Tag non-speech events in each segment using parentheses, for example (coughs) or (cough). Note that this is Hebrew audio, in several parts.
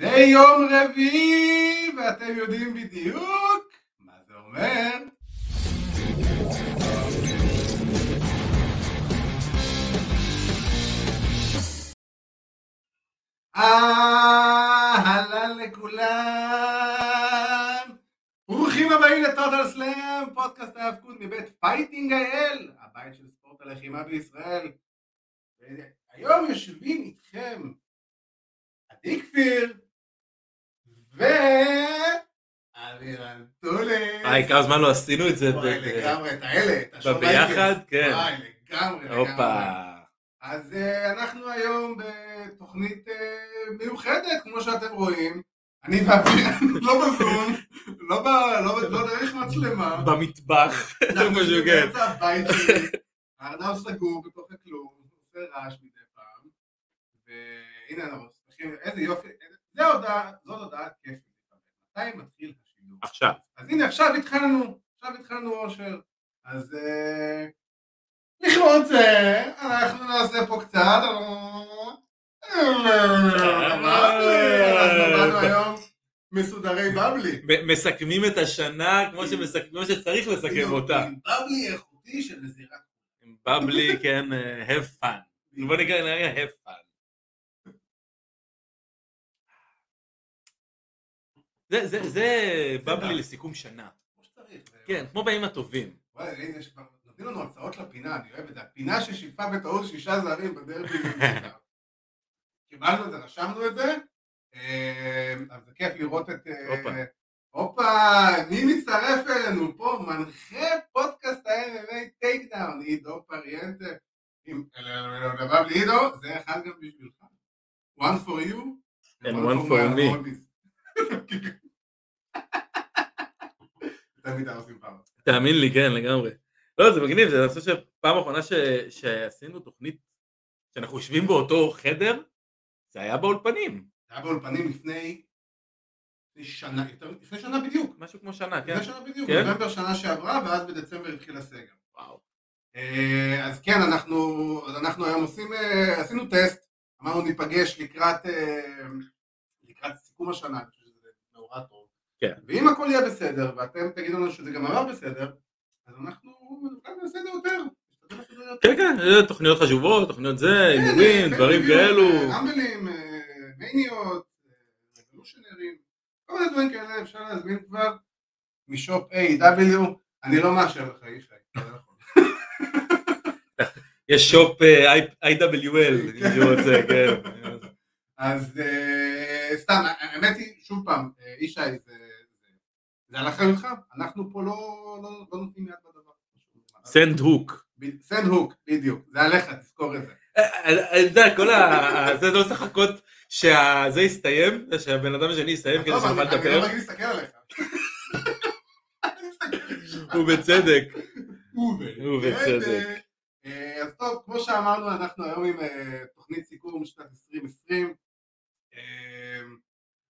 זה יום רביעי, ואתם יודעים בדיוק מה זה אומר. אהלן לכולם. ברוכים הבאים ל Total Slam, פודקאסט ההאבקות מבית Fighting IL, הבית של ספורט הלחימה בישראל. היום יושבים איתכם עדי כפיר ואבירן טולס. היי, כמה זמן לא עשינו את זה. וואי, לגמרי, את האלה, את בביחד? כן. וואי, לגמרי, לגמרי. הופה. אז אה, אנחנו היום בתוכנית אה, מיוחדת, כמו שאתם רואים. אני ואבירן (laughs) לא בזום, לא לא לא דרך מצלמה. במטבח. אנחנו יושבים כן. באמצע הבית שלי, הארנב סגור בתוך הכלום, עושה רעש מדי פעם, והנה אנחנו שמחים, איזה יופי, זה הודעה, זאת הודעה כיפית. מתי מתחיל השידור? עכשיו. אז הנה עכשיו התחלנו, עכשיו התחלנו אושר, אז אה, לכבוד זה, אנחנו נעשה פה קצת, אנחנו באנו היום מסודרי בבלי. מסכמים את השנה כמו שמסכ- כמו שצריך לסכם אותה. בבלי איכותי של נזירה. בבלי, כן, אה, have fun. בוא נקרא have fun. זה- זה- זה בבלי בא. לסיכום שנה. כמו שצריך. כן, כמו בימים הטובים. וואי, הנה, נותנים לנו הצעות לפינה, אני אוהב את זה. הפינה ששיתפה בטעות שישה זרים בדרבי. בבית"ר. (laughs) קיבלנו את זה, רשמנו את זה. אז זה כיף לראות את... אה, הופה. מי מצטרף אלינו פה? מנחה פודקאסט ה-MMA Takedown, עידו פריאנטה. עם- לבב לעידו, זה אחד גם בשבילך. one for you And one for me. תאמין לי, כן, לגמרי. לא, זה מגניב, זה אני חושב שפעם האחרונה ש- שעשינו תוכנית, שאנחנו יושבים באותו חדר, זה היה באולפנים. זה היה באולפנים לפני שנה, לפני שנה בדיוק. משהו כמו שנה, כן? לפני שנה בדיוק, כן? נובמבר שנה שעברה, ואז בדצמבר התחיל הסגר. וואו. אה, אז כן, אנחנו, היום עושים, אה, עשינו טסט, אמרנו ניפגש לקראת, אה, לקראת סיכום השנה, מאורע טוב. כן. ואם הכל יהיה בסדר, ואתם תגידו לנו שזה גם עבר בסדר, אז אנחנו נעשה את זה יותר. כן, כן, תוכניות חשובות, תוכניות זה, כן, הימורים, אה, דברים כאלו. אמבלים, אה, מניות, אה, רבולושנרים, כל מיני דברים כאלה אפשר להזמין כבר משופ A.W. אני לא מאשר לך ישי, אתה לא יכול. יש שופ IWL, אם מישהו רוצה, כן. אז אה, סתם, האמת היא, שוב פעם, אה, ישי, זה על אחריותך, אנחנו פה לא לא- לא נותנים יד בדבר. סנד הוק. סנד הוק, בדיוק, זה עליך, תזכור את זה. אני יודע, כל ה... זה לא צריך לחכות שזה יסתיים, שהבן אדם השני יסיים כדי שנוכל אני- אני לדבר, לא רגיל להסתכל עליך. אני. ובצדק. ובצדק. אה, אז טוב, כמו שאמרנו, אנחנו היום עם אה, תוכנית סיכום שנת 2020. אה,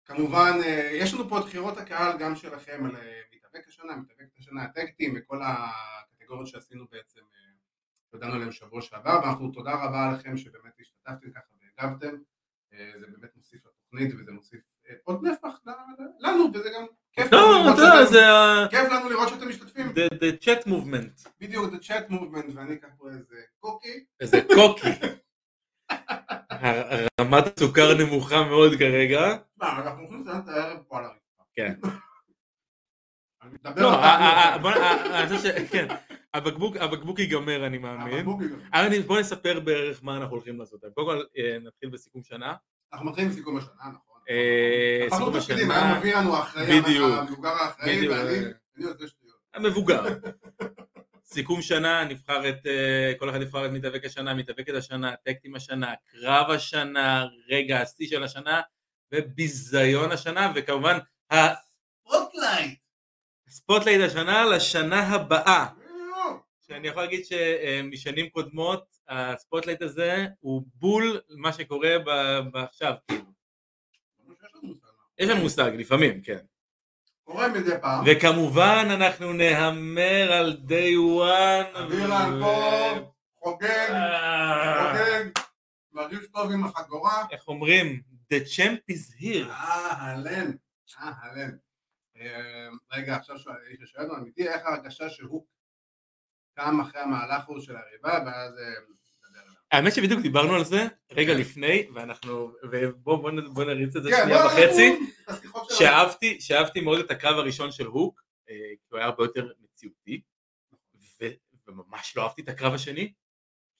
כמובן, אה, יש לנו פה את בחירות הקהל גם שלכם על אה, מתאבק השנה, מתאבקת השנה, הטקטים וכל הקטגוריות שעשינו בעצם, אה, שהודענו עליהם שבוע שעבר, ואנחנו תודה רבה לכם שבאמת השתתפתם ככה והגבתם. זה באמת מוסיף לתוכנית וזה מוסיף עוד נפח לנו, וזה גם כיף לנו לא, אתה זה. כיף לנו לראות שאתם משתתפים. the- the chat movement. בדיוק, the chat movement, ואני פה איזה קוקי. איזה קוקי. (laughs) רמת הסוכר נמוכה מאוד כרגע. לא, אנחנו הולכים לסיים את הערב פה על הרצפה. כן. אני מדבר על. הבקבוק הבקבוק ייגמר אני מאמין. הבקבוק אני- בוא נספר בערך מה אנחנו הולכים לעשות. קודם כל אה, נתחיל בסיכום שנה. אנחנו מתחילים עם סיכום השנה, נכון. אה, סיכום השנה. היה מביא לנו האחראי, בדיוק. המבוגר האחראי. ואני אני עושה שטויות. המבוגר. (laughs) סיכום שנה, נבחר את, אה, כל אחד יבחר את מתאבק השנה, מתאבקת השנה, טקטים השנה, קרב השנה, רגע השיא של השנה, וביזיון השנה, וכמובן spotlight! ה spotlight השנה לשנה הבאה. שאני יכול להגיד שמשנים קודמות, ה spotlight הזה הוא בול מה שקורה בעכשיו, כאילו. יש לנו מושג, לפעמים, כן. קורה מדי פעם. וכמובן אנחנו נהמר על day one. אבירן ו- פה, חוגג, אה, חוגג, מרגיש טוב עם החגורה. איך אומרים? The champ is here. אהלן, אהלן. אה, רגע, עכשיו שואל- אותנו אמיתי, איך ההרגשה שהוא קם אחרי המהלך ההוא של הריבה, ואז אה. האמת שבדיוק דיברנו על זה רגע לפני, ואנחנו, ובוא בוא נ- בוא נריץ את זה כן, שנייה וחצי. שאהבתי, שאהבתי מאוד את הקרב הראשון של הוק, אה, כי הוא היה הרבה יותר מציאותי, וממש לא אהבתי את הקרב השני,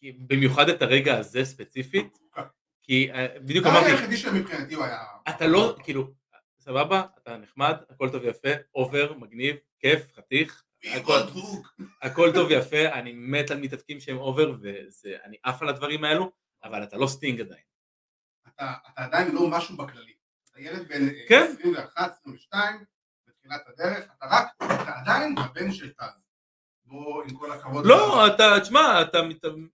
במיוחד את הרגע הזה ספציפית, כי אה, בדיוק אמרתי, היחידי שמבחינתי הוא היה... אתה לא, כאילו, סבבה, אתה נחמד, הכל טוב ויפה, over, מגניב, כיף, חתיך, הכל. הכל טוב ויפה, אני מת על מתאבקים שהם over, ואני עף על הדברים האלו, אבל אתה לא סטינג עדיין. אתה אתה עדיין לא משהו בכללי. אתה ילד בן אה, כן. 21, 22, בתחילת הדרך, אתה רק, אתה עדיין הבן של טאז. בוא, עם כל הכבוד. לא, אתה, תשמע, אתה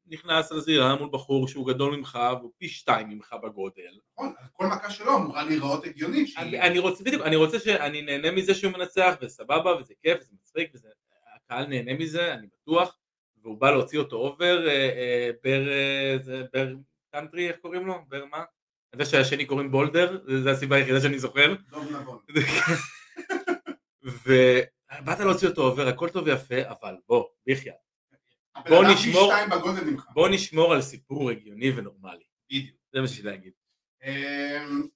נכנס לזירה מול בחור שהוא גדול ממך, והוא פי שתיים ממך בגודל. נכון, כל מכה שלו אמורה להיראות הגיונית. שהיא- אני, רוצה, בדיוק, אני רוצה שאני נהנה מזה שהוא מנצח, וסבבה, וזה כיף, וזה מצחיק, וזה, הקהל נהנה מזה, אני בטוח, והוא בא להוציא אותו over, אה, אה, Bear, אה, זה Bear Country, איך קוראים לו? Bear מה? אני יודע שהשני קוראים בולדר, זה- זה הסיבה היחידה שאני זוכר, דוב נבון. (laughs) ובאת להוציא אותו over, הכל טוב ויפה, אבל בוא, בחייאת, בוא נשמור-. בוא נשמור על סיפור הגיוני ונורמלי, בדיוק. זה מה שיש להגיד. אמ,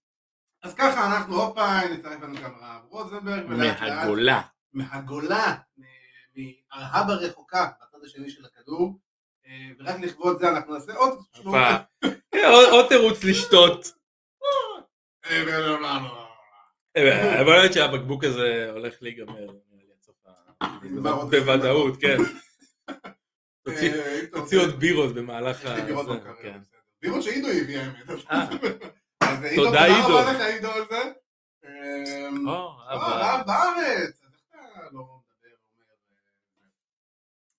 אז ככה אנחנו הופה, נצטרף לנו גם רב רוזנברג. מהגולה. מהגולה, מ- מארה"ב הרחוקה, בצד השני של הכדור. אה, ורק לכבוד זה אנחנו נעשה עוד. כן, עוד עוד תירוץ לשתות. אה, לא, לא, לא. אה, אבל האמת שהבקבוק הזה הולך להיגמר בוודאות, כן. תוציא- אה, אם אתה תוציא עוד בירות במהלך בירות במקרר, כן. בירות שעידו הביא האמת. אה. תודה, עידו. תודה רבה לך עידו על זה. אמ, או, אה, אבל- רב בארץ. לא.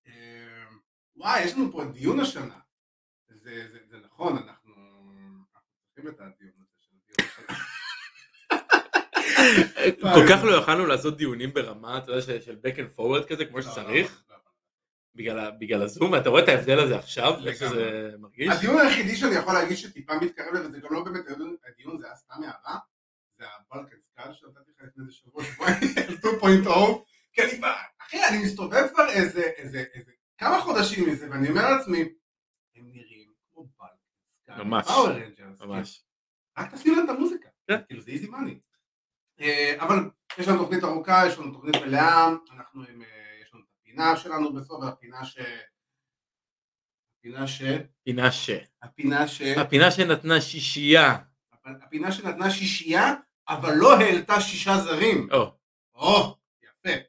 אה, אמ, וואי, יש לנו פה דיון השנה. זה נכון, אנחנו אנחנו צריכים את הדיון. כל כך לא יכלנו לעשות דיונים ברמה, אתה יודע, של- של back and forward כזה, כמו שצריך, לא, לא, לא. בגלל בגלל הזום, ואתה רואה את ההבדל הזה עכשיו, איך. שזה מרגיש? הדיון היחידי שאני יכול להגיד שטיפה מתקרב לזה, זה גם לא באמת הדיון, זה היה סתם הערה, זה הבלקן סקאל שנתתי לך לפני איזה שבוע, שבועיים, 2.0, (laughs) כי אני בא, אחי, אני מסתובב כבר איזה, איזה, איזה, כמה חודשים מזה, ואני אומר לעצמי, הם נראים כמו בלקן סקאל, ממש, ממש. רק תשים להם את המוזיקה, כן. כאילו זה איזי מאני. אבל יש לנו תוכנית ארוכה, יש לנו תוכנית מלאה, אנחנו עם, אה, יש לנו את הפינה שלנו בסוף, והפינה ש... הפינה ש... פינה ש... הפינה ש... הפינה שנתנה שישייה. הפינה שנתנה שישייה, אבל לא העלתה שישה זרים. או, או, יפה.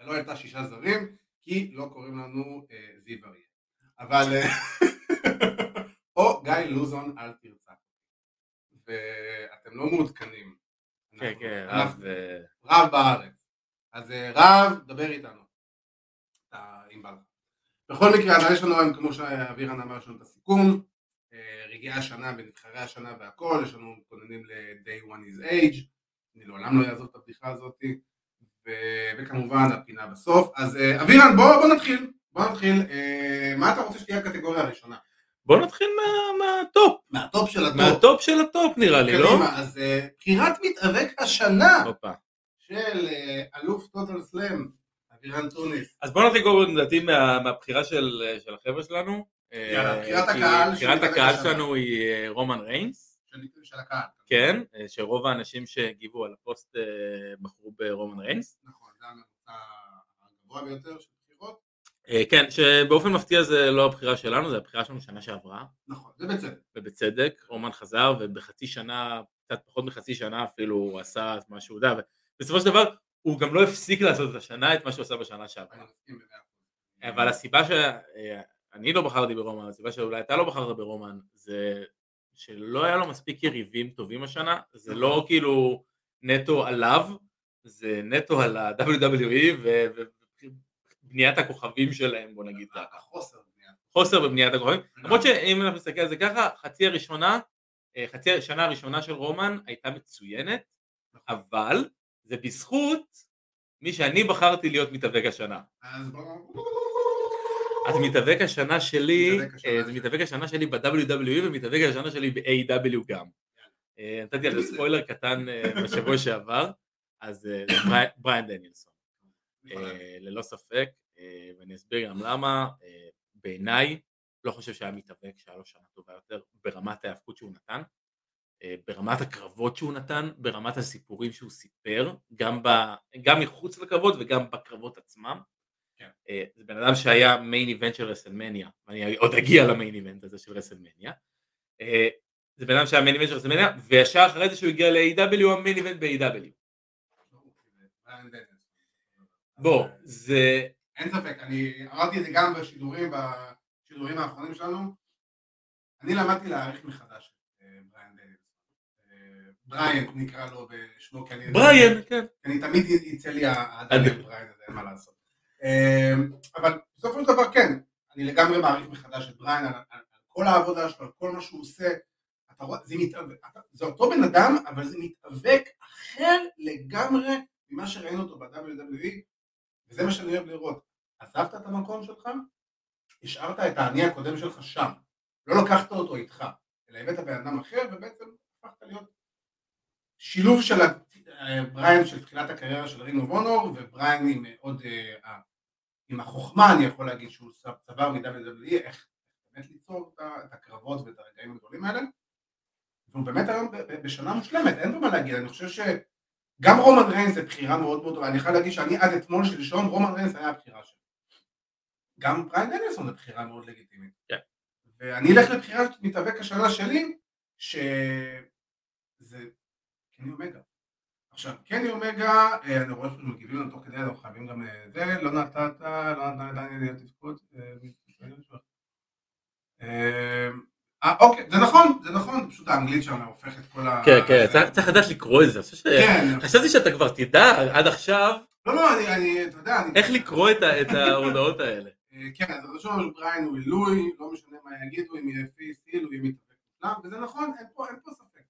לא העלתה שישה זרים, כי לא קוראים לנו אה, זיו אריה. אבל... אה, (laughs) או גיא לוזון, אל תרצח. ואתם לא מעודכנים. כן, כן, רב... אה, רב בארץ. אז אה, רב, דבר איתנו. אם בא. בכל מקרה, אז יש לנו היום, כמו שאבירן אמר, יש לנו את הסיכום, אה, רגעי השנה ונבחרי השנה והכל, יש לנו מתכוננים ל-day one ish, אני לעולם לא אעזוב את הבדיחה הזאת, ו- וכמובן הפינה בסוף. אז אבירן, בוא, בוא נתחיל, בוא נתחיל. מה אתה רוצה שתהיה הקטגוריה הראשונה? בוא נתחיל מה- מהטופ, מהטופ של הטופ. מהטופ של הטופ נראה לי, לא? קדימה, אז אה, בחירת מתאבק השנה הופה. של אה, אלוף טוטל סלאם, אבירן טוניס. אז בוא נתחיל קודם לדעתי מה- מהבחירה של של החבר'ה שלנו. יאללה, אה, בחירת הקהל בחירת הקהל. שלנו היא אה, רומן ריינס, של, של הקהל. כן, אה, שרוב האנשים שהגיבו על הפוסט אה, בחרו ברומן ריינס. נכון, זה הממוצע הגבוה ביותר. אה, כן, שבאופן מפתיע זה לא הבחירה שלנו, זה הבחירה שלנו שנה שעברה, נכון, זה בצדק. ובצדק, רומן חזר, ובחצי שנה, קצת פחות מחצי שנה אפילו, הוא עשה את מה שהוא יודע, ובסופו של דבר הוא גם לא הפסיק לעשות את השנה את מה שהוא עשה בשנה שעברה. אבל הסיבה שאני לא בחרתי ברומן, הסיבה שאולי אתה לא בחרת ברומן, זה שלא היה לו מספיק יריבים טובים השנה, זה לא כאילו נטו עליו, זה נטו על ה-WWE ובניית הכוכבים שלהם, בוא נגיד ככה. החוסר בנייה. חוסר בבניית הכוכבים, למרות שאם אנחנו נסתכל על זה ככה, חצי הראשונה, אה, חצי השנה הראשונה של רומן הייתה מצוינת, אבל זה בזכות מי שאני בחרתי להיות מתאבק השנה. אז מתאבק השנה שלי, אה, זה. מתאבק השנה שלי ב-WWE ומתאבק השנה שלי ב-AW גם. אה, נתתי על זה ספוילר קטן בשבוע שעבר, אז בריאן דניאלסון, אה, ללא ספק, ואני אסביר גם למה, אה, בעיניי לא חושב שהיה מתאבק שהיה לו שנה טובה יותר ברמת ההיאבקות שהוא נתן, אה, ברמת הקרבות שהוא נתן, ברמת הסיפורים שהוא סיפר, גם, ב, גם מחוץ לקרבות וגם בקרבות עצמם. כן. אה, זה בן אדם שהיה main event של WrestleMania, ואני עוד אגיע ל main event הזה של WrestleMania. אה, זה בן אדם שהיה main event של WrestleMania, וישר אחרי זה שהוא הגיע ל-AEW, הוא ה main event ב-AEW. בוא, זה... אין ספק, אני אמרתי את זה גם בשידורים, בשידורים האחרונים שלנו. אני למדתי להעריך מחדש את אה, בריאן דניאלסון. אה, בריאן נקרא לו בשמו, כי אני... בריאן, כן. אני תמיד יצא לי הדניאל בריאן הזה, אין מה לעשות. אה, אבל בסופו של דבר כן, אני לגמרי מעריך מחדש את בריאן על כל העבודה שלו, על כל מה שהוא עושה. אתה רואה, זה, מתאבק, זה אותו בן אדם, אבל זה מתאבק אחר לגמרי ממה שראינו אותו ב-WWE, וזה מה שאני אוהב לראות. עזבת את המקום שלך, השארת את האני הקודם שלך שם. לא לקחת אותו איתך, אלא הבאת בן אדם אחר, ובעצם הפכת להיות שילוב של ה- בריין של תחילת הקריירה של Ring of Honor, ובריין עם עוד, אה, עם החוכמה, אני יכול להגיד שהוא צבר מ-WWE, איך באמת ליצור את הקרבות ואת הרגעים הגדולים האלה. והוא באמת היום בשנה מושלמת, אין לו מה להגיד, אני חושב שגם רומן ריינס זה בחירה מאוד מאוד טובה, אני חייב להגיד שאני עד אתמול שלשום, רומן ריינס היה הבחירה שלי. גם בריין דניאלסון זה בחירה מאוד לגיטימית. כן. ואני אלך לבחירת מתאבק השנה שלי, שזה קני אומגה. עכשיו, קני אומגה, אה, אני רואה שאתם מגיבים לנו תוך כדי, אנחנו חייבים גם אה, זה, לא נתת, לא נתת עדיין להיות תפקוד. אה, אה, אה, אוקיי, זה נכון, זה נכון, פשוט האנגלית שם הופכת כל ה... כן, כן, צריך- לדעת לקרוא את זה. כן, חשבתי שאתה כבר תדע עד עכשיו לא, לא, אני, אתה יודע, אני... איך לקרוא את ההודעות האלה. אה, כן, אז רשום שבריין הוא עילוי, לא משנה מה יגידו, אם יהיה פייס היל, הוא יהיה מתאבק מושלם, וזה נכון, אין פה, אין פה ספק.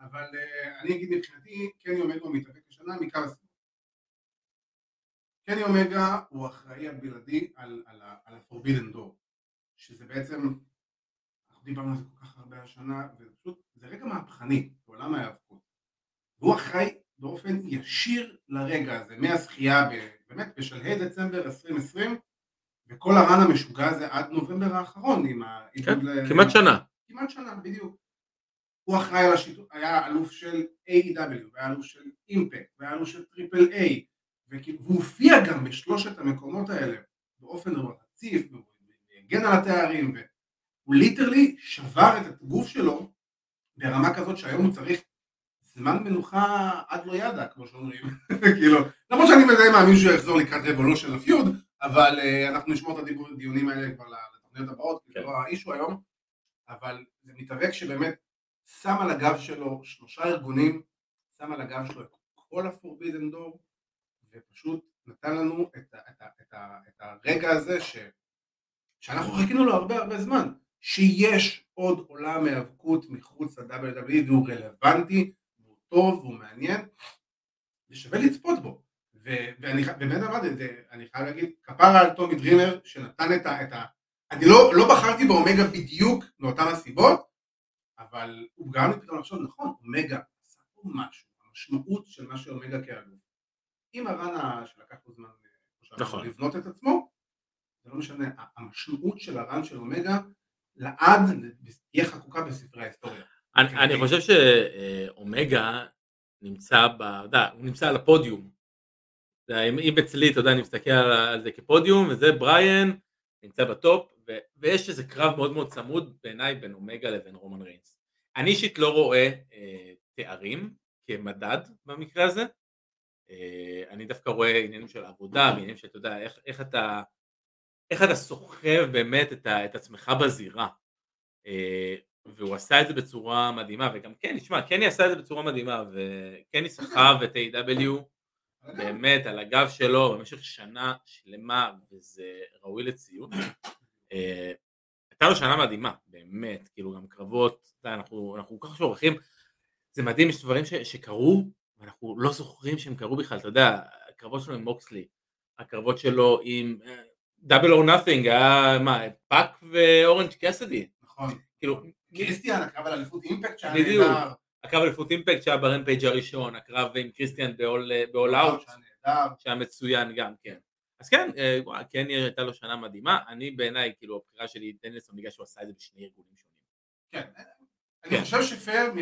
אבל אה, אני אגיד מבחינתי, קני אומגה הוא מתאבק השנה מכמה סיבות. קני אומגה הוא אחראי הבלעדי על, על, על ה-Forbidden Door, שזה בעצם, אנחנו דיברנו על זה כל כך הרבה השנה, וזה פשוט, זה רגע מהפכני בעולם ההיאבקות. והוא אחראי באופן ישיר לרגע הזה, מהזכייה באמת בשלהי דצמבר 2020, וכל ה run המשוגע הזה עד נובמבר האחרון עם ה... כן, ל- כמעט שנה. כמעט שנה, בדיוק. הוא אחראי על השיתוף, היה אלוף של AEW, והיה אלוף של Impact, והיה אלוף של Triple A, והוא הופיע גם בשלושת המקומות האלה באופן רציף, והוא הגן על התארים, והוא literally שבר את הגוף שלו ברמה כזאת שהיום הוא צריך זמן מנוחה עד לא ידע, כמו שאומרים, (laughs) כאילו, למרות שאני די מאמין שהוא יחזור לקראת Revolution ל feud, אבל uh, אנחנו נשמור את הדיונים האלה כבר לתוכניות הבאות, כי זה כן. לא ה issue היום, אבל זה מתאבק שבאמת שם על הגב שלו שלושה ארגונים, שם על הגב שלו את כל ה-Forbidden Door, ופשוט נתן לנו את, את, את, את הרגע הזה ש, שאנחנו חיכינו לו הרבה הרבה זמן, שיש עוד עולם היאבקות מחוץ ל-WWE והוא רלוונטי, והוא טוב, והוא מעניין, ושווה לצפות בו. ואני באמת אמרתי את זה, אני חייב להגיד, כפרה על טומי דרימר שנתן את ה... את ה אני לא, לא בחרתי באומגה בדיוק מאותן הסיבות, אבל הוא גרם לי פתאום לחשוב, נכון, אומגה עשה פה משהו, המשמעות של מה שאומגה כאלוף. עם הרן שלקח לו זמן אה, נכון. לבנות את עצמו, זה לא משנה, המשמעות של הרן של אומגה לעד תהיה חקוקה בספרי ההיסטוריה. אני אני. חושב שאומגה נמצא ב... יודע, הוא נמצא על הפודיום. אם אצלי, אתה יודע, אני מסתכל על זה כפודיום, וזה בריאן, נמצא בטופ, ו- ויש איזה קרב מאוד מאוד צמוד בעיניי בין אומגה לבין רומן ריינס. אני אישית לא רואה אה, תארים כמדד במקרה הזה. אה, אני דווקא רואה עניינים של עבודה, ועניינים שאתה יודע, איך, איך אתה... איך אתה סוחב באמת את, ה, את עצמך בזירה. אה, והוא עשה את זה בצורה מדהימה, וגם כן, תשמע, קני עשה את זה בצורה מדהימה, וקני סחב את A.W. באמת על הגב שלו במשך שנה שלמה, וזה ראוי לציון. אה, הייתה לו שנה מדהימה, באמת, כאילו גם קרבות, אנחנו, כל כך שוכחים, זה מדהים, יש דברים ש, שקרו, ואנחנו לא זוכרים שהם קרו בכלל, אתה יודע, הקרבות שלו עם מוקסלי, הקרבות שלו עם Double or Nothing, היה מה, פאק ואורנג' קסדי, נכון. כאילו, קריסטיאן, הקרב על אליפות Impact שהיה. נהדר. הקרב אליפות Impact שהיה ב Rampage הראשון, הקרב עם קריסטיאן ב-all out, שהיה מצוין גם כן. אז כן, אה, וואי, כן הייתה לו שנה מדהימה, אני בעיניי, כאילו, הבחירה שלי דניאלסון בגלל שהוא עשה את זה בשני ארגונים שונים. כן. אני כן. חושב שפייר,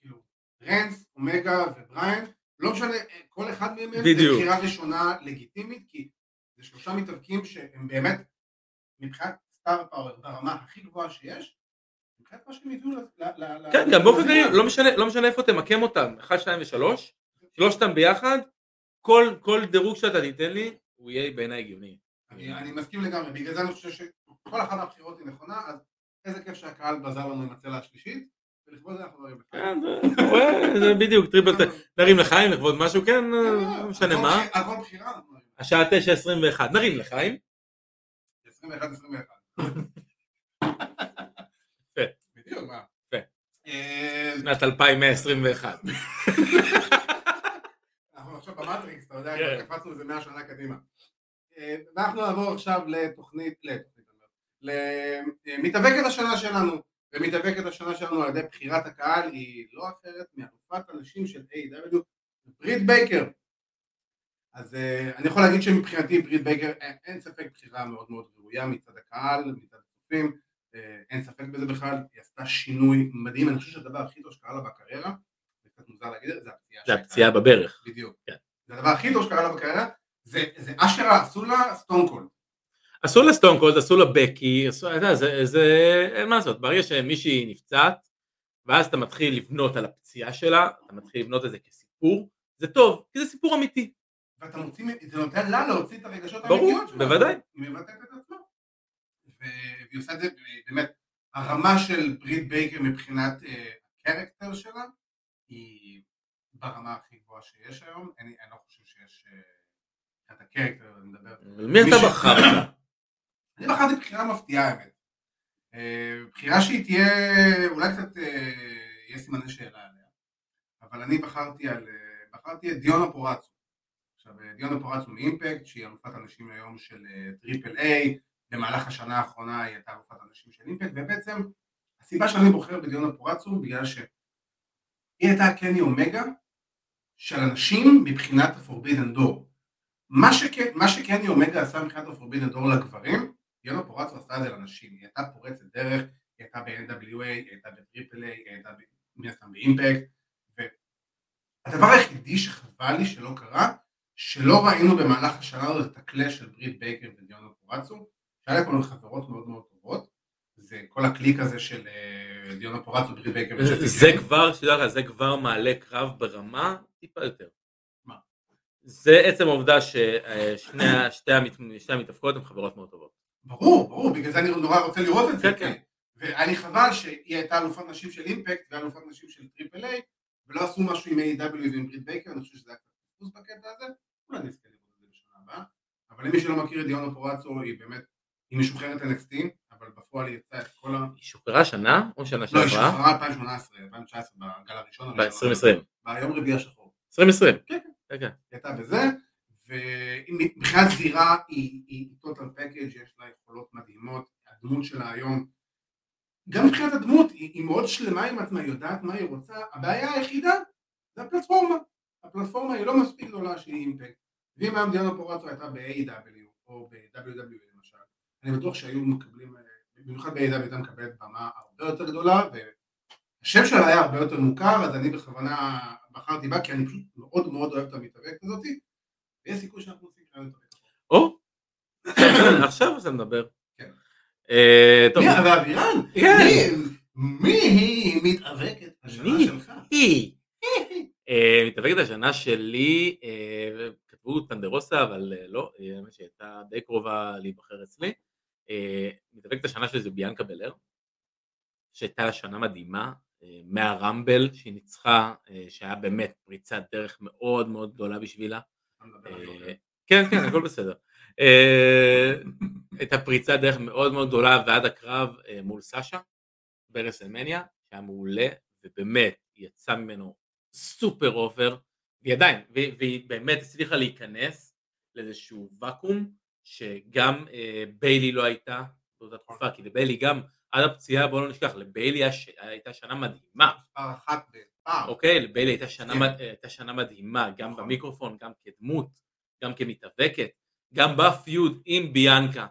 כאילו, רנס, אומגה ובריין, לא משנה, כל אחד מהם זה. בחירה ראשונה לגיטימית, כי זה שלושה מתאבקים שהם באמת, מבחינת סטאר פאוור ברמה הכי גבוהה שיש, כן, גם באופן. כללי, לא משנה, לא משנה איפה תמקם אותם, 1, 2 ו-3, שלושתם ביחד, כל, דירוג שאתה תיתן לי, הוא יהיה בעיניי הגיוני. אני, מסכים לגמרי, בגלל זה אני חושב שכל אחת מהבחירות היא נכונה, אז איזה כיף שהקהל עזר לנו עם הצלע השלישית, ולכבוד זה אנחנו נרים כן, זה- אתה רואה, זה בדיוק, triple, (laughs) נרים לחיים לכבוד משהו, כן, לא משנה הכל מה. הכל בחירה, אנחנו נרים. השעה 9:21, נרים לחיים. 21 21. יפה. בדיוק, מה? יפה. אה, שנת 2121. אנחנו עכשיו במטריקס, אתה יודע, כן. קפצנו איזה 100 שנה קדימה. אה, ואנחנו נעבור עכשיו לתוכנית, למתאבקת השנה שלנו, ומתאבקת השנה שלנו על ידי בחירת הקהל היא לא אחרת מאלופת הנשים של AEW ברית בייקר. אז אה, אני יכול להגיד שמבחינתי ברית בייקר אין, ספק בחירה מאוד מאוד ראויה מצד הקהל, מצד הצופים, אה, אין ספק בזה בכלל, היא עשתה שינוי מדהים, אני חושב שהדבר הכי טוב שקרה לה בקריירה, זה קצת מוזר להגיד את זה, זה הפציעה בברך. בדיוק. כן. זה הדבר הכי טוב שקרה לה בקריירה, זה, אשכרה עשו לה סטון קולד. עשו לה סטון קולד, עשו לה בקי, עשו, אתה זה, זה, אין מה לעשות, ברגע שמישהי נפצעת, ואז אתה מתחיל לבנות על הפציעה שלה, אתה מתחיל לבנות את זה כסיפור, זה טוב, כי זה סיפור אמיתי. ואתה מוציא, זה נותן לה להוציא את הרגשות ברור, האמיתיות שלה. בוודאי. היא מבטאת את עצמה. והיא עושה את זה, באמת, הרמה של ברית בייקר מבחינת אה, הקרקטר שלה, היא ברמה הכי גבוהה שיש היום, אני, אני לא חושב שיש, אה, מבחינת הקרקטר, אני מדבר, מי אתה בחרת? (coughs) אני בחרתי בחירה מפתיעה האמת. אה, בחירה שהיא תהיה, אולי קצת יהיה סימני שאלה עליה, אבל אני בחרתי על, בחרתי את דיונה פורצו. עכשיו דיונה פורצו מאימפקט, שהיא אלופת הנשים היום של Triple A, במהלך השנה האחרונה היא הייתה אלופת הנשים של Impact, ובעצם הסיבה שאני בוחר בדיונה פורצו בגלל שהיא הייתה קני אומגה של הנשים מבחינת ה-Forbidden Door. מה, שכ... מה שקני אומגה עשה מבחינת ה-Forbidden Door לגברים, דיונה פורצו עשתה את זה לנשים, היא הייתה פורצת דרך, היא הייתה ב-NWA, היא הייתה ב-Triple A, היא הייתה מן הסתם ב Impact, והדבר היחידי שחבל לי שלא קרה, שלא ראינו במהלך השנה הזאת את ה clash של ברית בייקר ודיונה פורצו, שהיה לכל חברות מאוד מאוד טובות, זה כל ה clique הזה של אה, דיונה פורצו, ברית בייקר זה. כבר, שתדע לך, זה כבר מעלה קרב ברמה טיפה יותר. מה? זה עצם העובדה ששתי שתי המתאבקות הן חברות מאוד טובות. ברור, ברור, בגלל זה אני נורא רוצה לראות את זה. כן, כן. לי חבל שהיא הייתה אלופת נשים של Impact ואלופת נשים של Triple A, ולא עשו משהו עם A.W. ועם ברית בייקר, אני חושב שזה היה קצת בקטע הזה, אולי נזכה לראות את זה בשנה הבאה. אבל למי שלא מכיר את דיונה פורצו, היא באמת, היא משוחררת NXT, אבל בפועל היא יצאה את כל ה... היא שוחררה שנה או שנה לא, היא שעברה? שוחררה 2018, 2019, בגל הראשון. הראשון. ב-2020. ביום רביעי השחור. 2020. כן, כן, כן. היא הייתה בזה, ומבחינת זירה היא, טוטל פקאג', יש לה יכולות מדהימות, הדמות שלה היום, גם מבחינת הדמות, היא, מאוד שלמה עם עצמה, יודעת מה היא רוצה, הבעיה היחידה זה הפלטפורמה, הפלטפורמה היא לא מספיק גדולה שהיא אימפקט, ואם היום דיאנה פורצו הייתה ב-AW או ב-WW אני בטוח שהיו מקבלים, במיוחד ב-AW הייתה מקבלת במה הרבה יותר גדולה, והשם שלה היה הרבה יותר מוכר, אז אני בכוונה בחרתי בה, כי אני פשוט מאוד מאוד אוהב את המתאבקת הזאתי, ויש סיכוי שאנחנו עושים כאלה מתאבקת. או, (coughs) עכשיו אתה מדבר. כן. אה, טוב, מי, אבל אבירן, כן. מי- היא מתאבקת השנה? שלך? היא. אה, מתאבקת השנה שלי, אה, כתבו טנדרוסה, אבל לא, האמת שהיא הייתה די קרובה להיבחר אצלי. אה, מתאבקת השנה שלי זה ביאנקה בלר, שהייתה לה שנה מדהימה, אה, מהרמבל שהיא ניצחה, אה, שהיה באמת פריצת דרך מאוד מאוד גדולה בשבילה. כן, כן, הכל בסדר. הייתה פריצת דרך מאוד מאוד גדולה ועד הקרב מול סאשה ב רסלמניה, שהיה מעולה, ובאמת יצא ממנו super over, והיא עדיין, והיא באמת הצליחה להיכנס לאיזשהו ואקום, שגם אה, ביילי לא הייתה באותה תקופה, כי לביילי גם, עד הפציעה, בואו לא נשכח, לביילי היה ש- הייתה שנה מדהימה, מספר אחת וואו. אוקיי? לביילי הייתה שנה, כן. מד- הייתה שנה מדהימה, גם נכון. במיקרופון, גם כדמות, גם כמתאבקת, גם בפיוד עם ביאנקה.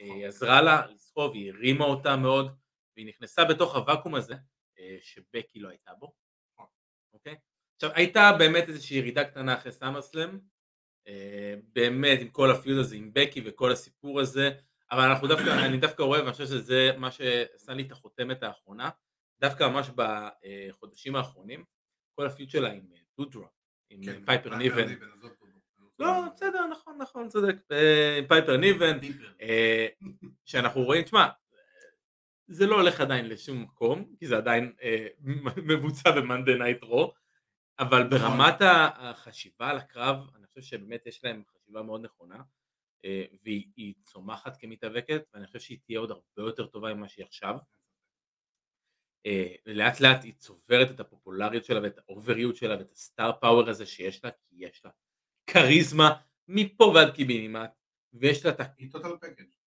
אה, נכון. היא עזרה לה לסחוב, היא הרימה אותה מאוד, והיא נכנסה בתוך הוואקום הזה, אה, שבקי לא הייתה בו. נכון. אוקיי? עכשיו, הייתה באמת איזושהי ירידה קטנה אחרי סאמרסלאם, אה, באמת עם כל הפיוד הזה עם בקי וכל הסיפור הזה, אבל אנחנו דווקא, (coughs) אני דווקא רואה ואני חושב שזה מה שעשה לי את החותמת האחרונה, דווקא ממש בחודשים האחרונים, כל ה feud שלה עם אה, דודרופ, עם כן, פייפר ניבן. לא, בסדר, נכון, נכון, צודק. אה, עם פייפר ניבן. אה, שאנחנו רואים, תשמע, זה לא הולך עדיין לשום מקום, כי זה עדיין אה, (laughs) מבוצע ב-Monday Night Raw, אבל ברמת ה- החשיבה על הקרב, חושב שבאמת יש להם חשיבה מאוד נכונה, אה, והיא היא צומחת כמתאבקת, ואני חושב שהיא תהיה עוד הרבה יותר טובה ממה שהיא עכשיו. אה, לאט לאט היא צוברת את הפופולריות שלה ואת ה over יות שלה ואת ה star power הזה שיש לה, כי יש לה כריזמה מפה ועד קיבינימט, ויש לה את.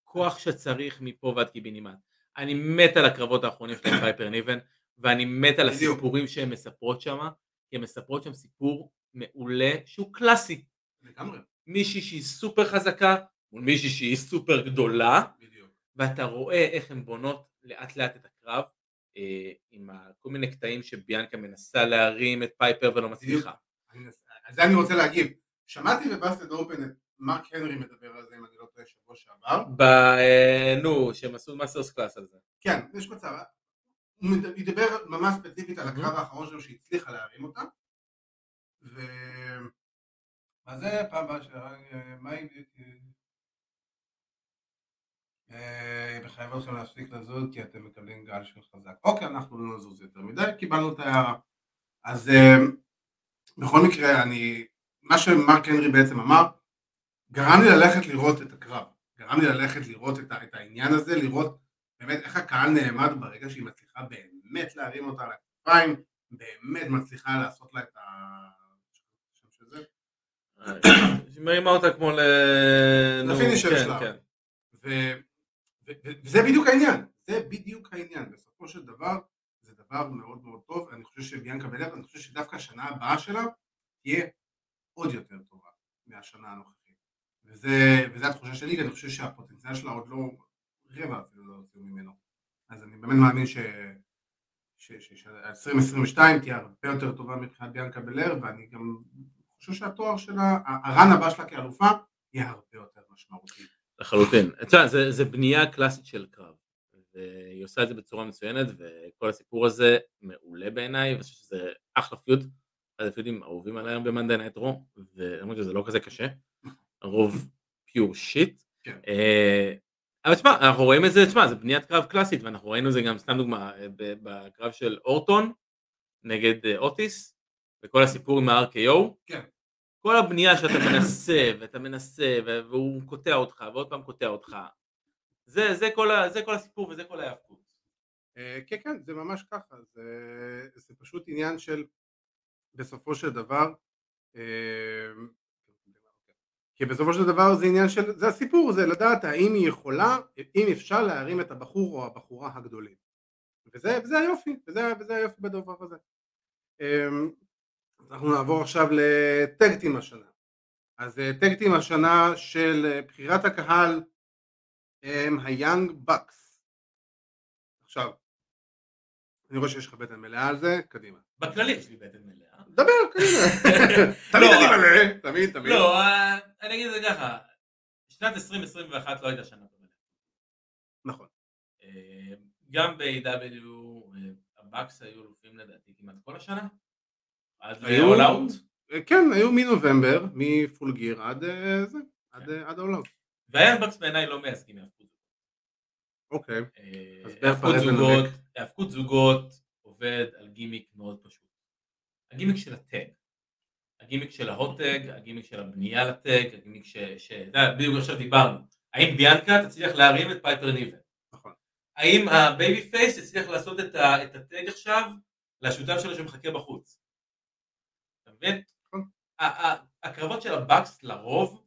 הכוח שצריך מפה ועד קיבינימט. אני מת על הקרבות האחרונים של פייפר ניבן, ואני מת על. הסיפורים שהן מספרות שם, כי הן מספרות שם סיפור מעולה שהוא קלאסי. לגמרי. מישהי שהיא סופר חזקה מול מישהי שהיא סופר גדולה, בדיוק. ואתה רואה איך הן בונות לאט לאט את הקרב, אה, עם כל מיני קטעים שביאנקה מנסה להרים את פייפר ולא מצליחה. על זה אני רוצה להגיב. שמעתי ב-Busted Open את מרק הנרי מדבר על זה, אם אני לא טועה, שבוע שעבר. ב... אה, נו, שהם עשו masterclass על זה. כן, יש מצב. הוא מד- ידבר ממש ספציפית על. הקרב האחרון שלו שהצליחה להרים אותה. ו... מה זה פעם הבאה ש... מה היא... אה, מחייב אתכם להפסיק לזוז כי אתם מקבלים גל של חזק. אוקיי, אנחנו לא נזוז יותר מדי, קיבלנו את ההערה. אז אה, בכל מקרה, אני... מה שמרק הנרי בעצם אמר, גרם לי ללכת לראות את הקרב. גרם לי ללכת לראות את, את העניין הזה, לראות באמת איך הקהל נעמד ברגע שהיא מצליחה באמת להרים אותה על הכתפיים, באמת מצליחה לעשות לה את ה... היא מרימה אותה כמו ל... לפינישר כן, שלה. כן. ו- ו- ו- וזה בדיוק העניין, זה בדיוק העניין, בסופו של דבר זה דבר מאוד מאוד טוב, אני חושב שביאנקה בלר, אני חושב שדווקא השנה הבאה שלה תהיה עוד יותר טובה מהשנה הנוכחית, וזה, וזה התחושה שלי, כי אני חושב שהפוטנציאל שלה עוד לא רבע אפילו לא הוציאו ממנו, אז אני באמת מאמין ש... ש-2022 תהיה הרבה יותר טובה מבחינת ביאנקה בלר ואני גם חושב שהתואר שלה, הרן הבא שלה כאלופה יהיה הרבה יותר משמעותי. לחלוטין. תשמע, זה, זה בנייה קלאסית של קרב. והיא עושה את זה בצורה מצוינת, וכל הסיפור הזה מעולה בעיניי, ואני חושב שזה אחלה feud. אחד ה feud ים האהובים עליי היום ב-Monday Night Raw, ולמרות שזה לא כזה קשה. הרוב pure shit. כן. אבל תשמע, אנחנו רואים את זה, תשמע, זה בניית קרב קלאסית, ואנחנו ראינו את זה גם, סתם דוגמה, אה, בקרב של אורטון נגד אה, אוטיס, וכל הסיפור עם ה-RKO. כן. כל הבנייה שאתה מנסה, ואתה מנסה, והוא קוטע אותך, ועוד פעם קוטע אותך. זה, זה, כל, ה, זה כל הסיפור וזה כל ההיאבקות. אה, כן, כן, זה ממש ככה, זה, זה פשוט עניין של בסופו של דבר, אה, כי בסופו של דבר זה עניין של, זה הסיפור, זה לדעת האם היא יכולה, אם אפשר להרים את הבחור או הבחורה הגדולים. וזה, וזה היופי, וזה, וזה היופי בדבר הזה. אז אנחנו נעבור עכשיו לטקטים השנה. אז אה, טקטים השנה של אה, בחירת הקהל הם היאנג בקס. עכשיו, אני רואה שיש לך בטן מלאה על זה, קדימה. בכללי יש לי בטן מלאה. דבר, קדימה. (laughs) תמיד לא, אני מלא, תמיד, תמיד. לא, אה, אני אגיד את זה ככה, שנת 2021 לא הייתה שנה טובה. נכון. גם ב-AEW, הבאקס היו אלופים לדעתי כמעט כל השנה. עד ל-All Out. אה, כן, היו מנובמבר, מ-Full Gear עד אה, זה, עד אה, All Out. והיאנג באקס בעיניי לא מייצגים היאבקות. אוקיי. אה, היאבקות זוגות, עובד על גימיק מאוד פשוט. הגימיק של הטג. הגימיק של ההוטג, הגימיק של הבנייה לטג, הגימיק ש... ש... בדיוק עכשיו דיברנו. האם ביאנקה תצליח להרים את פייפר ניבן? נכון. האם ה babyface יצליח לעשות את, ה... את ה tag עכשיו לשותף שלו שמחכה בחוץ? ה- הקרבות של הבאקס לרוב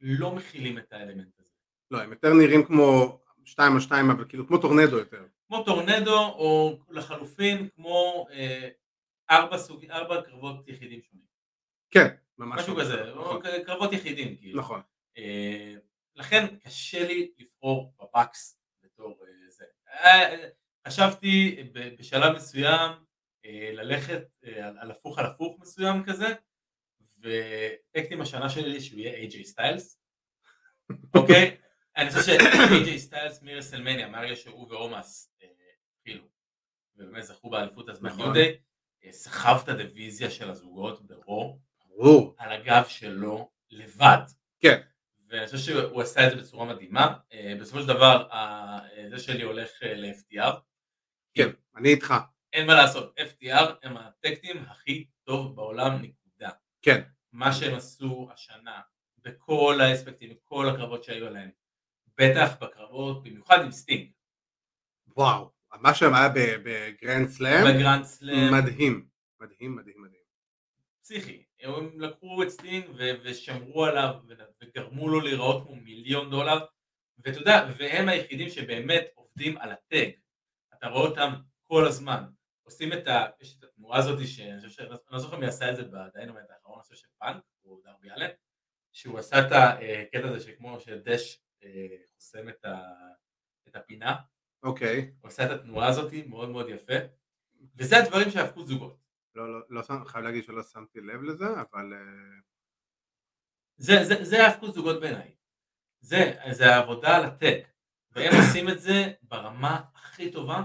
לא מכילים את האלמנט הזה. לא, הם יותר נראים כמו שתיים על שתיים, אבל כאילו כמו טורנדו יותר. כמו טורנדו או לחלופין כמו אה, ארבע, סוג, ארבע קרבות יחידים שונים. כן, ממש. משהו כזה, נכון. קרבות יחידים כאילו. נכון. אה, לכן קשה לי לבחור בבאקס בתור אה, זה. אה, חשבתי בשלב מסוים ללכת אה, על על הפוך על הפוך מסוים כזה, ו tag team השנה שלי שהוא יהיה איי-ג'יי סטיילס, (laughs) אוקיי? אני חושב שאיי-ג'יי סטיילס מרסלמניה, מהרגע שהוא ואומאס אה, התחילו, ובאמת זכו באליפות אז נכון. מהניודאי, אה, סחב את הדיוויזיה של הזוגות ברו. על הגב שלו לבד. כן. ואני חושב שהוא עשה את זה בצורה מדהימה. אה, בסופו של דבר, אה, זה שלי הולך אה, ל-FTR. כן, אני איתך. אין מה לעשות, FTR הם הטקטים הכי טוב בעולם, נקודה. כן. מה שהם עשו השנה, בכל האספקטים, בכל הקרבות שהיו עליהם, בטח בקרבות, במיוחד עם סטינג, וואו. מה שהם היה ב-Grand Slam, ב-Grand Slam, מדהים. מדהים, מדהים, מדהים. פסיכי. הם לקחו את סטינג ושמרו עליו וגרמו לו להיראות כמו מיליון דולר, ואתה יודע, והם היחידים שבאמת עובדים על ה tag. אתה רואה אותם כל הזמן. עושים את ה... יש את התנועה הזאת, שאני חושב ש... אני לא זוכר מי עשה את זה ב-Dynamite האחרון, אני חושב שפאנק, או דרבי אלין, שהוא עשה את הקטע הזה שכמו שדש אה, חוסם את, ה... את הפינה, אוקיי. הוא עשה את התנועה הזאת, מאוד מאוד יפה, וזה הדברים שהפכו זוגות. לא, לא, לא חייב להגיד שלא שמתי לב לזה, אבל... אה, זה, זה, זה ההפקות זוגות בעיניי. זה, זה העבודה על הטק. והם עושים את זה ברמה הכי טובה, אה,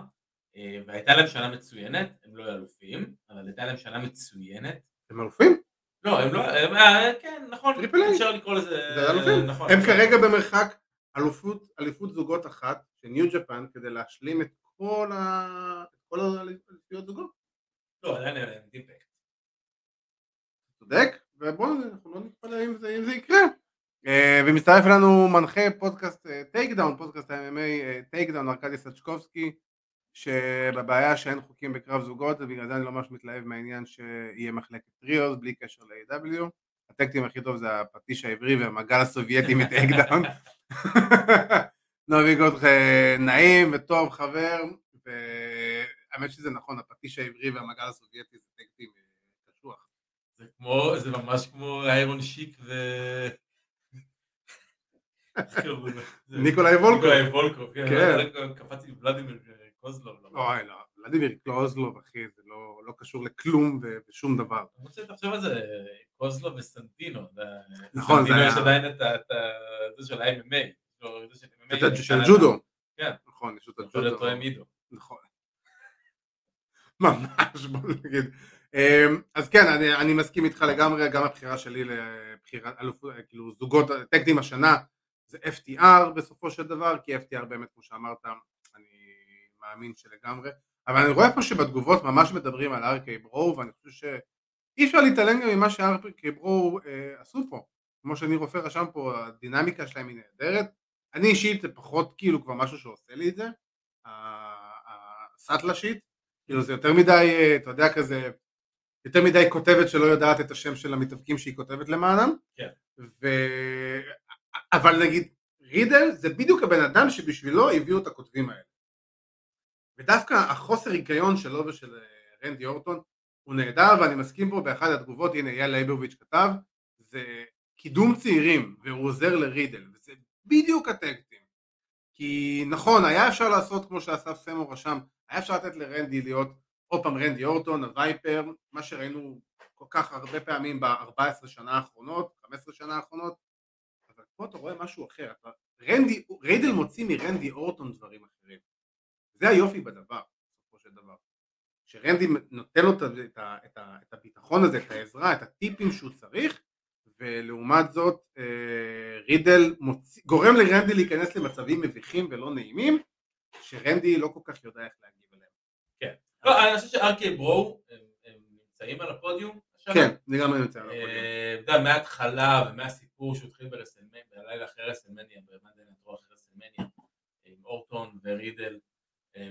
והייתה להם שנה מצוינת, הם לא אלופים, אבל הייתה להם שנה מצוינת. הם אלופים? לא, הם לא, הם, אה, כן, נכון, Triple A. אפשר לקרוא לזה, זה אלופים. נכון. הם. כרגע במרחק אליפות, אליפות זוגות אחת של New Japan כדי להשלים את כל ה... את כל האליפויות זוגות. לא, עדיין אין להם ה-Impact. צודק, ובואו אנחנו לא נתפלא אם זה, אם זה יקרה. Uh, ומצטרף אלינו מנחה פודקאסט טייק דאון, פודקאסט ה-MMA טייק דאון, ארכדי סצ'קובסקי, שבבעיה שאין חוקים בקרב זוגות, ובגלל זה אני לא ממש מתלהב מהעניין שיהיה מחלקת טריוס בלי קשר ל-AW. הטקטים הכי טוב זה הפטיש העברי והמעגל הסובייטי מטייק. (laughs) נוביק אותך נעים וטוב חבר, והאמת שזה נכון, הפטיש העברי והמעגל הסובייטי זה טקטים אה, קשוח. זה כמו, זה ממש כמו איירון שיק ו... (laughs) ניקולאי וולקוב. ניקולאי וולקוב, כן. כן. קפצתי ולדימיר קוזלוב. לא? אוי לא, ולדימיר קלוזלוב אחי, זה לא, לא קשור לכלום ושום דבר. אני רוצה שתחשוב על זה, קוזלוב וסנטינו. נכון, זה היה- יש עדיין את זה של ה-MMA. את זה של. ג'ודו. כן. נכון, יש את יכול להיות הג'ודו. תואם עידו. נכון. (laughs) ממש, בוא נגיד. אמ, אז כן, אני, אני מסכים איתך לגמרי, גם הבחירה שלי לבחירת אלופות, כאילו זוגות, טקטים השנה זה FTR בסופו של דבר, כי FTR באמת, כמו שאמרת, מאמין שלגמרי, אבל אני רואה פה שבתגובות ממש מדברים על RK ברו, ואני חושב שאי אפשר להתעלם גם ממה ש-RK ברו אה, עשו פה. כמו שאני רופא רשם פה, הדינמיקה שלהם היא נהדרת. אני אישית זה פחות כאילו כבר משהו שעושה לי את זה, הסאטלה שיט, כאילו זה יותר מדי, אה, אתה יודע כזה, יותר מדי כותבת שלא יודעת את השם של המתאבקים שהיא כותבת למענם. כן. ו... אבל נגיד רידל זה בדיוק הבן אדם שבשבילו הביאו את הכותבים האלה. ודווקא החוסר היגיון שלו ושל אה, רנדי אורטון הוא נהדר ואני מסכים פה באחת התגובות, הנה אייל לייבוביץ' כתב, זה קידום צעירים והוא עוזר לרידל וזה בדיוק ה tag team. כי נכון היה אפשר לעשות כמו שאסף סמו רשם, היה אפשר לתת לרנדי להיות עוד פעם רנדי אורטון, ה viper, מה שראינו כל כך הרבה פעמים ב-14 שנה האחרונות, 15 שנה האחרונות, אבל פה אתה רואה משהו אחר, רנדי, ריידל מוציא מרנדי אורטון דברים אחרים. זה היופי בדבר, בסופו של דבר. שרנדי נותן לו את, את, את, את הביטחון הזה, את העזרה, את הטיפים שהוא צריך, ולעומת זאת אה, רידל מוציא, גורם לרנדי להיכנס למצבים מביכים ולא נעימים, שרנדי לא כל כך יודע איך להגיב אליהם. לא, אני חושב ש-RK-Bro, הם נמצאים על הפודיום. כן, זה גם אני מציע. לפודיום. אה, אתה יודע, מההתחלה ומהסיפור שהוא התחיל ברסלמניה, בלילה אחרי רסלמניה, ב-Monday Night Raw אחרי רסלמניה, עם אורטון ורידל,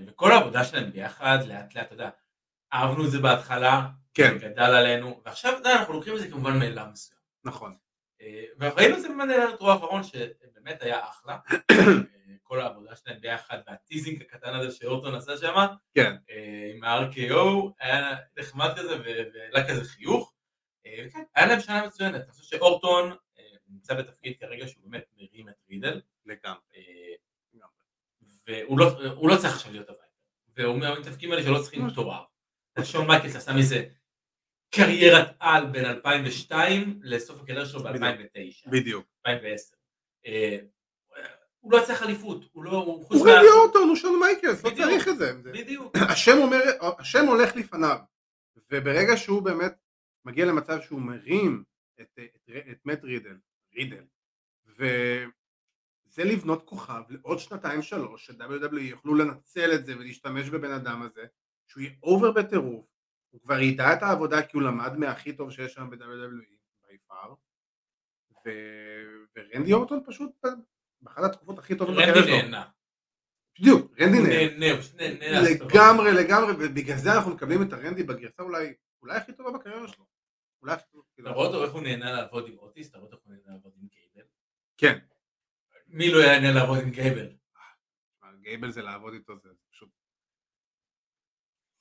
וכל העבודה שלהם ביחד, לאט לאט, אתה יודע, אהבנו את זה בהתחלה, כן. גדל עלינו, ועכשיו, אתה יודע, אנחנו לוקחים את זה כמובן מאליו מסוים. נכון. אה, וראינו את זה באמת ב-Raw האחרון שבאמת היה אחלה, (clears throat) כל העבודה שלהם ביחד וה teasing הקטן הזה שאורטון עשה שם, כן. עם ה-RKO, היה נחמד כזה והעלה כזה חיוך, וכן, היה להם שנה מצוינת, אני חושב שאורטון נמצא בתפקיד כרגע שהוא באמת מרים את רידל, לגמרי. והוא לא, לא צריך עכשיו להיות הביתה, והוא מהמתאבקים האלה שלא צריכים תואר. שון מייקלס עשה מזה קריירת על בין 2002 לסוף הקריירה שלו ב-2009. בדיוק. 2010. אה, הוא לא צריך אליפות, הוא לא... הוא רנדי אורטון, הוא שון מייקלס, לא צריך את זה. בדיוק. (clears throat) השם אומר, השם הולך לפניו, וברגע שהוא באמת מגיע למצב שהוא מרים את, את, את מאט רידל, רידל, וזה לבנות כוכב לעוד שנתיים שלוש, ש-WWE יוכלו לנצל את זה ולהשתמש בבן אדם הזה, שהוא יהיה over בטירוף, הוא כבר ידע את העבודה כי הוא למד מהכי טוב שיש שם ב-WWE, ביפר, ו... ורנדי אורטון פשוט באחת התקופות הכי טובות בקריירה שלו. רנדי נהנה. בדיוק, רנדי נהנה. לגמרי, לגמרי, ובגלל זה אנחנו מקבלים את הרנדי בגרסה אולי, אולי הכי טובה בקריירה שלו. אולי הכי טובה. אתה רואה אותו איך הוא נהנה לעבוד עם אוטיס, אתה רואה איך הוא נהנה לעבוד עם גייבל? כן. מי לא יענה לעבוד עם גייבל? גייבל זה לעבוד איתו, זה פשוט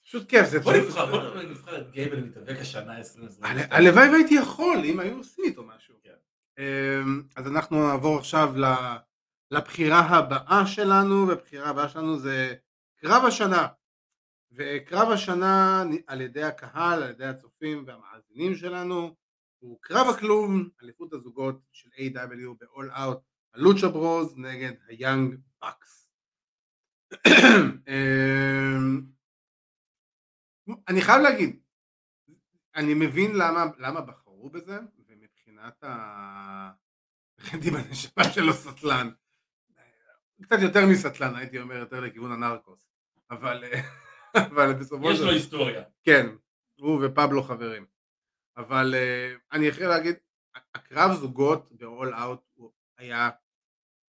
פשוט כיף, זה בוא נבחר, בוא נבחר את גייבל מתאבק השנה 2022. הלוואי והייתי יכול, אם היו עושים איתו משהו. אמ, אז אנחנו נעבור עכשיו לבחירה הבאה שלנו, והבחירה הבאה שלנו זה קרב השנה. וקרב השנה על ידי הקהל, על ידי הצופים והמאזינים שלנו, הוא קרב הכלוב, אליפות הזוגות של A.W. ב-all out, הלוצ'ה ברוז נגד היאנג בקס. אני חייב להגיד, אני מבין למה, למה בחרו בזה, ומבחינת ה... הכנתי בנשמה שלו סטלן, קצת יותר מסטלן, הייתי אומר יותר לכיוון הנרקוס, אבל, אבל בסופו של... יש לו היסטוריה. כן, הוא ופבלו חברים. אבל אני יכול להגיד, הקרב זוגות ב-all out היה,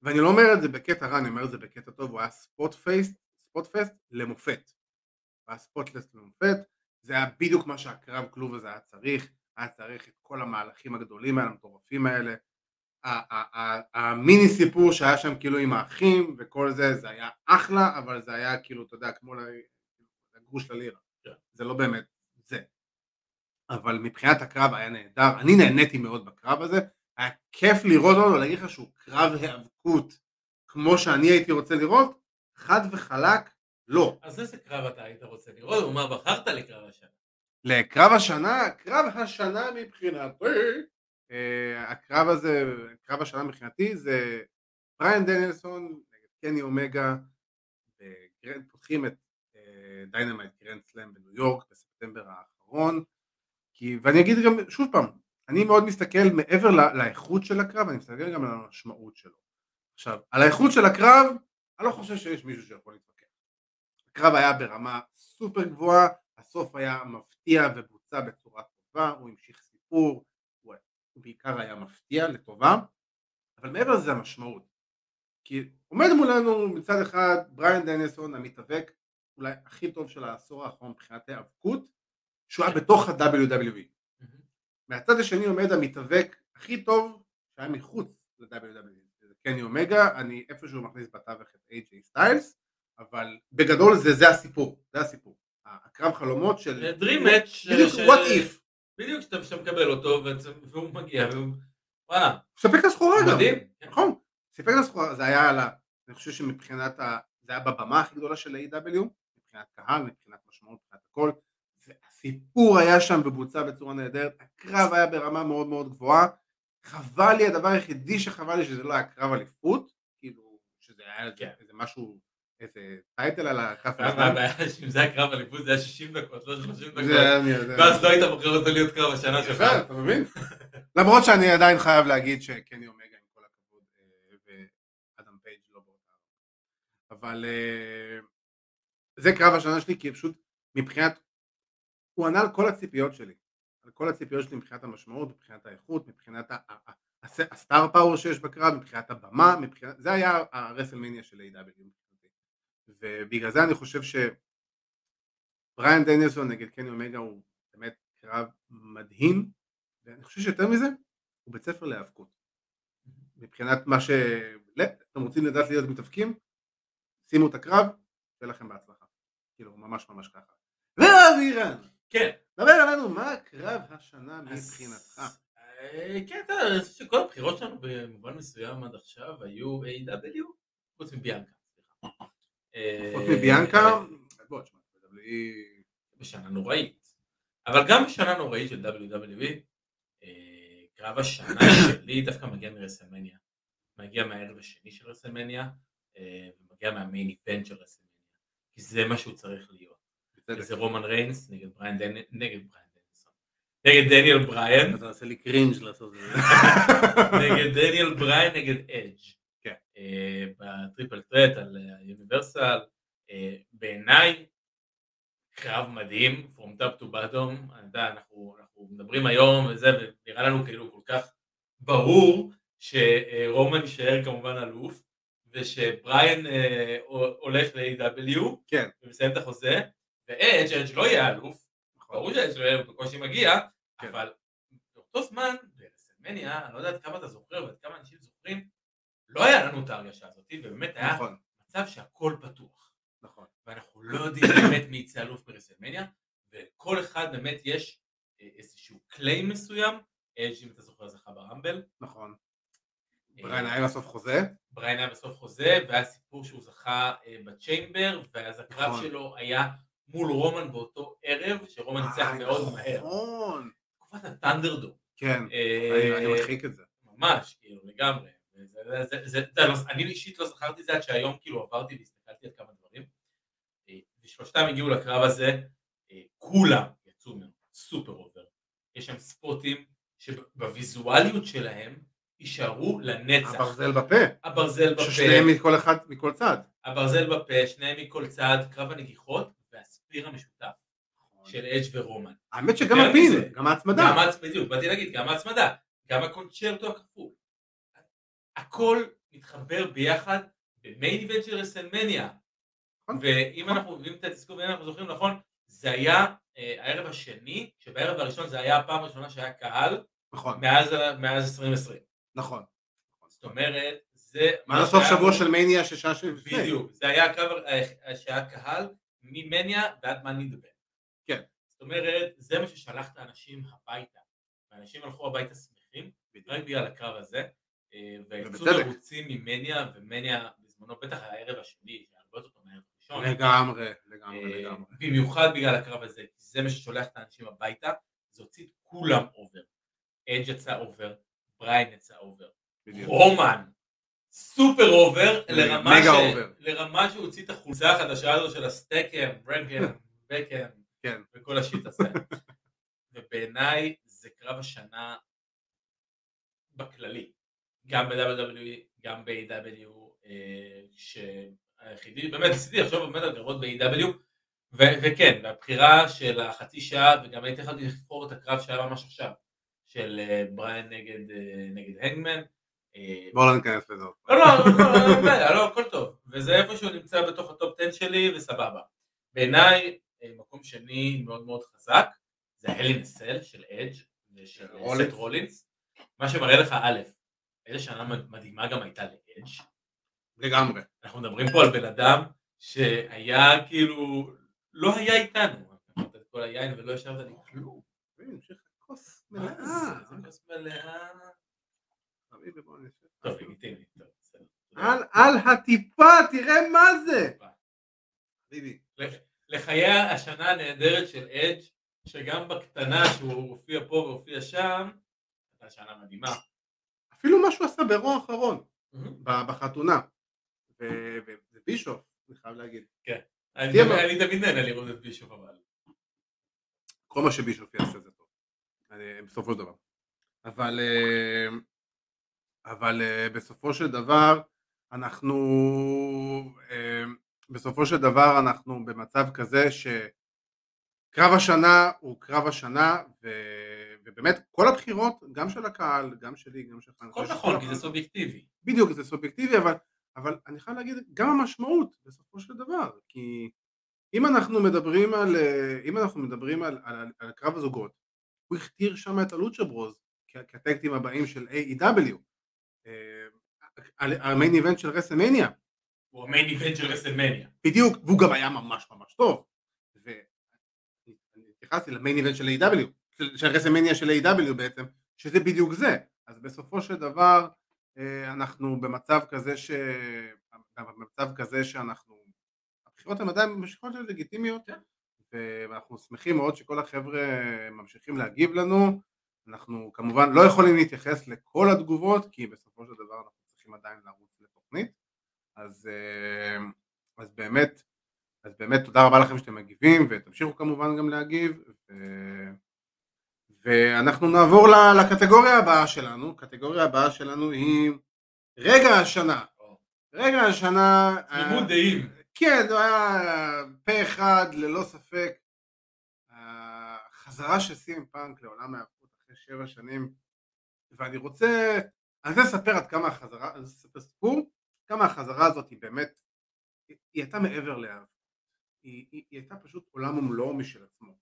ואני לא אומר את זה בקטע רע, אני אומר את זה בקטע טוב, הוא היה ספוט פייסט, ספוט פייסט למופת. והספוטלס למופת, זה היה בדיוק מה שהקרב כלוב הזה היה צריך, היה צריך את כל המהלכים הגדולים האלה, המטורפים האלה, המיני סיפור שהיה שם כאילו עם האחים וכל זה, זה היה אחלה, אבל זה היה כאילו, אתה יודע, כמו לגרוש ללירה, כן. זה לא באמת זה. אבל מבחינת הקרב היה נהדר, אני נהניתי מאוד בקרב הזה, היה כיף לראות אותו, להגיד לך שהוא קרב היאבקות כמו שאני הייתי רוצה לראות, חד וחלק, לא. אז איזה קרב אתה היית רוצה לראות, ומה בחרת לקרב השנה? לקרב השנה, קרב השנה מבחינתי, אה, הקרב הזה, קרב השנה מבחינתי זה בריאן דניאלסון נגד קני אומגה, פותחים את Dynamite Grand Slam בניו יורק בספטמבר האחרון, כי, ואני אגיד גם שוב פעם, אני מאוד מסתכל מעבר לאיכות של הקרב, אני מסתכל גם על המשמעות שלו. עכשיו, על האיכות של הקרב, אני לא חושב שיש מישהו שיכול להתווכח. הקרב היה ברמה סופר גבוהה, הסוף היה מפתיע ובוצע בצורה טובה, הוא המשיך סיפור, הוא בעיקר היה מפתיע לטובה, אבל מעבר לזה המשמעות. כי עומד מולנו מצד אחד בריאן דניסון המתאבק אולי הכי טוב של העשור האחרון מבחינת היאבקות, שהוא היה בתוך ה-WWE. מהצד השני עומד המתאבק הכי טוב שהיה מחוץ ל-WWE. קני אומגה, אני איפשהו מכניס בתווך את AJ סטיילס, אבל בגדול זה, זה הסיפור, זה הסיפור. הקרב חלומות של... Dream Match. בדיוק, what if. בדיוק שאתה מקבל אותו והוא מגיע והוא... וואלה. ספק את הסחורה גם. מדהים. נכון. סיפק את הסחורה, זה היה על ה... אני חושב שמבחינת ה... זה היה בבמה הכי גדולה של ה-AW, מבחינת קהל, מבחינת משמעות, מבחינת הכל. הסיפור היה שם ובוצע בצורה נהדרת, הקרב היה ברמה מאוד מאוד גבוהה. חבל לי, הדבר היחידי שחבל לי שזה לא היה קרב אליפות, כאילו, שזה היה כן. איזה משהו איזה title על הכף מה הבעיה שאם זה היה קרב אליפות זה היה 60 דקות, לא 30 דקות, ואז לא היית בוחר אותו להיות קרב השנה שלך. אתה מבין? למרות שאני עדיין חייב להגיד שקני אומגה עם כל הכבוד אה, ואדם פייג' לא באותה אבל אה, זה קרב השנה שלי כי פשוט מבחינת, הוא ענה על כל הציפיות שלי, על כל הציפיות שלי מבחינת המשמעות, מבחינת האיכות, מבחינת הסטאר פאוור שיש בקרב, מבחינת הבמה, זה היה הרסלמניה של A.W. ובגלל זה אני חושב שבריאן דניאלסון נגד קני אומגה הוא באמת קרב מדהים ואני חושב שיותר מזה הוא בית ספר להיאבקות. מבחינת מה ש... לא, אתם רוצים לדעת להיות מתאבקים? שימו את הקרב, שיהיה לכם בהצלחה. כאילו, ממש ממש ככה. ואבירן, כן. דבר עלינו, מה הקרב השנה מבחינתך? אה, כן, אתה יודע, אני חושב שכל הבחירות שלנו במובן מסוים עד עכשיו היו A.W. חוץ מביאנקה. סליחה. אה, חוץ מביאנקה, בוא, תשמע, בשנה נוראית. אבל גם בשנה נוראית של WWE, אה, קרב השנה (coughs) שלי דווקא מגיע מרסלמניה. מגיע מהערב השני של רסלמניה, אה, ומגיע מה main event של רסלמניה. כי זה מה שהוא צריך להיות. זה רומן ריינס נגד בריין דניאל, נגד בריין דניאלסון. נגד דניאל בריין, אתה עושה לי cringe לעשות את זה. (laughs) נגד דניאל בריין נגד אדג'. כן. אה, ב triple threat על Universal. בעיניי קרב מדהים, From top to bottom, אנחנו מדברים היום וזה, ונראה לנו כאילו כל כך ברור שרומן יישאר כמובן אלוף, ושבריין אה, הולך ל-AW, כן. ומסיים את החוזה, ואדג' אדג' לא יהיה אלוף, ברור שאדג' לא יהיה, בקושי מגיע, כן. אבל באותו זמן, ברסלמניה, אני לא יודע עד כמה אתה זוכר ועד כמה אנשים זוכרים, לא היה לנו את ההרגשה הזאת, ובאמת היה נכון, מצב שהכל פתוח. נכון. ואנחנו לא יודעים באמת מי יצא אלוף ברסלמניה, וכל אחד באמת יש אה, איזשהו קליים מסוים, אדג' אם אתה זוכר זכה ברמבל, נכון. אה, בריין היה בסוף חוזה? בריין היה בסוף חוזה, והיה סיפור שהוא זכה אה, בצ'יימבר, ואז הקרב נכון. שלו היה מול רומן באותו ערב, שרומן ניצח אה, מאוד מהר. נכון. תקופת הטנדרדום. כן, אה, אני מדחיק את זה. ממש, כאילו, לגמרי. לא- אני אישית לא זכרתי את זה עד שהיום כאילו עברתי והסתכלתי על כמה דברים. אה, ושלושתם הגיעו לקרב הזה, כולם יצאו ממנו super over. יש שם spotים שבוויזואליות שלהם יישארו לנצח. הברזל בפה. הברזל בפה, ששניהם מכל אחד, מכל צד. הברזל בפה, שניהם מכל צד, קרב הנגיחות וה spear המשותף של אדג' ורומן. האמת שגם מזה. גם ההצמדה. בדיוק, באתי להגיד, גם ההצמדה, גם ה con-chair-to הכפול. הכל מתחבר ביחד במיין איבנט של רסלמניה. נכון. ואם אנחנו, אם אתם תזכרו ואם אנחנו זוכרים נכון, זה היה אה, הערב השני, שבערב הראשון זה היה הפעם הראשונה שהיה קהל נכון, מאז ה- מאז 2020. נכון. זאת אומרת, זה... מה שהיה שבוע של מניה שעה שלפני. בדיוק, זה היה הקרב אה, שהיה קהל ממניה ועד מאני דבר. כן. זאת אומרת, זה מה ששלח את האנשים הביתה. ואנשים הלכו הביתה שמחים, רק בגלל הקרב הזה, אה, ויצאו. מרוצים ממניה, ומניה בזמנו, בטח הערב השני, שהיה הרבה יותר טוב מהערב הראשון. לגמרי, לגמרי, אה, לגמרי. במיוחד בגלל הקרב הזה, כי זה מה ששולח את האנשים הביתה, זה הוציא את כולם over. אדג' יצא אובר, בריין יצא over. רומן, super over, לרמה, מגה ש... over. לרמה שהוא הוציא את החולצה החדשה הזו של ה stack'em, wreck'em, בקם, כן. וכל השיט הזה. ובעיניי זה קרב השנה בכללי, גם ב-WWE, גם ב-AW, אה, שהיחידי, באמת ניסיתי לחשוב באמת על קרבות ב-AW, וכן, והבחירה של החצי שעה, וגם הייתי יכול לבחור את הקרב שהיה ממש עכשיו, של אה, בריין נגד, אה, נגד הנגמן. אה, בואו לא ניכנס לזה. לא, לא, לא, לא, לא, לא, הכל טוב. וזה איפשהו נמצא בתוך הטופ 10 שלי, וסבבה. בעיניי, אה, מקום שני מאוד מאוד חזק, זה הלינסל של אדג' ושל אה, רולינס. סט רולינס. מה שמראה לך, א', איזה שנה מדהימה גם הייתה לאדג'. לגמרי. אנחנו מדברים פה על בן אדם שהיה כאילו, לא היה איתנו. את כל היין ולא השארת לי כלום. כוס מלאה. זה? זה כוס מלאה. טוב, לגיטימי. טוב, בסדר. על הטיפה, תראה מה זה. לחיי השנה הנהדרת של אדג' שגם בקטנה שהוא הופיע פה והופיע שם, הייתה שנה מדהימה. אפילו מה שהוא עשה ברוע האחרון, בחתונה. ו- ו- זה בישוף, אני חייב להגיד. מה- אני תמיד נהנה לראות את בישוף אבל. כל מה שבישוף יעשה זה טוב. בסופו של דבר. אבל אה, אבל אה, בסופו של דבר אנחנו אה, בסופו של דבר אנחנו במצב כזה שקרב השנה הוא קרב השנה ו- ובאמת כל הבחירות גם של הקהל גם שלי גם שלך הכל נכון כי זה סובייקטיבי. בדיוק זה סובייקטיבי אבל אבל אני חייב להגיד גם המשמעות בסופו של דבר כי אם אנחנו מדברים על אה, אם אנחנו מדברים על, על, על קרב הזוגות הוא הכתיר שם את הלוצ'ה ברוז כ tag team הבאים של AEW. ה main event של רסלמניה. הוא ה main event של רסלמניה. בדיוק, והוא גם היה ממש ממש טוב. ואני התייחסתי ל main event של AEW, של רסלמניה של AEW בעצם, שזה בדיוק זה. אז בסופו של דבר אה, אנחנו במצב כזה ש... במצב כזה שאנחנו... הבחירות הן עדיין ממשיכות להיות לגיטימיות, כן. ואנחנו שמחים מאוד שכל החבר'ה ממשיכים להגיב לנו. אנחנו כמובן לא יכולים להתייחס לכל התגובות, כי בסופו של דבר אנחנו צריכים עדיין לרוץ לתוכנית. אז, אה, אז באמת, אז באמת תודה רבה לכם שאתם מגיבים, ותמשיכו כמובן גם להגיב. ו... ואנחנו נעבור לקטגוריה הבאה שלנו, הקטגוריה הבאה שלנו היא רגע השנה. רגע השנה... תמימות דעים. כן, זה היה פה אחד ללא ספק. החזרה של סים פאנק לעולם ההיאבקות אחרי שבע שנים, ואני רוצה, אני רוצה לספר עד כמה החזרה, אני רוצה לספר סיפור, כמה החזרה הזאת היא באמת, היא, היא הייתה מעבר להיאבקות, היא, היא, היא הייתה פשוט עולם ומלואו משל עצמו.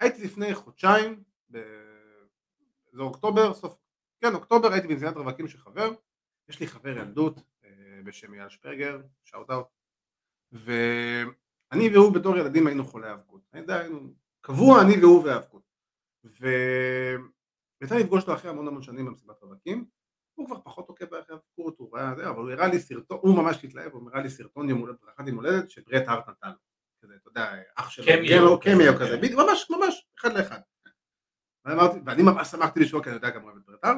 הייתי לפני חודשיים זה אוקטובר, סוף, כן אוקטובר הייתי בנזינת רווקים של חבר, יש לי חבר ילדות אה, בשם אייל שפרגר, שאוט אאוט, ואני והוא בתור ילדים היינו חולי האבקות, היינו קבוע אני והוא והאבקות, ויצא לפגוש אותו אחרי המון המון שנים במסיבת רווקים, הוא כבר פחות עוקב אחרי האבקות, הוא ראה זה, אבל הוא הראה לי סרטון, הוא ממש התלהב, הוא הראה לי סרטון יום הולדת, ברכת יום הולדת שברט הארט נתן לו, כזה, אתה יודע, אח שלו, קמיו כזה, ממש ממש, אחד לאחד. ואני ממש שמחתי לשמוע כי אני יודע גם אוהב את ברטל,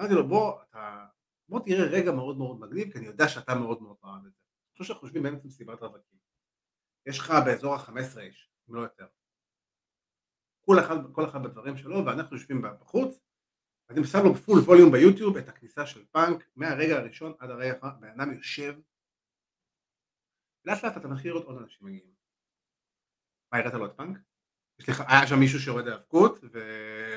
אמרתי לו בוא, אתה, בוא תראה רגע מאוד מאוד מגניב כי אני יודע שאתה מאוד מאוד אוהב את זה. אני חושב שאנחנו יושבים באמצע מסיבת רווקים. יש לך באזור ה-15 איש, אם לא יותר. כל אחד, כל אחד בדברים שלו ואנחנו יושבים בחוץ ואני שם לו בפול ווליום ביוטיוב את הכניסה של פאנק מהרגע הראשון עד הרגע האחרון, בן אדם יושב לאט לאט אתה לראות עוד אנשים מגיעים. מה הראית לו את פאנק? יש לך, היה שם מישהו שיורד להאבקות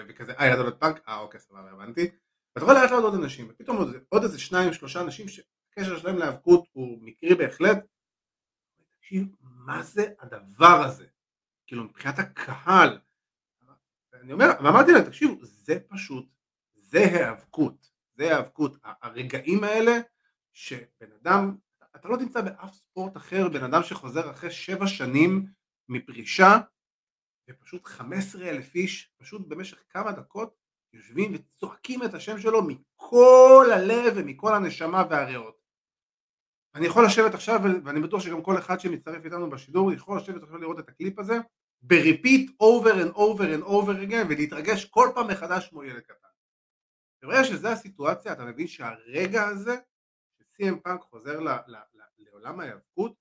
וכזה, אה ירד עוד פאנק, אה אוקיי סבבה הבנתי, ואתה רואה לאט לאט עוד אנשים, ופתאום עוד, עוד איזה שניים שלושה אנשים שהקשר שלהם להאבקות הוא מקרי בהחלט, תקשיב, מה זה הדבר הזה? כאילו מבחינת הקהל, אני אומר, ואמרתי להם, תקשיבו, זה פשוט, זה היאבקות, זה היאבקות, הרגעים האלה שבן אדם, אתה לא תמצא באף ספורט אחר בן אדם שחוזר אחרי שבע שנים מפרישה ופשוט 15 אלף איש פשוט במשך כמה דקות יושבים וצועקים את השם שלו מכל הלב ומכל הנשמה והריאות. אני יכול לשבת עכשיו ואני בטוח שגם כל אחד שמצטרף איתנו בשידור יכול לשבת עכשיו לראות את הקליפ הזה ב repeat over and over and over again ולהתרגש כל פעם מחדש כמו ילד קטן. ברגע שזו הסיטואציה אתה מבין שהרגע הזה ש-CM פאנק חוזר ל- ל- ל- לעולם ההיאבקות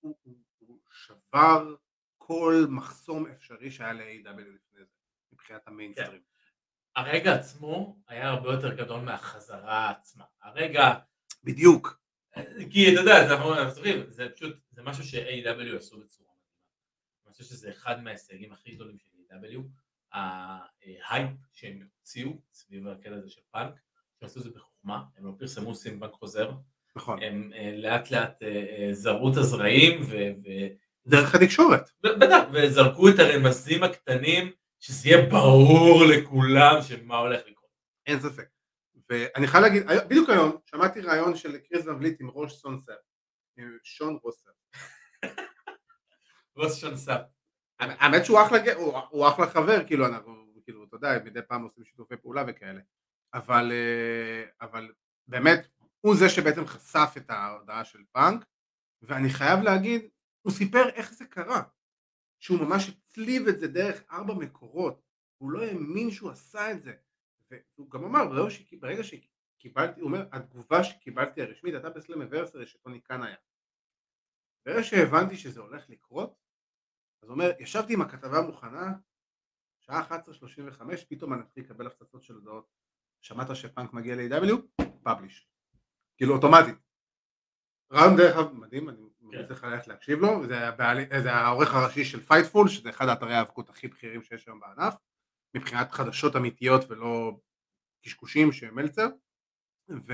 הוא, הוא, הוא שבר כל מחסום אפשרי שהיה ל-AW לפני זה, מבחינת המיינסטרים. כן. הרגע עצמו היה הרבה יותר גדול מהחזרה עצמה. הרגע... בדיוק. כי אתה יודע, זוכרים, זה פשוט, זה משהו ש-AW עשו בצורה חושב שזה אחד מההישגים הכי גדולים של AW, ההייפ שהם הוציאו סביב הקטע הזה של פאנק, שהם עשו את זה בחוכמה, הם לא פרסמו סימבנק חוזר, נכון. הם אה, לאט לאט אה, אה, זרעו את הזרעים דרך התקשורת. בטח, וזרקו את הרמזים הקטנים, שזה יהיה ברור לכולם שמה הולך לקרות. אין ספק. ואני חייב להגיד, בדיוק היום שמעתי ראיון של קריס ון וליט עם ראש סונסר, עם שון רוסר. ראש סונסר. האמת שהוא אחלה, הוא אחלה חבר, כאילו אנחנו, כאילו, אתה יודע, מדי פעם עושים שיתופי פעולה וכאלה. אבל, אה, אבל באמת, הוא זה שבעצם חשף את ההודעה של פאנק, ואני חייב להגיד, הוא סיפר איך זה קרה, שהוא ממש הצליב את זה דרך ארבע מקורות, הוא לא האמין שהוא עשה את זה, והוא גם אמר ברגע שקיבלתי, הוא אומר התגובה שקיבלתי הרשמית הייתה בסלם אברסרי שטוני קאן היה, ברגע שהבנתי שזה הולך לקרות, אז הוא אומר ישבתי עם הכתבה מוכנה, שעה 11:35 פתאום אני מתחיל לקבל הפצצות של הודעות, שמעת שפאנק מגיע ל-AEW? publish, כאילו אוטומטית, ראיון דרך אגב מדהים, אני ממליץ לך ללכת להקשיב לו, זה, העורך הראשי של פייטפול, שזה אחד האתרי היאבקות הכי בכירים שיש היום בענף, מבחינת חדשות אמיתיות ולא קשקושים של מלצר, ו...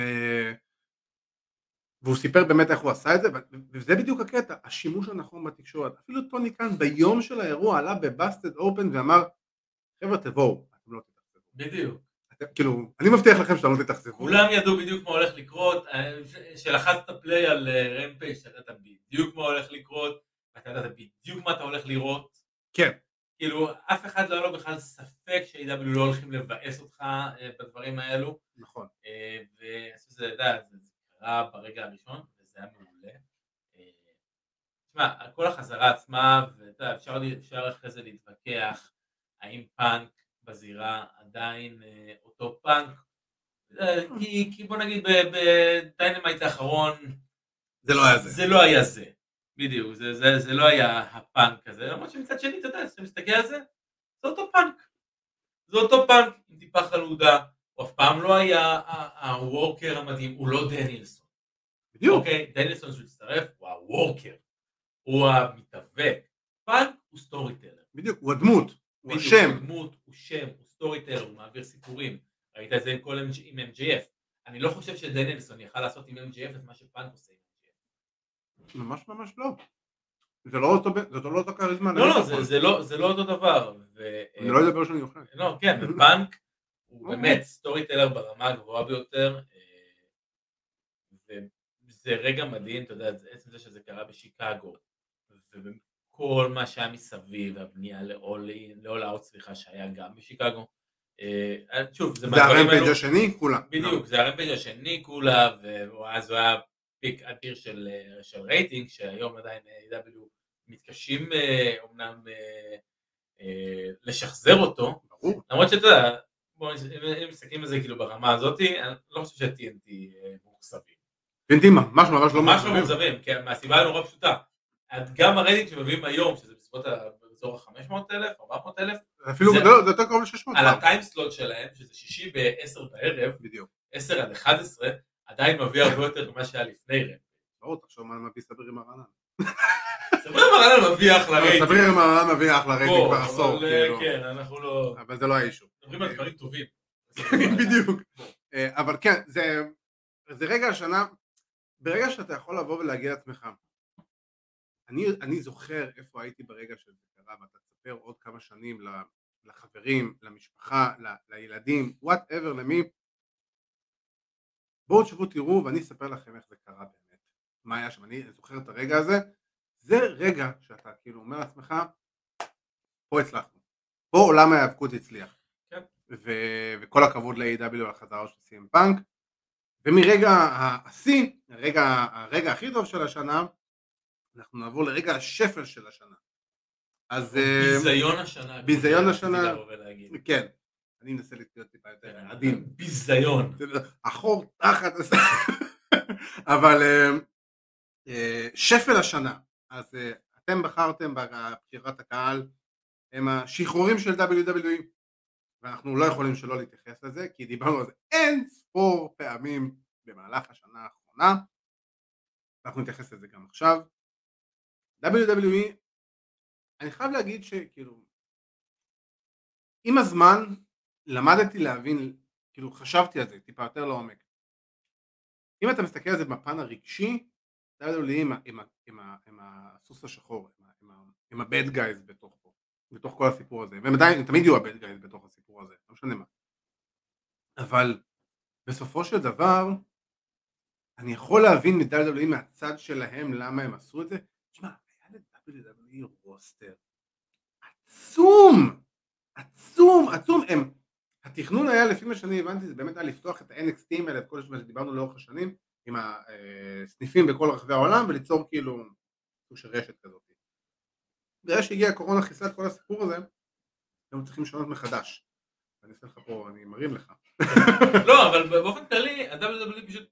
והוא סיפר באמת איך הוא עשה את זה, וזה בדיוק הקטע, השימוש הנכון בתקשורת, אפילו טוני קאן ביום של האירוע עלה ב Busted Open ואמר חבר'ה תבואו, אתם לא תתאכזבו. בדיוק. כאילו, אני מבטיח לכם שאתם לא תתאכזבו. כולם ידעו בדיוק מה הולך לקרות, אה, שלחצת play על רמפייג' אתה ידעת בדיוק מה הולך לקרות, אתה ידעת בדיוק מה אתה הולך לראות. כן. כאילו, אף אחד לא היה לו בכלל ספק ש-AEW לא הולכים לבאס אותך אה, בדברים האלו. נכון. אה, ואני חושב שזה, אתה יודע, קרה ברגע הראשון, וזה היה מעולה. אה, תשמע, כל החזרה עצמה, ואתה יודע, אפשר, אפשר אחרי זה להתווכח, האם פאנק בזירה עדיין אותו פאנק, כי, כי בוא נגיד ב Dynamite האחרון, זה לא היה זה. זה לא היה זה. בדיוק, זה, זה, זה לא היה הפאנק הזה, למרות שמצד שני, אתה יודע, כשאתה מסתכל על זה, זה אותו פאנק. זה אותו פאנק עם טיפה חלודה, אף פעם לא היה ה worker המדהים, הוא לא דניאלסון. בדיוק. אוקיי, דניאלסון שהוא הצטרף, הוא ה worker, הוא המתאבק. פאנק הוא storyteller. בדיוק, הוא הדמות, הוא השם. הוא דמות, הוא שם, הוא storyteller, הוא מעביר סיפורים. ראית את זה עם כל עם MJF. אני לא חושב שדניאלסון יכל לעשות עם MJF את מה שפאנק עושה עם MJF. ממש ממש לא. זה לא אותו, זה לא אותו כריזמה. לא, לא, זה, זה לא, זה לא אותו דבר. ו... אני לא אדבר שאני אוכל. לא, כן, ופאנק הוא אוקיי. באמת storyteller ברמה הגבוהה ביותר, אה, וזה רגע מדהים, אתה יודע, עצם זה שזה קרה בשיקגו, וכל מה שהיה מסביב, הבנייה ל-All Out, סליחה, שהיה גם בשיקגו. אה, שוב, זה האלו- השני, כולה. בדיוק, זה ה Rampage השני כולה, ואז הוא היה peak אדיר של, אה, של רייטינג, שהיום עדיין אה, A.E.W. מתקשים אה, אומנם אה, אה, לשחזר אותו, ברור. למרות שאתה יודע, אם מסתכלים על זה כאילו ברמה הזאתי, אני לא חושב ש-TNT אה, מאוכזבים. טינטים ממש ממש לא ממש לא מאוכזבים. מאוכזבים, כי מהסיבה הנורא פשוטה. גם הרייטינג שמביאים היום, שזה בסביבות באזור ה-500 אלף, 400 אלף, אפילו, זה- לא, זה יותר קרוב ל-600 על הטיים סלוט שלהם, שזה שישי ב-10 בערב, בדיוק. 10 עד 11, עדיין מביא הרבה יותר ממה שהיה לפני רם. ברור, תחשוב מה מביא סברי מרנן. סברי מרנן מביא אחלה רייטינג. סברי מרנן מביא אחלה רייטינג כבר עשור, אבל, אה, כאילו. כן, אנחנו לא... אבל זה לא ה issue. מדברים על דברים טובים. (laughs) בדיוק. אה, אבל כן, זה, רגע השנה, ברגע שאתה יכול לבוא ולהגיד לעצמך, אני, זוכר איפה הייתי ברגע שזה קרה, ואתה תספר עוד כמה שנים לחברים, למשפחה, לילדים, whatever, למי, בואו תשבו תראו ואני אספר לכם איך זה קרה באמת, מה היה שם, אני זוכר את הרגע הזה, זה רגע שאתה כאילו אומר לעצמך, פה הצלחנו, פה עולם ההיאבקות הצליח. כן. ו- וכל הכבוד ל-AW על החזרה של סי.אם פאנק ומרגע השיא, הרגע, הרגע הכי טוב של השנה אנחנו נעבור לרגע השפל של השנה אז אה, ביזיון השנה. ביזיון השנה. כן, אני מנסה להיות טיפה יותר כן, עדין ביזיון. החור תחת (laughs) אבל אה, אה, שפל השנה אז אה, אתם בחרתם בבחירת הקהל הם השחרורים של WWE ואנחנו לא יכולים שלא להתייחס לזה כי דיברנו על זה אין ספור פעמים במהלך השנה האחרונה. אנחנו נתייחס לזה גם עכשיו. WWE אני חייב להגיד שכאילו עם הזמן למדתי להבין כאילו חשבתי על זה טיפה יותר לעומק. אם אתה מסתכל על זה בפן הרגשי WWE עם, ה- עם, ה- עם, ה- עם הסוס השחור עם, ה- עם, ה- עם הבד גייז בתוך פה בתוך כל הסיפור הזה. והם עדיין הם תמיד יהיו הבד גייז בתוך הסיפור הזה לא משנה מה. אבל בסופו של דבר אני יכול להבין מ-WWE מהצד שלהם למה הם עשו את זה. תשמע היה ל-WWE רוסטר עצום עצום עצום. הם התכנון היה לפי מה שאני הבנתי זה באמת היה לפתוח את ה-NXT האלה את כל מה שדיברנו לאורך השנים עם הסניפים בכל רחבי העולם וליצור כאילו סוג של רשת כזאת ברגע שהגיעה הקורונה חיסלה את כל הסיפור הזה הם צריכים לשנות מחדש אני אעשה לך פה, אני מרים לך לא, אבל באופן כללי, ה-WWE פשוט,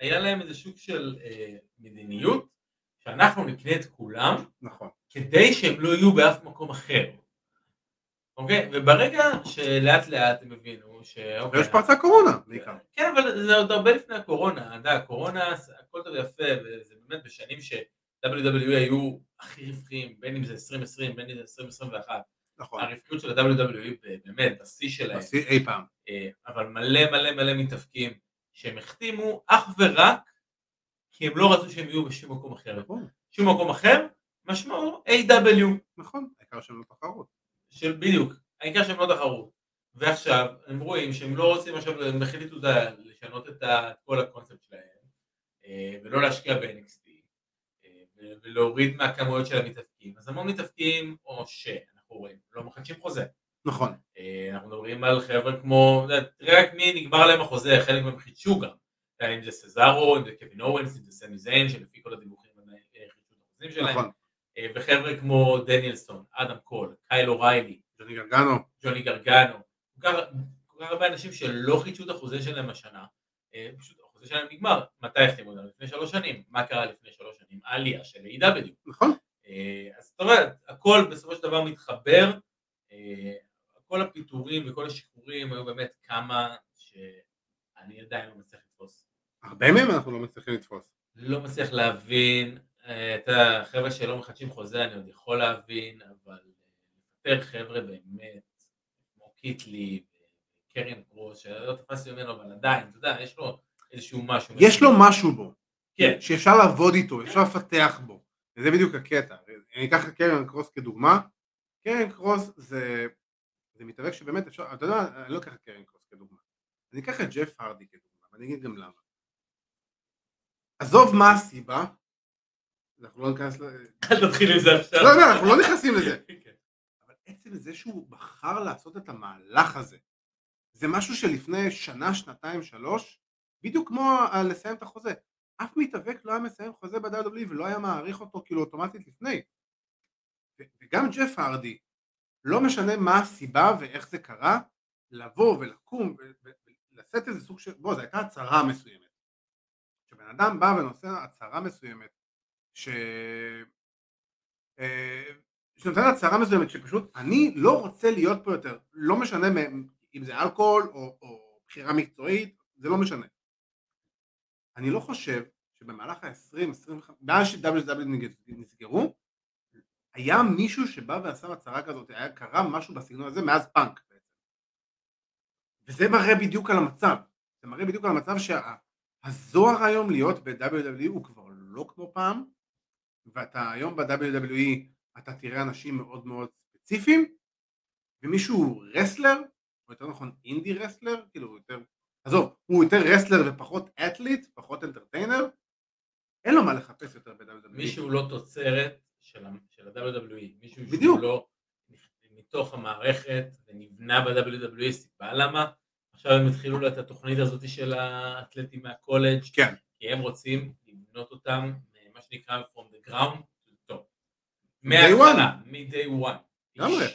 היה להם איזה שוק של אה, מדיניות, שאנחנו נקנה את כולם, נכון כדי שהם לא יהיו באף מקום אחר. אוקיי? וברגע שלאט לאט הם הבינו ש... אוקיי, ויש פרצה קורונה בעיקר. כן, אבל זה עוד הרבה לפני הקורונה, אתה יודע, הקורונה, הכל טוב ויפה, וזה באמת בשנים ש-WWE היו הכי רווחיים, בין אם זה 2020, בין אם זה 2021, נכון. הרווחיות של ה-WWE באמת בשיא שלהם, בשיא אי פעם. אה, אבל מלא מלא מלא מתאבקים שהם החתימו אך ורק כי הם לא רצו שהם יהיו בשום מקום אחר. נכון. שום מקום אחר, משמעו A.W. נכון העיקר שהם לא תחרות. של בדיוק, העיקר שהם לא תחרות. ועכשיו הם רואים שהם לא רוצים עכשיו, הם החליטו לשנות את כל הקונספט שלהם אה, ולא להשקיע ב-NXT אה, ולהוריד מהכמויות של המתאבקים, אז המון מתאבקים או שאנחנו רואים, לא מחדשים חוזה. נכון. אה, אנחנו מדברים על חבר'ה כמו, תראה רק מי נגמר להם החוזה, חלק מהם חידשו גם, אם זה סזארו, אם זה קווין אוונס, אם זה סמי זיין, שלפי כל הדיווחים חידשו את החוזים שלהם. נכון. וחבר'ה כמו דניאלסון, אדם קול, קייל אוריילי, ג'וני גרגנו, ג'וני גרגנו, כל כך הרבה אנשים שלא חידשו את החוזה שלהם השנה, אה, פשוט החוזה שלהם נגמר, מתי החתימו אותם? לפני שלוש שנים, מה קרה לפני שלוש שנים? העלייה של A.E.W. נכון. אה, אז זאת אומרת, הכל בסופו של דבר מתחבר, אה, כל הפיטורים וכל השחרורים היו באמת כמה שאני עדיין לא מצליח לתפוס. הרבה מהם אנחנו לא מצליחים לתפוס. לא מצליח להבין, את החבר'ה שלא מחדשים חוזה אני עוד יכול להבין, אבל יותר חבר'ה באמת קיטלי, קרן קרוס, שלא תפסתי ממנו, אבל עדיין, אתה יודע, יש לו איזשהו משהו. יש לו משהו בו. כן. שאפשר לעבוד איתו, אפשר לפתח בו. וזה בדיוק הקטע. אני אקח את קרן קרוס כדוגמה. קרן קרוס זה, זה מתאבק שבאמת אפשר, אתה יודע, אני לא אקח את קרן קרוס כדוגמה. אני אקח את ג'ף הרדי כדוגמה, ואני אגיד גם למה. עזוב מה הסיבה, אנחנו לא ניכנס ל... אל תתחיל עם זה עכשיו. לא, לא, אנחנו לא נכנסים לזה. עצם זה שהוא בחר לעשות את המהלך הזה, זה משהו שלפני שנה, שנתיים, שלוש, בדיוק כמו לסיים את החוזה. אף מתאבק לא היה מסיים חוזה ב-WWE ולא היה מעריך אותו כאילו אוטומטית לפני. וגם ג'ף הרדי, לא משנה מה הסיבה ואיך זה קרה, לבוא ולקום ולשאת איזה סוג של, בוא, זו הייתה הצהרה מסוימת. כשבן אדם בא ונושא הצהרה מסוימת, ש... שנותן הצהרה מסוימת שפשוט אני לא רוצה להיות פה יותר, לא משנה אם זה אלכוהול או, או בחירה מקצועית, זה לא משנה. אני לא חושב שבמהלך ה-20, 25, מאז ש-WW נסגרו, היה מישהו שבא ועשה הצהרה כזאת, היה קרה משהו בסגנון הזה מאז פאנק. וזה מראה בדיוק על המצב, זה מראה בדיוק על המצב שהזוהר היום להיות ב-WWE הוא כבר לא כמו פעם, ואתה היום ב-WWE אתה תראה אנשים מאוד מאוד ספציפיים, ומישהו wrestler, או יותר נכון indie wrestler, כאילו יותר, עזוב, הוא יותר wrestler ופחות athlete, פחות entertainer, אין לו מה לחפש יותר ב-WWE. מישהו לא תוצרת של ה-WWE, מישהו בדיוק. שהוא לא מתוך המערכת ונבנה ב-WWE, סיבה למה? עכשיו הם התחילו לו את התוכנית הזאת של האתלטים מהקולג', כן. כי הם רוצים לבנות אותם, מה שנקרא from the ground מההתחלה, מ-day one. לגמרי.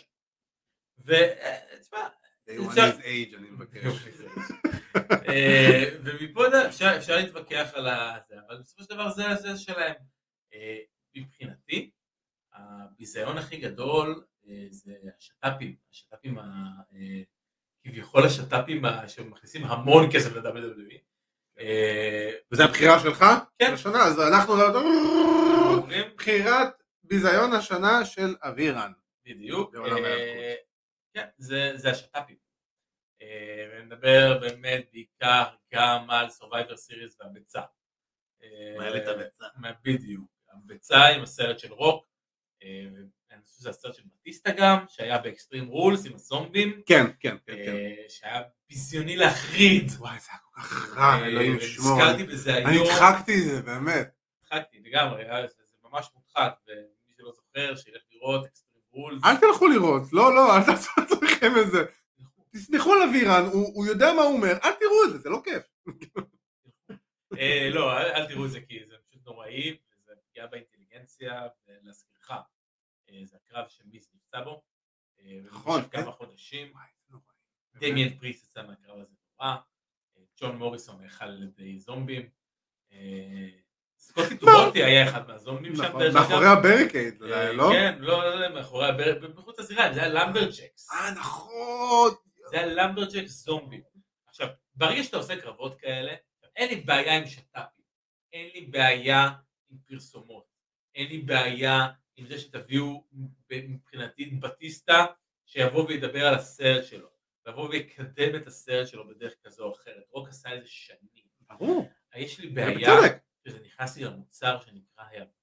ותשמע, day one is age, אני מבקש. אה, ומפה אפשר להתווכח על זה, אבל בסופו של דבר זה שלהם. אה, מבחינתי, הביזיון הכי גדול אה, זה השת"פים, השת"פים, כביכול השת"פים שמכניסים המון כסף ל-WWE. וזה הבחירה שלך? כן. לשנה, אז אנחנו... בחירת ביזיון השנה של אבירן. בדיוק. אה, כן, זה השת"פים. אה, ונדבר באמת בעיקר גם על Survivor Series והביצה. מעלת הביצה. בדיוק. הביצה עם הסרט של רוק. אה, אני חושב שזה הסרט של בטיסטה גם, שהיה באקסטרים רולס עם הזומבים. כן, כן, כן. שהיה ביזיוני להחריד. וואי, זה היה כל כך רע, אלוהים ישמור. נזכרתי בזה היום. אני הדחקתי את זה, באמת. הדחקתי לגמרי, זה ממש מודחק. שלא זוכר, שילך לראות אקסטרים רולס. אל תלכו לראות, לא, לא, אל תעשו את עצמכם את זה. תסמכו על אבירן, הוא יודע מה הוא אומר, אל תראו את זה, זה לא כיף. אה, לא, אל תראו את זה כי זה פשוט נוראי, וזה פגיעה באינטליגנציה, ולהזכירך, אה, זה הקרב שמיס נפצע בו. אה, נכון. כמה חודשים. דמיאן פריסט יצא מהקרב הזה נורא. ג'ון מוריסון נאכל על ידי זומבים. סקוטי 2 הוטי היה אחד מהזומבים שם. נכון, מאחורי ה barricade, אה, לא? כן, לא, לא, מאחורי ה barricade, מחוץ לזירה, זה היה lumberjacks. אה, נכון. זה היה lumberjacks זומבים. עכשיו, ברגע שאתה עושה קרבות כאלה, אין לי בעיה עם שת"פים, אין לי בעיה עם פרסומות, אין לי בעיה עם זה שתביאו מבחינתי בטיסטה שיבוא וידבר על הסרט שלו, ויבוא ויקדם את הסרט שלו בדרך כזו או אחרת. רוק עשה איזה שנים. ברור. יש לי בעיה שזה נכנס לי למוצר שנקרא היאבקות.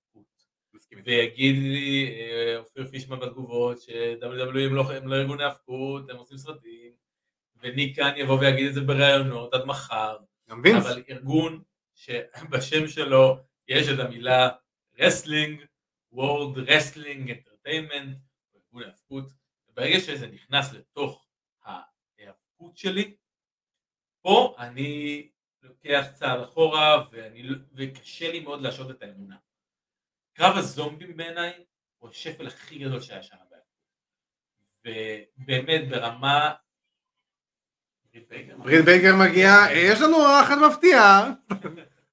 ויגיד לי אה, אופיר פישמן בתגובות ש-WW הם לא, הם לא ארגוני האבקות, הם עושים סרטים, וניק כאן יבוא ויגיד את זה בראיונות עד מחר, גם וינס. אבל ארגון שבשם שלו יש את המילה wrestling, World Wrestling Entertainment, ארגון ההאבקות, וברגע שזה נכנס לתוך ההיאבקות שלי, פה אני לוקח צעד אחורה ואני, לא- וקשה לי מאוד להשעות את האמונה. קרב הזומבים בעיניי הוא השפל הכי גדול שהיה שם בהאבקות. ובאמת ברמה... ברית בייקר? אה, יש לנו אורחת מפתיעה.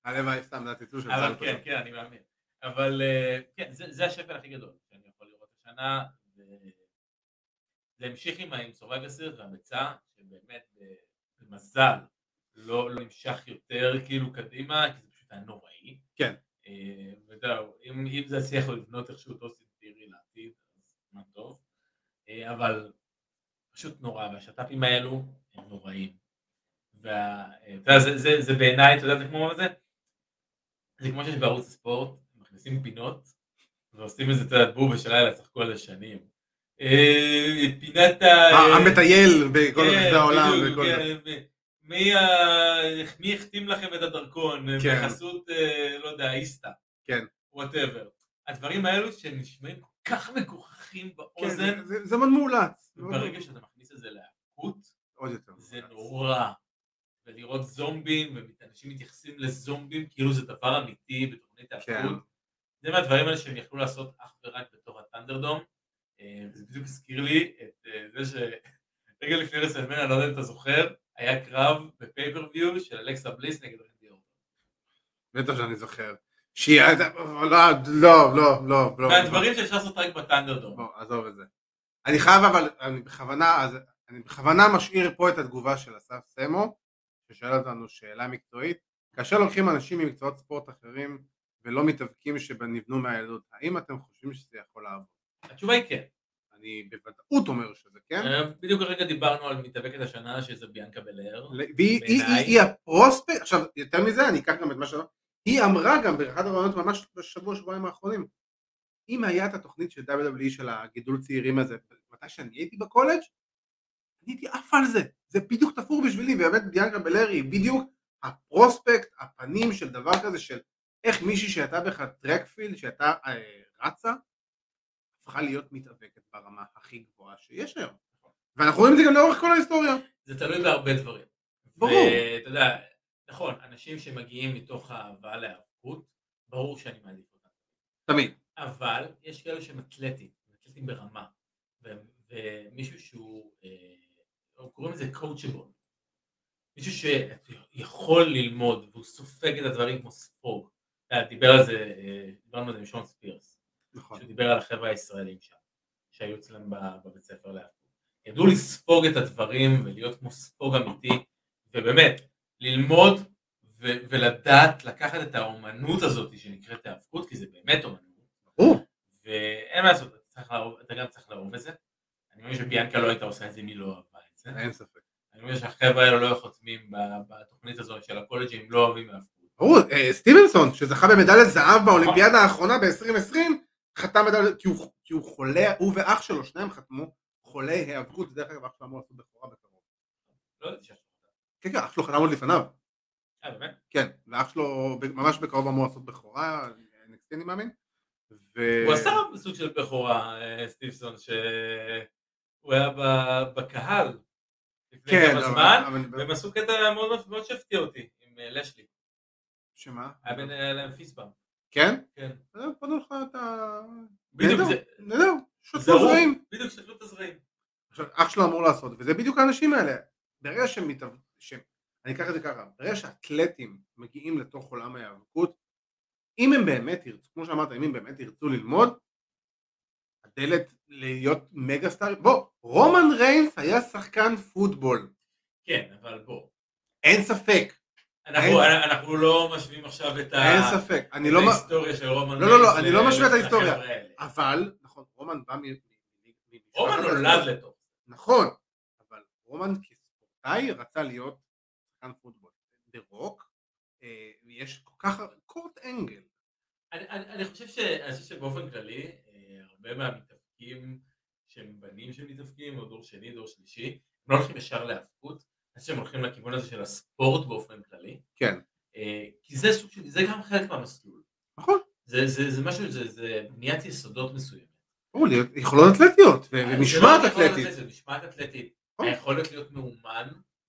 הלוואי, סתם, זה הציטוט של אבל צה"ל כן. כן, אני מאמין. אבל אה, כן, זה, השפל הכי גדול שאני יכול לראות השנה. זה המשיך עם סורג אסיר והביצה, שבאמת במזל לא, לא נמשך יותר כאילו קדימה, כי זה פשוט היה נוראי. כן. אה, וזהו, אם, אם זה יצליח לבנות איכשהו אותו סימפירי לעתיד, אז מה טוב. אה, אבל פשוט נורא, והשת"פים האלו הם נוראים. ואתה יודע, זה, זה, זה בעיניי, אתה יודע, זה כמו זה? זה כמו שיש בערוץ הספורט, מכניסים פינות, ועושים איזה, יודע, בובה של לילה, צחקו על זה שנים. אה, פינת ה... המטייל בכל כן, העולם. זה. כן, מי החתים לכם את הדרכון כן. בחסות, אה, לא יודע, איסתא. כן. whatever. הדברים האלו שנשמעים כל כך מגוחכים כן, באוזן, זה- זה- זה מאוד מאולץ. ברגע שאתה מכניס את זה עוד יותר. זה. נורא. ולראות זומבים, ואנשים מתייחסים לזומבים כאילו זה דבר אמיתי בתוכנית כן. ההפקות. זה מהדברים האלה שהם יכלו לעשות אך ורק בתור ה ThunderDome. אה, וזה בדיוק הזכיר לי את אה, זה שרגע (laughs) לפני רסלמניה, אני לא יודע אם אתה זוכר, היה קרב ב pay-per-view של אלכסה בליס נגד רנדי אורטון. בטח שאני זוכר. שהיא... לא, לא, לא, לא. לא. והדברים שאפשר לעשות רק בטנדרדום. בוא, עזוב את זה. אני חייב אבל, אני בכוונה, אז אני בכוונה משאיר פה את התגובה של אסף סמו, ששאל אותנו שאלה מקצועית. כאשר לוקחים אנשים ממקצועות ספורט אחרים ולא מתאבקים שנבנו מהילדות, האם אתם חושבים שזה יכול לעבוד? התשובה היא כן. אני בוודאות אומר שזה כן. אה, בדיוק הרגע דיברנו על מתאבקת השנה שזה ביאנקה בלר. והיא הפרוספקט, עכשיו יותר מזה אני אקח גם את מה שאמרת, היא אמרה גם באחד הרעיונות ממש בשבוע שבועיים האחרונים, אם היה את התוכנית של WWE של הגידול צעירים הזה, מתי שאני הייתי בקולג', אני הייתי עף על זה, זה בדיוק תפור בשבילי, ובאמת ביאנקה בלרי היא בדיוק הפרוספקט, הפנים של דבר כזה של איך מישהי שהייתה בך טרקפילד, שהייתה אה, רצה, הפכה להיות מתאבקת ברמה הכי גבוהה שיש היום. ואנחנו רואים את זה גם לאורך כל ההיסטוריה. זה תלוי בהרבה דברים. ברור. ואתה יודע, נכון, אנשים שמגיעים מתוך האהבה להיאבקות, ברור שאני מעדיף אותם. תמיד. אבל יש כאלה שהם אתלטים, אתלטים ברמה, ומישהו שהוא, אה, קוראים לזה coachable, מישהו שיכול ללמוד והוא סופג את הדברים כמו ספוג. דיבר על זה, אה, דיברנו על זה עם שון ספירס, נכון. שהוא דיבר על החבר'ה הישראלים שם, שהיו אצלם בבית ספר להפקות. ידעו לספוג את הדברים ולהיות כמו ספוג אמיתי, ובאמת, ללמוד ו- ולדעת לקחת את האומנות הזאת שנקראת היאבקות, כי זה באמת אומנות. ואין מה לעשות, אתה, גם צריך לאהוב את זה. אני מאמין שביאנקה לא הייתה עושה את זה אם היא לא אהבה את זה. אין ספק. אני מאמין שהחבר'ה האלה לא חותמים בתוכנית הזאת של הקולג'ים אם לא אוהבים היאבקות. ברור, אה, סטיבנסון שזכה במדליית זהב באולימפיאדה האחרונה ב-2020 חתם מדליית, כי הוא- כי הוא חולה, הוא ואח שלו, שניהם חתמו חולי היאבקות, דרך אגב אח שלו אמור לעשות בכורה בקרוב. לא יודעת שיש. כן כן, אח שלו חתם עוד לפניו, אה, באמת? כן, ואח שלו ממש בקרוב אמור לעשות בכורה, אני מאמין. ו- הוא עשה סוג של בכורה, אה, סטיבסון, שהוא היה ב- בקהל לפני כן, כמה אבל- זמן, אבל- והם עשו קטע מאוד מאוד שהפתיע אותי עם אה, לשלי. שמה? היה בין להם פיסבאם. כן? כן. אז פנו לך את ה... בדיוק זה, נהדר, שותפו זרעים. בדיוק שתלו את הזרעים. עכשיו, אח שלו אמור לעשות, וזה בדיוק האנשים האלה. ברגע שהם מתאב... אני אקח את זה ככה, ברגע שהאתלטים מגיעים לתוך עולם ההיאבקות, אם הם באמת ירצו, כמו שאמרת, אם הם באמת ירצו ללמוד, הדלת להיות מגה סטאר, בוא, רומן ריינס היה שחקן פוטבול, כן, אבל בוא. אין ספק, אנחנו, לא משווים עכשיו את, לא, ההיסטוריה של רומן לא, לא, לא, אני לא משווה את ההיסטוריה. אבל, נכון, רומן בא מ... רומן נולד. לתוך. נכון, אבל רומן כספורטאי רצה להיות שחקן פוטבול. דה רוק, אה, יש כל כך, קורט אנגל, אני, חושב שבאופן כללי, אה, הרבה מהמתאבקים שהם בנים של או דור שני, דור שלישי, לא הולכים ישר להאבקות, שהם הולכים לכיוון הזה של הספורט באופן כללי. כן. אה, כי זה סוג של, זה גם חלק מהמסלול. נכון. זה, זה, זה משהו, זה, זה בניית יסודות מסוימת. ברור יכולות אתלטיות, אה, ומשמעת לא אתלטית. זה משמעת אתלטית. היכולת להיות מאומן,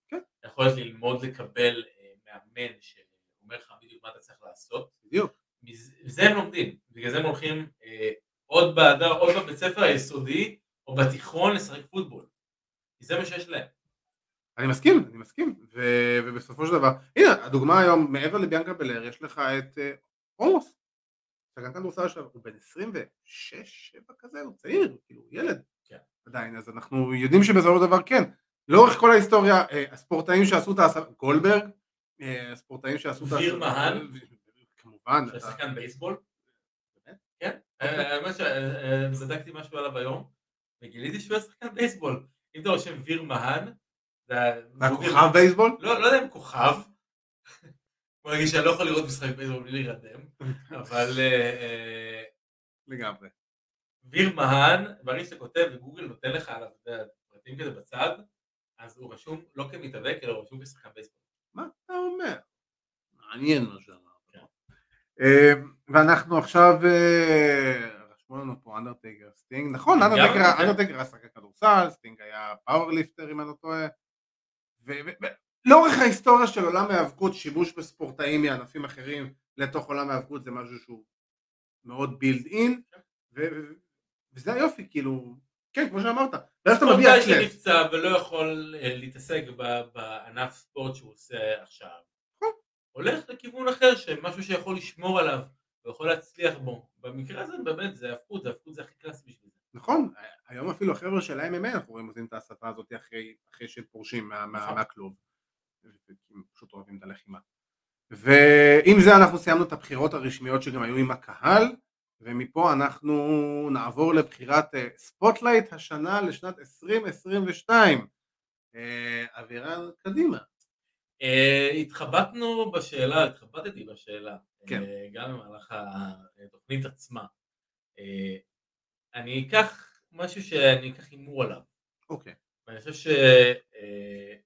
כן. היכולת ללמוד לקבל אה, מאמן שאומר לך בדיוק מה אתה צריך לעשות. בדיוק. מזה זה הם לומדים, בגלל זה הם הולכים עוד באדר, עוד בבית ספר היסודי או בתיכון לשחק פוטבול. כי זה מה שיש להם. אני מסכים, אני מסכים, ו- ובסופו של דבר, הנה, הדוגמה היום, מעבר לביאנקה בלר, יש לך את אה, עומוס, שחקן כדורסל עכשיו, הוא בן 26, 7 כזה, הוא צעיר, כאילו, ילד, כן. עדיין, אז אנחנו יודעים שבסופו של דבר כן, לאורך כל ההיסטוריה, אה, הספורטאים שעשו את ההסבה, גולדברג, אה, הספורטאים שעשו את דביר מהן. כמובן, שחקן בייסבול. כן, אה, האמת שבדקתי משהו עליו היום, וגיליתי שהוא היה שחקן בייסבול. אם אתה רושם ויר מהן, זה הכוכב בייסבול? לא, לא יודע אם כוכב. בוא נגיד שאני לא יכול לראות משחק בייסבול בלי להירדם, אבל אה, אה, לגמרי. ויר מהן, ברגע שאתה כותב וגוגל נותן לך עליו פרטים כזה בצד, אז הוא רשום לא כמתאבק, אלא הוא רשום כשחקן בייסבול. מה אתה אומר? מעניין מה שאמרת. כן. אה, ואנחנו עכשיו, רשמו לנו פה אנדרטייקר סטינג, נכון. אנדרטייקר היה שחקן כדורסל, סטינג היה powerlifter אם אני לא טועה. ולאורך ההיסטוריה של עולם ההיאבקות, שימוש בספורטאים מענפים אחרים לתוך עולם ההיאבקות זה משהו שהוא מאוד built-in, וזה היופי, כאילו, כן, כמו שאמרת, ואז אתה מביע ספורטאי אתלט. שנפצע ולא יכול אה, להתעסק בענף ספורט שהוא עושה עכשיו, נכון. הולך לכיוון אחר, שמשהו שיכול לשמור עליו ויכול להצליח בו. במקרה הזה באמת זה הפקות, זה הפקות זה הכי קלאסי בשביל זה. נכון, היום אפילו החבר'ה של ה-MMA אנחנו רואים עושים את ההסתה הזאת אחרי, אחרי שהם פורשים מה, מה, נכון. מהכלוב. הם פשוט אוהבים את הלחימה. ועם זה אנחנו סיימנו את הבחירות הרשמיות שגם היו עם הקהל, ומפה אנחנו נעבור לבחירת אה, spotlight השנה לשנת 2022. אה, אבירן, קדימה. אה, התחבטנו בשאלה, התחבטתי בשאלה, כן. אה, גם במהלך התוכנית עצמה. אני אקח משהו שאני אקח הימור עליו. אוקיי. ואני חושב ש... אה,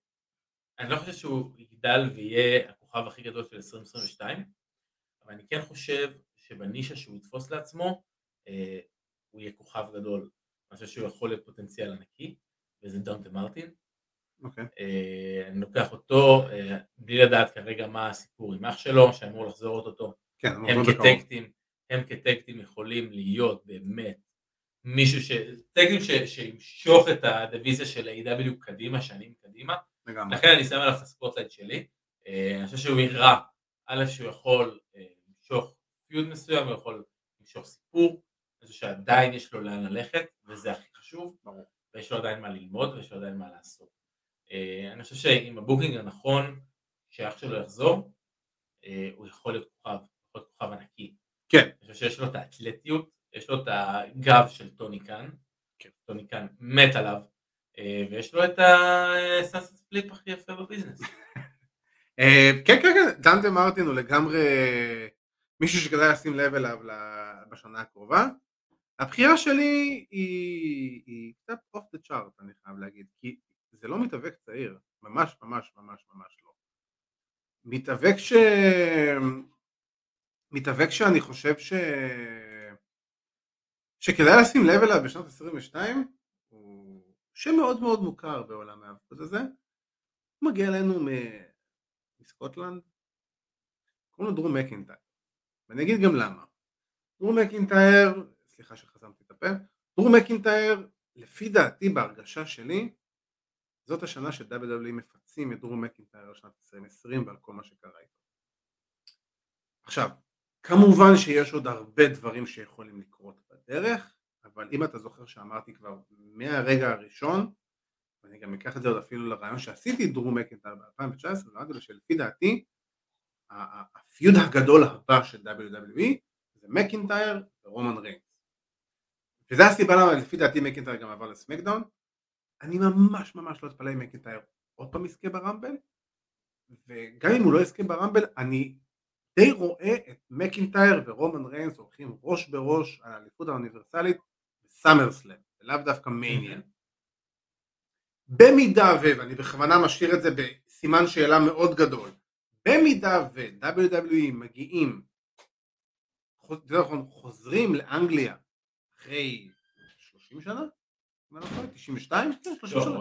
אני לא חושב שהוא יגדל ויהיה הכוכב הכי גדול של 2022, אבל אני כן חושב שבנישה שהוא יתפוס לעצמו, אה, הוא יהיה כוכב גדול. אני חושב שהוא יכול להיות פוטנציאל ענקי, וזה דנטה מרטין. אוקיי. אה, אני לוקח אותו בלי לדעת כרגע מה הסיפור עם אח שלו, שאמור לחזור אוטוטו. כן, הם. כטקטים, הם כטקטים יכולים להיות באמת מישהו ש... tag team ש... שימשוך את הדיוויזיה של A.E.W. קדימה, שנים קדימה. לגמרי. לכן אני שם עליו את ה spotlight שלי. אה, אני חושב שהוא יראה, א', שהוא יכול אה, למשוך feud מסוים, הוא יכול למשוך סיפור, אני חושב שעדיין יש לו לאן ללכת, וזה הכי חשוב. ויש לו עדיין מה ללמוד, ויש לו עדיין מה לעשות. אה, אני חושב שעם ה booking הנכון, שאח שלו יחזור, הוא יכול להיות כוכב, יכול להיות כוכב ענקי. כן. אני חושב שיש לו את האתלטיות, יש לו את הגב של טוני קאן, כן. טוני קאן מת עליו, אה, ויש לו את ה sunset flip הכי יפה ב business. (laughs) אה, כן, כן, כן, דנטה מרטין הוא לגמרי מישהו שכדאי לשים לב אליו בשנה הקרובה. הבחירה שלי היא קצת off the chart, אני חייב להגיד, כי זה לא מתאבק צעיר, ממש ממש ממש ממש לא. מתאבק ש... מתאבק שאני חושב ש... שכדאי לשים לב אליו בשנת 22, הוא שם מאוד מאוד מוכר בעולם ההאבקות הזה, הוא מגיע אלינו מסקוטלנד, קוראים לו דרום מקינטייר, ואני אגיד גם למה. דרום מקינטייר, סליחה שחסמתי את הפה, דרום מקינטייר, לפי דעתי בהרגשה שלי, זאת השנה ש-WWE מפצים את דרום מקינטייר על שנת 2020 ועל כל מה שקרה איתו. עכשיו, כמובן שיש עוד הרבה דברים שיכולים לקרות בדרך, אבל אם אתה זוכר שאמרתי כבר מהרגע הראשון, ואני גם אקח את זה עוד אפילו לרעיון שעשיתי דרום מקינטייר ב-2019, ואמרתי לו שלפי דעתי הפיוד הגדול הבא של WWE זה מקינטייר ורומן ריינס. וזו הסיבה למה לפי דעתי מקינטייר גם עבר לסמקדאון. אני ממש ממש לא אתפלא אם מקינטייר עוד פעם יזכה ברמבל, וגם אם הוא לא יזכה ברמבל, אני די רואה את מקינטייר ורומן ריינס הולכים ראש בראש על האליפות האוניברסלית בסאמרסלאם, ולאו דווקא מניה. במידה ו, ואני בכוונה משאיר את זה בסימן שאלה מאוד גדול, במידה ו-WWE מגיעים, נכון, חוזרים לאנגליה אחרי 30 שנה? אם אני לא טועה, 92? כן, 30 שנה.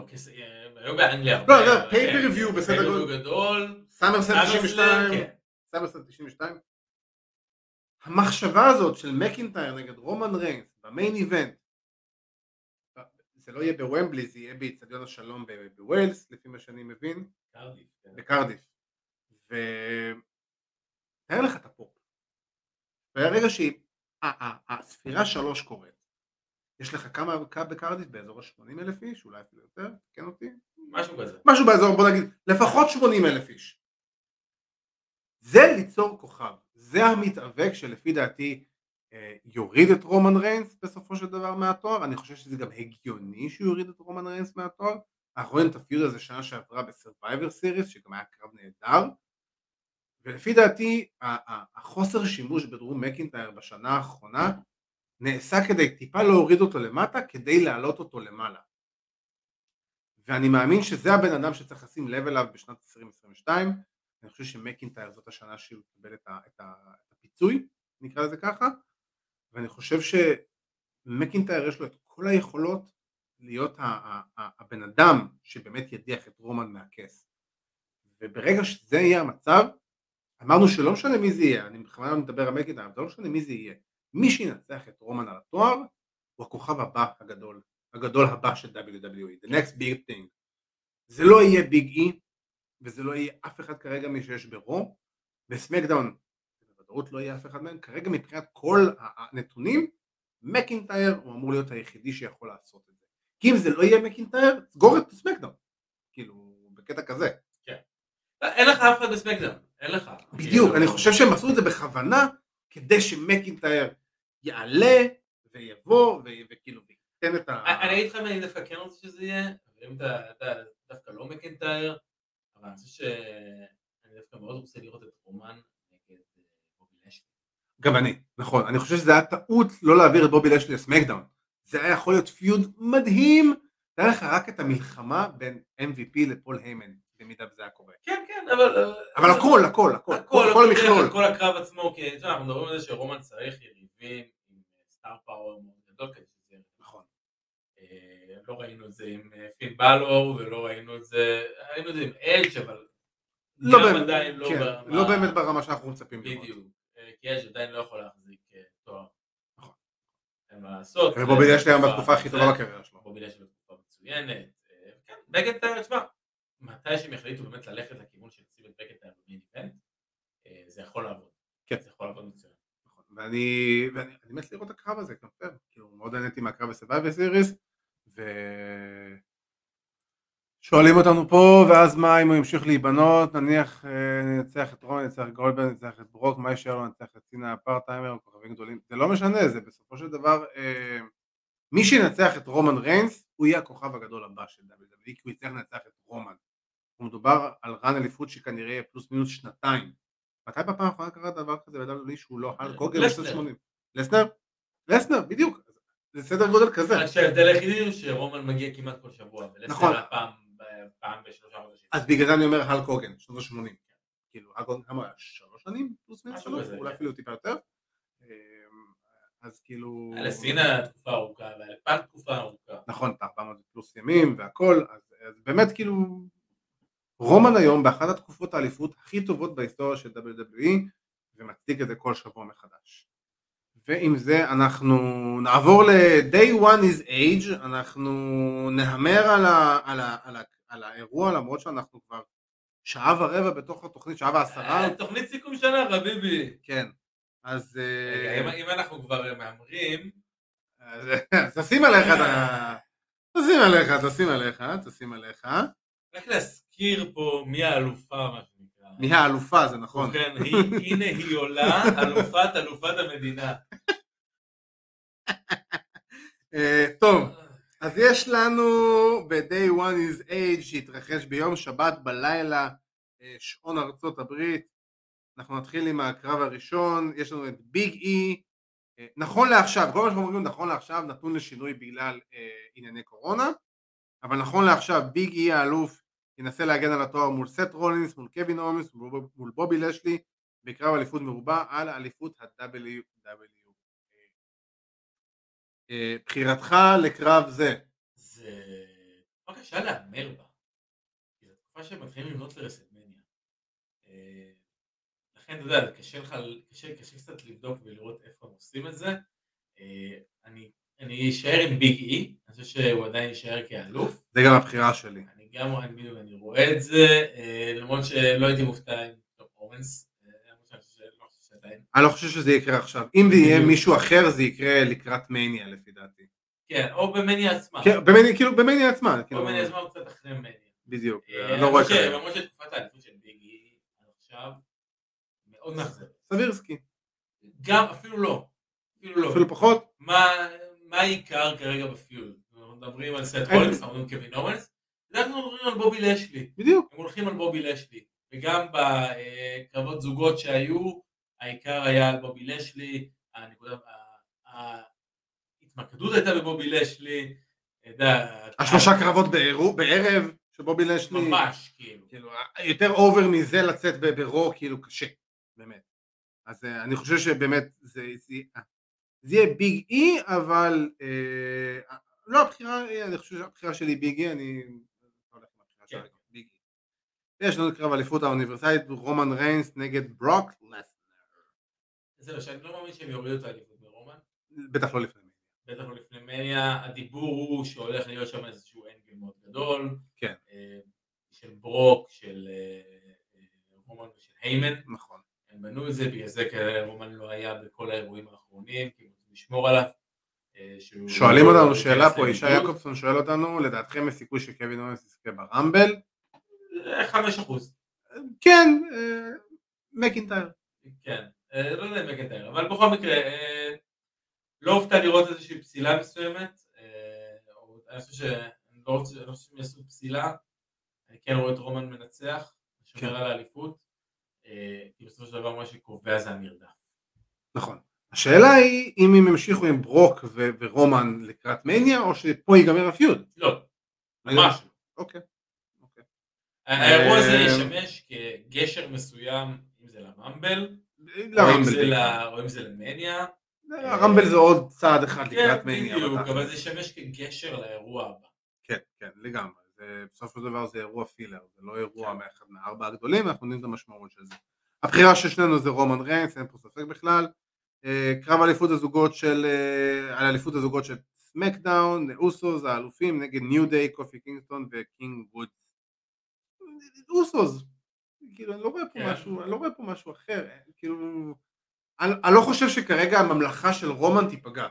היו באנגליה. לא, הרבה- לא, בסדר גודל. סאמרסלאם, 92, סאמרסט 92. המחשבה הזאת של מקינטייר נגד רומן ריינס ב main event, זה לא יהיה בוומבלי, זה יהיה באיצטדיון השלום בווילס, לפי מה שאני מבין, קרדיף, כן. בקרדיף. ו... תאר לך את הפופ. ברגע שהספירה שלוש קורית, יש לך כמה בקרדיף? באזור ה-80 אלף איש, אולי אפילו יותר, תקן אותי. משהו כזה. משהו באזור, בוא נגיד, לפחות 80 אלף איש. זה ליצור כוכב, זה המתאבק שלפי דעתי אה, יוריד את רומן ריינס בסופו של דבר מהתואר, אני חושב שזה גם הגיוני שהוא יוריד את רומן ריינס מהתואר, אנחנו רואים את ה feud הזה שנה שעברה בסרווייבר סיריס, שגם היה קרב נהדר, ולפי דעתי החוסר שימוש בדרו מקינטייר בשנה האחרונה נעשה כדי טיפה להוריד אותו למטה כדי להעלות אותו למעלה. ואני מאמין שזה הבן אדם שצריך לשים לב אליו בשנת 2022, אני חושב שמקינטייר זאת השנה שהוא קיבל את, ה, את, ה, את הפיצוי, נקרא לזה ככה, ואני חושב שמקינטייר יש לו את כל היכולות להיות ה, ה, ה, הבן אדם שבאמת ידיח את רומן מהכס. וברגע שזה יהיה המצב, אמרנו שלא משנה מי זה יהיה, אני בכוונה מדבר על מקינטייר, אבל לא משנה מי זה יהיה, מי שינצח את רומן על התואר הוא הכוכב הבא הגדול, הגדול הבא של WWE, the next big thing. זה לא יהיה ביג אי, וזה לא יהיה אף אחד כרגע מי שיש ברו, בסמקדאון בוודאות לא יהיה אף אחד מהם, כרגע מבחינת כל הנתונים, מקינטייר הוא אמור להיות היחידי שיכול לעשות את זה. כי אם זה לא יהיה מקינטייר, סגור את סמקדאון, כאילו, בקטע כזה. אין לך אף אחד בסמקדאון, אין לך. בדיוק, אני חושב שהם עשו את זה בכוונה, כדי שמקינטייר יעלה ויבוא וכאילו ייתן את ה... אני אגיד לך מה אני דווקא כן רוצה שזה יהיה, אם אתה דווקא לא מקנטייר, אבל אני חושב שאני דווקא מאוד רוצה לראות את רומן נגד אה, בובי לשלי. גם אני, נכון, אני חושב שזה היה טעות לא להעביר את בובי לשלי לסמקדאון, זה היה יכול להיות פיוד מדהים, תאר לך רק את המלחמה בין MVP לפול היימן, במידה וזה היה קורה. כן, כן, אבל... אבל הכל, הכל, הכל, הכל, כל המכלול. כל הקרב עצמו, כי אנחנו מדברים על זה שרומן צריך יריבים עם סטאר פאוור מאוד גדול כדי שזה יהיה נכון. אה, לא ראינו את זה עם אה, פין בלור ולא ראינו את זה, ראינו את זה עם אדג' אבל לא גם באמת, עדיין לא כן, ברמה- לא באמת ברמה שאנחנו מצפים לראות. בדיוק, אה, כי אדג' עדיין לא יכול להחזיק אה, תואר. נכון. אין מה לעשות. ובובי לשלי היום תקופה- בתקופה הכי טובה בקריירה שלו. בובי לשלי בתקופה מצוינת. אה, כן, מקינטייר, תשמע, מתי שהם יחליטו באמת ללכת לכיוון של ב main event, אה, זה יכול לעבוד. כן. זה יכול לעבוד מצוין. נכון. ואני, ואני אני מת לראות את הקרב הזה, כאילו מאוד נהניתי מהקרב בסרווייבר סיריס. שואלים אותנו פה, ואז מה אם הוא ימשיך להיבנות, נניח אה, ננצח את רומן, ננצח את גולדברג, ננצח את ברוק, מה יישאר לו, ננצח את סינה ה part timer, כוכבים גדולים, זה לא משנה, זה בסופו של דבר, אה, מי שינצח את רומן ריינס, הוא יהיה הכוכב הגדול הבא של WWE, כי הוא יצטרך לנצח את רומן. מדובר על רן אליפות שכנראה יהיה פלוס מינוס שנתיים. מתי בפעם האחרונה קרה דבר כזה ב-WWE שהוא לא הלק לסנר. בשנות 80? לסנר? לסנר, בדיוק. זה סדר גודל כזה. רק שההבדל היחידי הוא שרומן מגיע כמעט כל שבוע, נכון. פעם פעם בשלושה חודשים. אז בגלל זה אני אומר הלק הוגן, שנות ה-80. כאילו, הלק הוגן כמה? שלוש שנים? פלוס מינוס שלוש? אולי כן. אפילו טיפה יותר. אמ, אז כאילו... היה לסינה תקופה ארוכה, והיה לפן תקופה ארוכה. נכון, 400 פלוס ימים והכל, אז באמת כאילו רומן היום באחת התקופות האליפות הכי טובות בהיסטוריה של WWE ומצדיק את זה כל שבוע מחדש. ועם זה אנחנו נעבור ל-day one is age, אנחנו נהמר על, ה, על, ה, על, ה, על האירוע למרות שאנחנו כבר שעה ורבע בתוך התוכנית, שעה ועשרה, אה, תוכנית סיכום שנה, רביבי. כן, אז, רגע, אם- אנחנו כבר מהמרים, אז תשים עליך, את ה- תשים עליך, תשים עליך, תשים עליך. רק להזכיר פה מי האלופה, מה שנקרא. מי האלופה, זה נכון. היא- הנה היא עולה, אלופת אלופת המדינה. אה, טוב, אז יש לנו ב-day one is age שהתרחש ביום שבת בלילה, אה, שעון ארצות הברית. אנחנו נתחיל עם הקרב הראשון, יש לנו את ביג אי. אה, נכון לעכשיו, כל מה שאנחנו אומרים נכון לעכשיו נתון לשינוי בגלל אה, ענייני קורונה. אבל נכון לעכשיו ביג אי האלוף ינסה להגן על התואר מול סט רולינס, מול קווין הומס, מול בובי לשלי בקרב אליפות מרובה על אליפות ה-WWE. אה, בחירתך לקרב זה. זה תקופה קשה להמר בה. זו תקופה שהם מתחילים לבנות לרסטמניה. אה, לכן אתה יודע, קשה לך, קשה, קשה קצת לבדוק ולראות איפה הם עושים את זה. אה, אני, אני אשאר עם ביג אי, אני חושב שהוא עדיין יישאר כאלוף. זה גם הבחירה שלי. גם אני, אני רואה את זה, למרות שלא הייתי מופתע עם טופ אוונס. אני לא חושב שזה יקרה עכשיו. אם זה יהיה מישהו אחר זה יקרה לקראת מניה לפי דעתי. כן, או במניה עצמה. כן, במניה, כאילו במניה עצמה. או כאילו, במניה עצמה או קצת אחרי מניה. בדיוק, אה, אני לא רואה כרגע. למרות שתקופת האליפות של ביגי עכשיו מאוד מאכזבת. סבירסקי. גם, אפילו לא. אפילו לא. אפילו פחות. מה העיקר כרגע בפיוד? אנחנו מדברים על סט רולינס, אנחנו מדברים קווין אורנס, אנחנו מדברים על בובי לשלי. בדיוק. הם הולכים על בובי לשלי. וגם בקרבות זוגות שהיו, העיקר היה על בובי לשלי, הנקודה, ההתמקדות הייתה בבובי לשלי, השלושה קרבות בערב של בובי לשלי. ממש, כאילו. כאילו, יותר over מזה לצאת ברו כאילו קשה. באמת. אז אה, אני חושב שבאמת זה זה יהיה ביג אי אבל אה, לא הבחירה אה, אני חושב שהבחירה שלי ביג אי אני עם הבחירה כן. שלי, ביג אי. יש לנו קרב אליפות האוניברסלית רומן ריינס נגד ברוק לסנר זהו, שאני לא מאמין שהם יורידו את האליפות מרומן, בטח לא לפני בטח לא לפני מניה, הדיבור הוא שהולך להיות שם איזשהו אנגל מאוד גדול, כן. אה, של ברוק, של אה, אה, רומן ושל היימן, נכון הם בנו את זה, בגלל זה כנראה רומן לא היה בכל האירועים האחרונים, כי הם רוצים לשמור עליו. אה, שהוא שואלים לא- אותנו שאלה פה ישי. יעקובסון שואל אותנו לדעתכם יש סיכוי שקווין אורנס יזכה ברמבל אה, חמש אחוז, כן אה, מקינטייר כן, אה, לא יודע אם מקנטייר, אבל בכל מקרה, לא אופתע לראות איזושהי פסילה מסוימת, אני חושב שאני לא אני לא חושב שהם יעשו פסילה, אני כן רואה את רומן מנצח, כן. שומר על האליפות, כי בסופו של דבר מה שקובע זה המרדף. נכון. השאלה היא אם הם ימשיכו עם ברוק ו- ורומן לקראת מניה או שפה ייגמר הפיוד. לא, ממש לא. אוקיי. אוקיי. האירוע הזה אה, ישמש כגשר מסוים, אם זה לרמבל, או אם לרמבל זה בעיקר. ל- או אם זה למניה, הרמבל זה עוד צעד אחד לקראת כן, מניה. בדיוק, בתכלס. אבל זה ישמש כגשר לאירוע הבא. כן, כן, לגמרי. בסופו של דבר זה אירוע filler, זה לא אירוע מאחד מהארבע הגדולים, אנחנו יודעים את המשמעות של זה. הבחירה של שנינו זה רומן ריינס, אין פה ספק בכלל. אה, קרב אליפות הזוגות של, אה, על אליפות הזוגות של סמקדאון, אוסוס, האלופים נגד ניו דיי, קופי קינגסטון וקינג וודס. אוסוס, כאילו אני לא רואה פה כן. משהו, אני לא רואה פה משהו אחר, כאילו, אני, אני לא חושב שכרגע הממלכה של רומן תיפגע,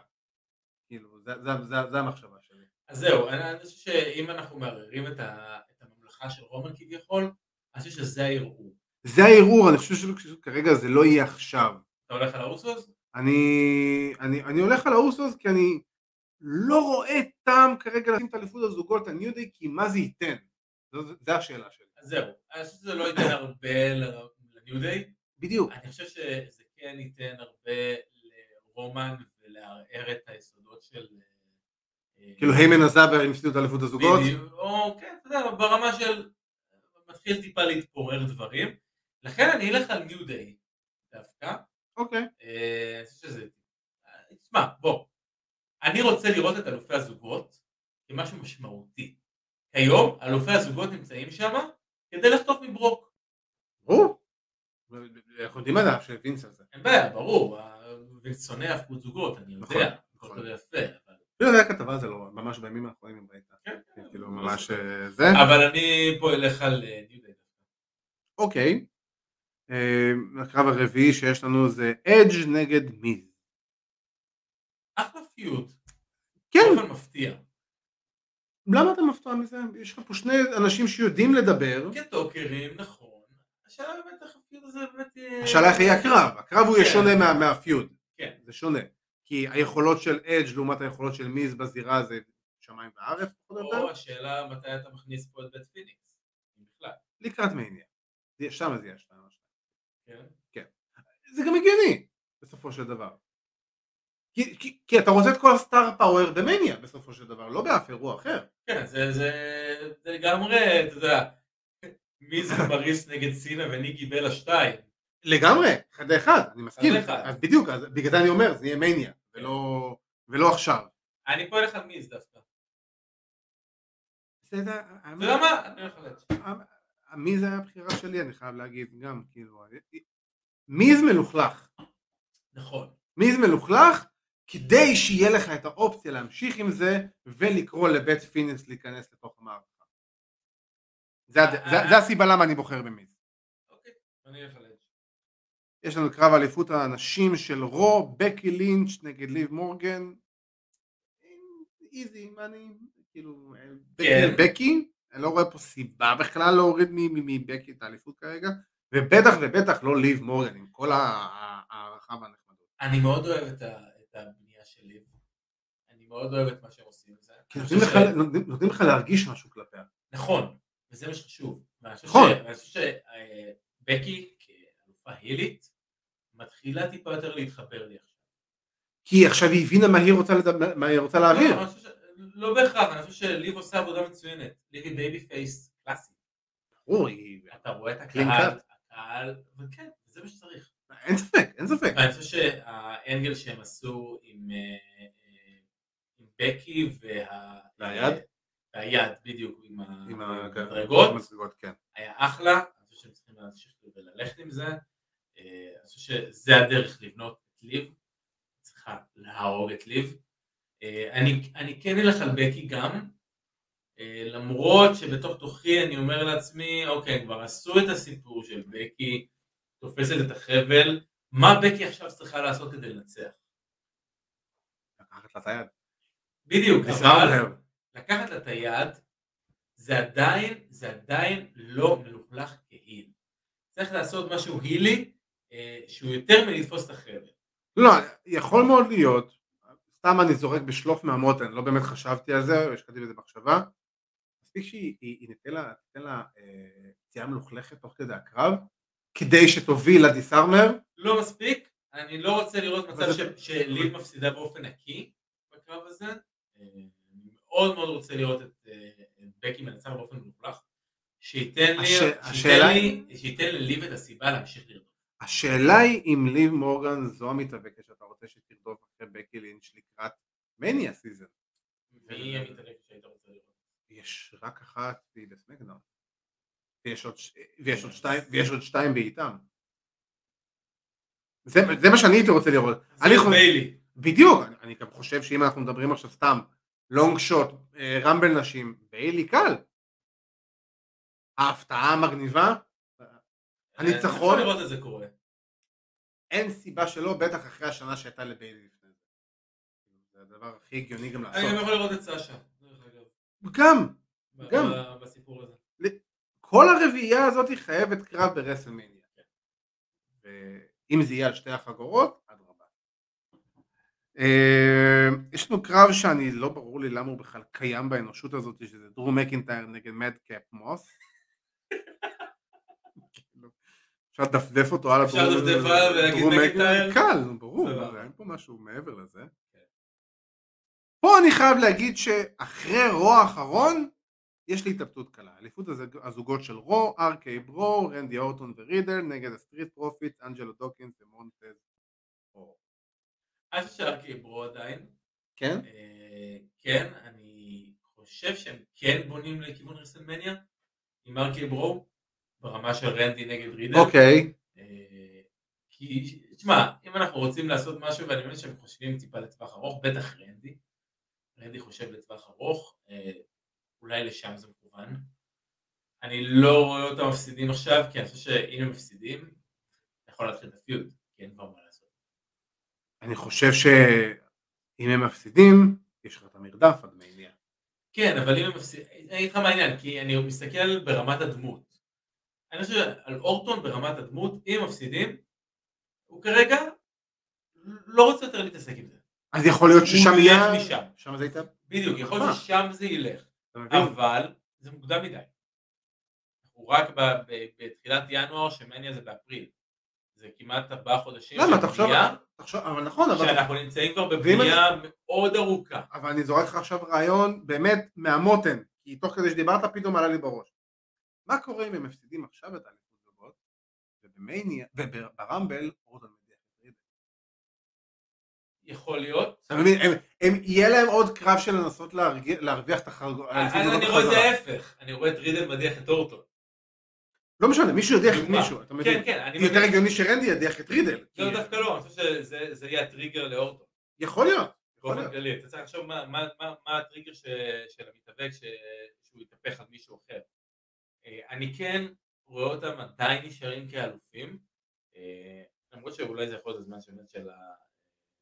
כאילו, זה, זה, זה, זה המחשבה שלי. אז זהו, אני אני חושב שאם אנחנו מערערים את את הממלכה של רומן כביכול, אני חושב שזה הערעור. זה הערעור, אני חושב שכרגע זה לא יהיה עכשיו. אתה הולך על האוסוס? אני, אני, אני הולך על האוסוס כי אני לא רואה טעם כרגע לשים את אליפות הזוגות על ניו דיי כי מה זה ייתן? זו, זו השאלה שלי. אז זהו, אני חושב שזה לא ייתן הרבה לניו דיי, בדיוק. אני חושב שזה כן ייתן הרבה לרומן ולערער את היסודות של... אה, כאילו היימן עזב והם הפסידו את אליפות הזוגות. בדיוק, או כן, אתה יודע, ברמה של מתחיל טיפה להתפורר דברים, לכן אני אלך על ניו דיי דווקא, אוקיי. אה, אני חושב שזה... אה, תשמע, בוא, אני רוצה לראות את אלופי הזוגות כמשהו משמעותי. היום אלופי הזוגות נמצאים שם כדי לחטוף מברוק. ברור. אנחנו יודעים עליו שווינס על זה. אין בעיה, ברור, ושונא הפקות זוגות, אני נכון, יודע, נכון. הכל טוב ויפה, אבל... אפילו היה כתבה על זה לא, ממש בימים האחרונים אם ראית. כן, כאילו לא ממש. אה, זה. אבל אני פה אלך על ניו. אוקיי. אה, הקרב הרביעי שיש לנו זה אדג' נגד מיז. אחלה פיוט, כן, באופן מפתיע. למה אתה מפתיע מזה? יש לך פה שני אנשים שיודעים לדבר. כטוקרים, נכון. השאלה באמת איך הפיוט הזה באמת... יהיה- השאלה איך יהיה הקרב, הקרב הוא יהיה כן. שונה מה- מהפיוד, כן. זה שונה, כי היכולות של אדג' לעומת היכולות של מיז בזירה זה שמיים וארץ, או השאלה מתי אתה מכניס פה את בית פיניקס. לקראת מניה, שם זה יהיה שתיים. כן. זה גם הגיוני, בסופו של דבר, כי, כי, כי אתה רוצה את כל הסטאר פאוור במניה בסופו של דבר, לא באף אירוע אחר. כן, זה, זה, זה לגמרי, אתה יודע, מי זה מריס נגד סינה וניקי בלה שתיים. לגמרי, אחד לאחד, אני מסכים. אז בדיוק, אז בגלל זה אני אומר, זה יהיה מניה, ולא, ולא עכשיו. אני פה הולך על מיז דווקא. בסדר, אתה יודע מה? אני הולך אדג'. מי זה היה הבחירה שלי, אני חייב להגיד, גם, כאילו, מיז מלוכלך. נכון. מיז מלוכלך, כדי שיהיה לך את האופציה להמשיך עם זה, ולקרוא לבית פינס להיכנס לתוך המערכה. זה, זה, זה הסיבה למה אני בוחר במיז. אוקיי, אני אדג'. יש לנו קרב אליפות הנשים של רו, בקי לינץ' נגד ליב מורגן. איזי, מה אני, כאילו, כן. בקי, אני לא רואה פה סיבה בכלל להוריד מבקי את האליפות כרגע, ובטח ובטח לא ליב מורגן, עם כל ההערכה והנחמדות. אני מאוד אוהב את, הבנייה של ליב. אני מאוד אוהב את מה שהם עושים עם זה. אני נותנים לך- להרגיש משהו כלפיה. נכון, וזה מה שחשוב. נכון. ואני חושב שבקי, כאלופה הילית, מתחילה טיפה יותר להתחבר לי עכשיו. כי עכשיו היא הבינה מה היא רוצה לדבר- מה היא רוצה להעביר. לא, אני בהכרח, אני חושב שליב עושה עבודה מצוינת. ליב היא babyface קלאסי. ברור, היא- אתה רואה את הקהל. הקהל, וכן, זה מה שצריך. אין ספק, אין ספק. ואני חושב שה angle שהם עשו עם, אה, אה, עם בקי וה... והיד? והיד, בדיוק, עם המדרגות, המדרגות, כן. היה אחלה, אני חושב שהם צריכים להמשיך וללכת עם זה. אה, אני חושב שזה הדרך לבנות את ליב, צריכה להרוג את ליב. אה, אני, אני כן אלך על בקי גם, אה, למרות שבתוך תוכי אני אומר לעצמי, אוקיי, כבר עשו את הסיפור של בקי, תופסת את החבל, מה בקי עכשיו צריכה לעשות כדי לנצח? לקחת לה את היד. בדיוק, אבל. לקחת לה את היד, זה עדיין, זה עדיין לא מלוכלך כהיל. צריך לעשות משהו הילי, אה, שהוא יותר מלתפוס את החבל. לא, יכול מאוד להיות, סתם אני זורק בשלוף מהמותן, לא באמת חשבתי על זה, השקעתי בזה מחשבה, מספיק שהיא היא- היא ניתן לה, אה, פציעה מלוכלכת תוך כדי הקרב, כדי שתוביל לדיסארמר, לא מספיק, אני לא רוצה לראות מצב זה- שליל מפסידה באופן נקי בקרב הזה. אה, אני מאוד מאוד רוצה לראות את אה, את בקי מנצח באופן מלוכלך. שייתן לי, הש- שייתן השאלה לי, שייתן לליב את הסיבה להמשיך לרדוף. השאלה היא אם ליב מורגן זו המתאבקת שאתה רוצה שתרדוף אחרי בקי לינץ' לקראת Mania season. מי המתאבקת שהיית רוצה לראות? יש רק אחת והיא בסמקדאון. ויש עוד, ויש עוד שתיים, ויש עוד שתיים באיתם. זה, זה מה שאני הייתי רוצה לראות. אני זה חושב, ביילי. בדיוק, אני, אני גם חושב שאם אנחנו מדברים עכשיו סתם לונג שוט, אה, רמבל נשים, ביילי קל. ההפתעה המגניבה, הניצחון, אני יכול לראות את זה קורה. אין סיבה שלא, בטח אחרי השנה שהייתה לביילי לפני זה. זה הדבר הכי הגיוני גם אני גם לעשות. יכול לראות את אגב, גם, גם. בסיפור הזה. כל הרביעייה הזאת חייבת קרב ברסלמניה. ואם זה יהיה על שתי החגורות, אדרבה. אה, יש לנו קרב שאני לא ברור לי למה הוא בכלל קיים באנושות הזאת, שזה דרו מקינטייר נגד מדקאפ מוס. כאילו, אפשר לדפדף אותו על אפשר לדפדף עליו ולהגיד מקינטייר? קל, ברור, אין פה משהו מעבר לזה. פה אני חייב להגיד שאחרי Raw האחרון, יש לי התלבטות קלה. אליפות הזוג- הזוגות של Raw, RK-Bro, רנדי אורטון ורידל, נגד ה Street Profits, אנג'לו דוקינס ומונטז. אור. אני חושב שארקי ברו עדיין. כן? אה, כן, אני חושב שהם כן בונים לכיוון רסלמניה עם ארקי ברו, ברמה של רנדי נגד רידל. אוקיי. אה, כי, תשמע, אם אנחנו רוצים לעשות משהו, ואני מבין שהם חושבים טיפה לטווח ארוך, בטח רנדי. רנדי חושב לטווח ארוך, אה, אולי לשם זה מכוון. אני לא רואה אותם מפסידים עכשיו, כי אני חושב שאם הם מפסידים, אתה יכול להתחיל את הפיוד, כי אין כבר מה לעשות. אני חושב שאם הם מפסידים, יש לך את המרדף עד מניה. כן, אבל אם הם מפסידים, אני אגיד לך מה העניין, כי אני מסתכל ברמת הדמות. אני חושב על אורטון ברמת הדמות, אם מפסידים, הוא כרגע לא רוצה יותר להתעסק עם זה. אז יכול להיות ששם הוא יהיה... ילך משם. שם זה הייתה... בדיוק, יכול אה. להיות ששם זה ילך? אבל זה מוקדם מדי. אנחנו רק ב- ב- בתחילת ינואר, שמניה זה באפריל. זה כמעט ארבעה חודשים למה? של בנייה, תחשוב, אבל נכון, אבל, שאנחנו נמצאים כבר בבנייה מאוד ארוכה. אבל אני זורק לך עכשיו רעיון באמת מהמותן, כי תוך כדי שדיברת פתאום עלה לי בראש. מה קורה אם הם מפסידים עכשיו את האליפות ובמניה, וברמבל אורדון מדיח את רידל? יכול להיות. אתה מבין, יהיה להם עוד קרב של לנסות להרוויח את החג- האליפות אני רואה את. ההפך, אני רואה את רידל מדיח את אורטון. לא משנה, מישהו ידיח את. מישהו, אתה מבין? כן, כן, אני זה יותר. הגיוני שרנדי ידיח את רידל. לא, דווקא לא, אני חושב שזה זה יהיה הטריגר לאורטון. יכול להיות. באופן. כללי, אתה צריך לחשוב מה- הטריגר של המתאבק שהוא יתהפך על מישהו אחר. אה, אני כן רואה אותם עדיין נשארים כאלופים, אה, למרות שאולי זה יכול להיות הזמן של ה-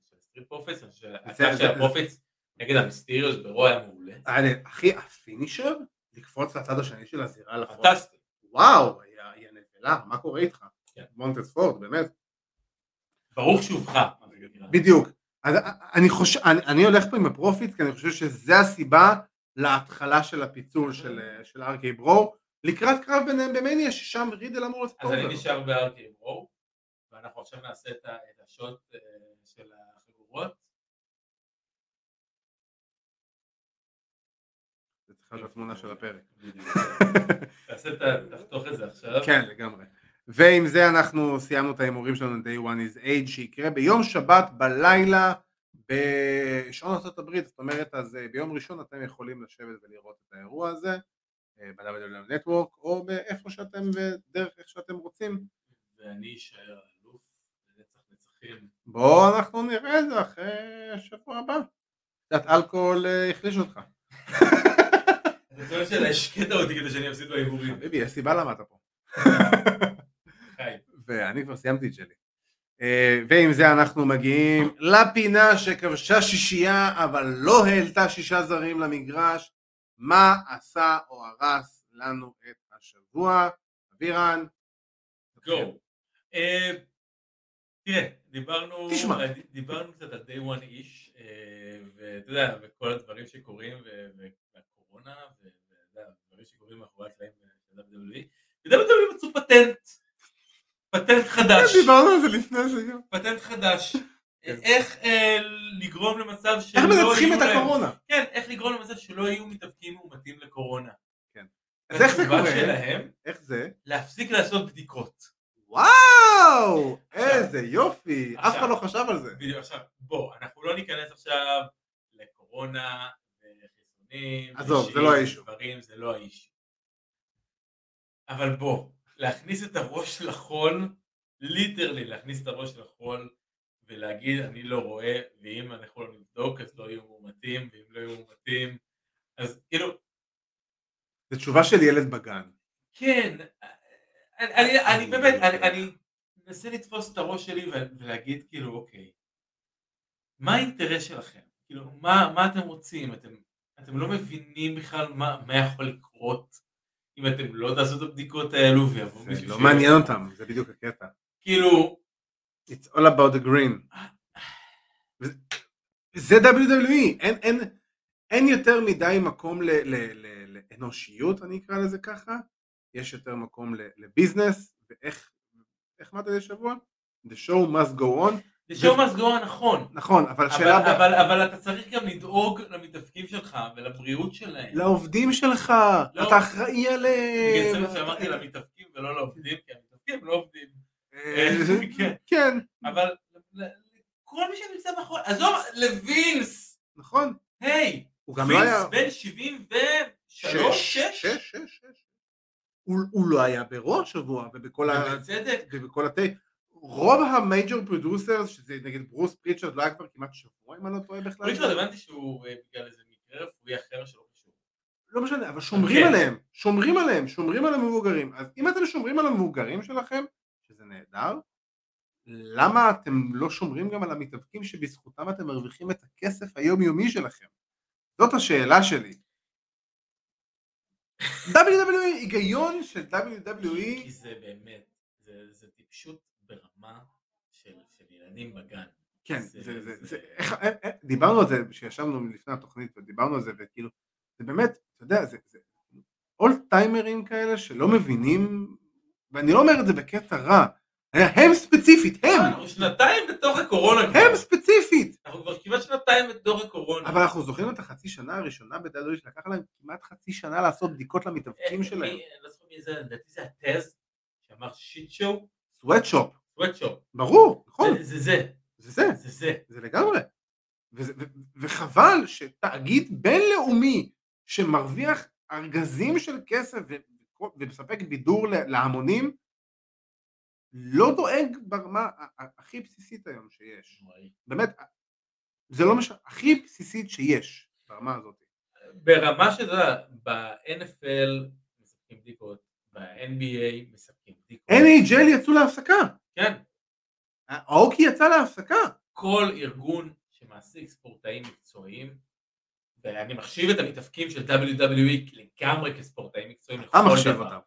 של ה Street Profits, אני חושב זה- שהקרב זה- של ה Profits נגד המיסטריוס ב Raw היה מעולה. אחי, ה finisher, לקפוץ לצד השני של הזירה ל front. פנטסטי. וואו, יא יא נבלה, מה קורה איתך? כן. מונטז פורד, באמת. ברוך שובך. בדיוק. אז אני חושב, אני, אני הולך פה עם ה Profits, כי אני חושב שזה הסיבה להתחלה של הפיצול של, של RK-Bro, לקראת קרב ביניהם במניה, ששם רידל אמור לעשות אז אני. נשאר ב RK ברו, ואנחנו עכשיו נעשה את השוט אה, של החגורות. זה צריכה להיות התמונה של הפרק. תעשה את ה... תחתוך את זה עכשיו. כן, לגמרי. ועם זה אנחנו סיימנו את ההימורים שלנו Day One is Age שיקרה ביום שבת בלילה בשעון ארצות הברית, זאת אומרת אז אה, ביום ראשון אתם יכולים לשבת ולראות את האירוע הזה ב-WW Network או באיפה שאתם ודרך איך שאתם רוצים. ואני אשאר אלוף לנצח נצחים. בואו אנחנו נראה את זה אחרי השבוע הבא. קצת אלכוהול אה, החליש אותך. אתה טוען שלהשקט אותי כדי שאני אפסיד בהימורים. חביבי, יש סיבה למה אתה פה. ואני כבר סיימתי את שלי. אה, ועם זה אנחנו מגיעים לפינה שכבשה שישייה אבל לא העלתה שישה זרים למגרש. מה עשה או הרס לנו את השבוע? אבירן. גו. אה, תראה, דיברנו, תשמע. דיברנו קצת על day one איש, אה, ואתה יודע, וכל הדברים שקורים, והקורונה, ו- ואתה יודע, דברים שקורים מאחורי הקלעים של WWE, ו-WWE מצאו פטנט, פטנט חדש, דיברנו על זה לפני זה גם. פטנט חדש, כן. איך אה, לגרום למצב שלא איך מנצחים יהיו את להם- הקורונה? כן, איך לגרום למצב שלא יהיו מתאבקים מאומתים לקורונה. אז איך זה התשובה קורה? שלהם, איך זה? להפסיק לעשות בדיקות. וואו! איזה יופי! אף עכשיו. אחד לא חשב על זה. בדיוק, עכשיו, בוא, אנחנו לא ניכנס עכשיו לקורונה וחיסונים. עזוב, זה לא האישו. דברים, זה לא האישו. אבל בוא, להכניס את הראש לחול, ליטרלי להכניס את הראש לחול ולהגיד אני לא רואה, ואם אנחנו לא נבדוק אז לא יהיו מאומתים, ואם לא יהיו מאומתים, אז כאילו, זו תשובה של ילד בגן. כן, אני, אני, אני באמת, אני, אני מנסה לתפוס את הראש שלי ולהגיד כאילו אוקיי, מה האינטרס שלכם? כאילו, מה, מה אתם רוצים? אתם, אתם לא מבינים בכלל מה, מה יכול לקרות אם אתם לא תעשו את הבדיקות האלו ויבוא זה מישהו לא ש- מעניין אותם, זה בדיוק הקטע. כאילו, It's all about the green. זה WWE, אין, אין, אין יותר מדי מקום ל, ל, ל, לאנושיות, אני אקרא לזה ככה, יש יותר מקום ל, לביזנס, ואיך, איך אמרת את שבוע? The show must go on, זה שואו מסגור הנכון, נכון, אבל אבל, השאלה, ב- אבל, אבל אתה צריך גם לדאוג למתאבקים שלך ולבריאות שלהם. לעובדים שלך, לא. אתה אחראי בגלל עליהם. זה שאמרתי למתאבקים ולא לעובדים, כי המתאבקים לא עובדים. אה, כן. אבל כל מי שנמצא מאחורי, עזוב, לווינס, נכון, היי, הוא גם לא היה... וינס בן 73, 6, שש, שש, שש. הוא הוא לא היה ב Raw השבוע, ובכל ה... ובכל התה... רוב ה major producers, שזה נגיד ברוס פריצ'רד, לא היה כבר כמעט שבוע אם אני לא טועה בכלל. פריצ'רד הבנתי שהוא אה, בגלל איזה מקרה רפואי אחר שלא קשור. לא משנה, אבל שומרים כן. עליהם, שומרים עליהם, שומרים על המבוגרים. אז אם אתם שומרים על המבוגרים שלכם, נהדר, למה אתם לא שומרים גם על המתאבקים שבזכותם אתם מרוויחים את הכסף היומיומי שלכם? זאת השאלה שלי. WWE, היגיון של WWE, כי זה באמת, זה זה טיפשות ברמה של של ילדים בגן. כן, זה- זה, זה, זה- זה, איך, איך, איך, דיברנו על זה כשישבנו לפני התוכנית ודיברנו על זה וכאילו, זה באמת, אתה יודע, זה, זה אולד טיימרים כאלה שלא מבינים, ואני לא אומר את זה בקטע רע, הם ספציפית, הם! אנחנו שנתיים בתוך הקורונה. הם ספציפית! אנחנו כבר כמעט שנתיים בתוך הקורונה. אבל אנחנו זוכרים את החצי שנה הראשונה בדאדולי שלקח להם כמעט חצי שנה לעשות בדיקות למתאבקים אה, שלהם. אני לא זוכר מי זה, לדעתי זה הטז, שאמר שיט שואו, סוואטשופ, סוואטשופ. ברור, נכון, זה זה זה, זה זה, זה זה. לגמרי. וחבל שתאגיד בינלאומי שמרוויח ארגזים של כסף ומספק בידור להמונים, לא דואג ברמה הכי בסיסית היום שיש. באמת, זה לא משנה, הכי בסיסית שיש ברמה הזאת. ברמה שזה, ב-NFL מספקים בדיקות, ב-NBA מספקים בדיקות. NHL יצאו להפסקה, כן, האוקי יצא להפסקה. כל ארגון שמעסיק ספורטאים מקצועיים, ואני מחשיב את המתאפקים של WWE לגמרי כספורטאים מקצועיים לכל מחשיב דבר. אותם.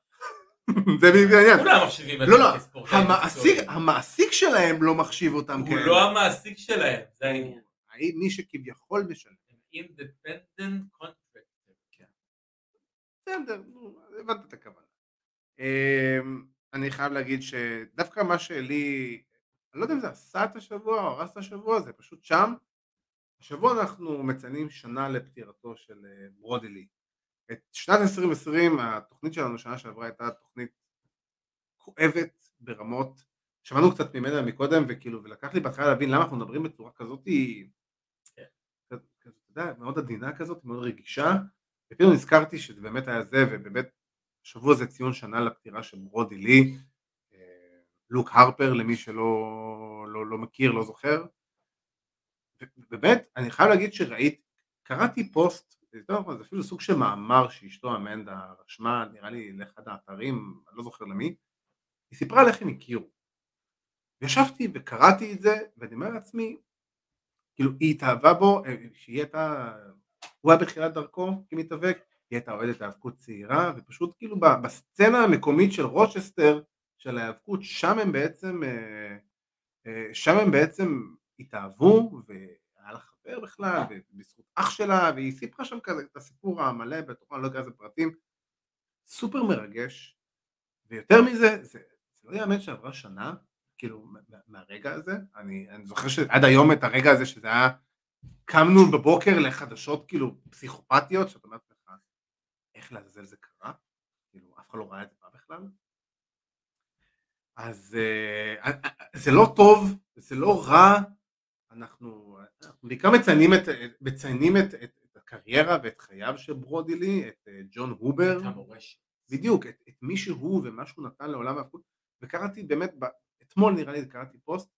זה בדיוק העניין. כולם מחשיבים את לא, זה לא, כספורטאים מקצועיים. המעסיק שלהם לא מחשיב אותם הוא. לא המעסיק שלהם, זה העניין. מי שכביכול משלם. Independent contractor. בסדר, נו, הבנת את הכוונה. אמ, אני חייב להגיד שדווקא מה שלי, אני לא יודע אם זה עשה את השבוע או הרס את השבוע, זה פשוט שם. השבוע אנחנו מציינים שנה לפטירתו של אה, ברודי לי. את שנת 2020, התוכנית שלנו שנה שעברה הייתה תוכנית כואבת ברמות, שמענו קצת ממנה מקודם, וכאילו, ולקח לי בהתחלה להבין למה אנחנו מדברים בצורה כזאת. כזאת, אתה יודע, מאוד עדינה כזאת, מאוד רגישה, ופתאום נזכרתי שזה באמת היה זה, ובאמת השבוע זה ציון שנה לפטירה של ברודי לי, אה, לוק הרפר למי שלא לא, לא מכיר, לא זוכר, ובאמת אני חייב להגיד שראיתי, קראתי פוסט, נכון, זה אפילו סוג של מאמר שאשתו אמנדה רשמה, נראה לי לאחד האתרים, אני לא זוכר למי, היא סיפרה על איך הם הכירו. ישבתי וקראתי את זה, ואני אומר לעצמי, כאילו היא התאהבה בו, אה, שהיא הייתה, הוא היה בתחילת דרכו כמתאבק, היא הייתה אוהדת האבקות צעירה, ופשוט כאילו בסצנה המקומית של רוצ'סטר, של ההיאבקות, שם הם בעצם, אה, אה, שם הם בעצם התאהבו, והיה לה חבר בכלל, ובזכות אח שלה, והיא סיפרה שם כזה את הסיפור המלא, בתוכה אני לא אכנס לפרטים, סופר מרגש, ויותר מזה, זה, זה לא יאמן שעברה שנה, כאילו, מה- מהרגע הזה, אני, אני זוכר שעד היום את הרגע הזה שזה היה, קמנו בבוקר לחדשות כאילו פסיכופתיות, שאתה אומר לך, איך לעזאזל זה קרה? כאילו, אף אחד לא ראה את זה בכלל. אז אה, אה, אה, זה לא טוב, זה לא רע, אנחנו, אנחנו בעיקר מציינים את, מציינים את, את, את הקריירה ואת חייו של ברודי לי, את אה, ג'ון הובר, את המורשת. בדיוק, את, את מי שהוא ומה שהוא נתן לעולם ההפקות, וקראתי באמת, ב, אתמול נראה לי קראתי פוסט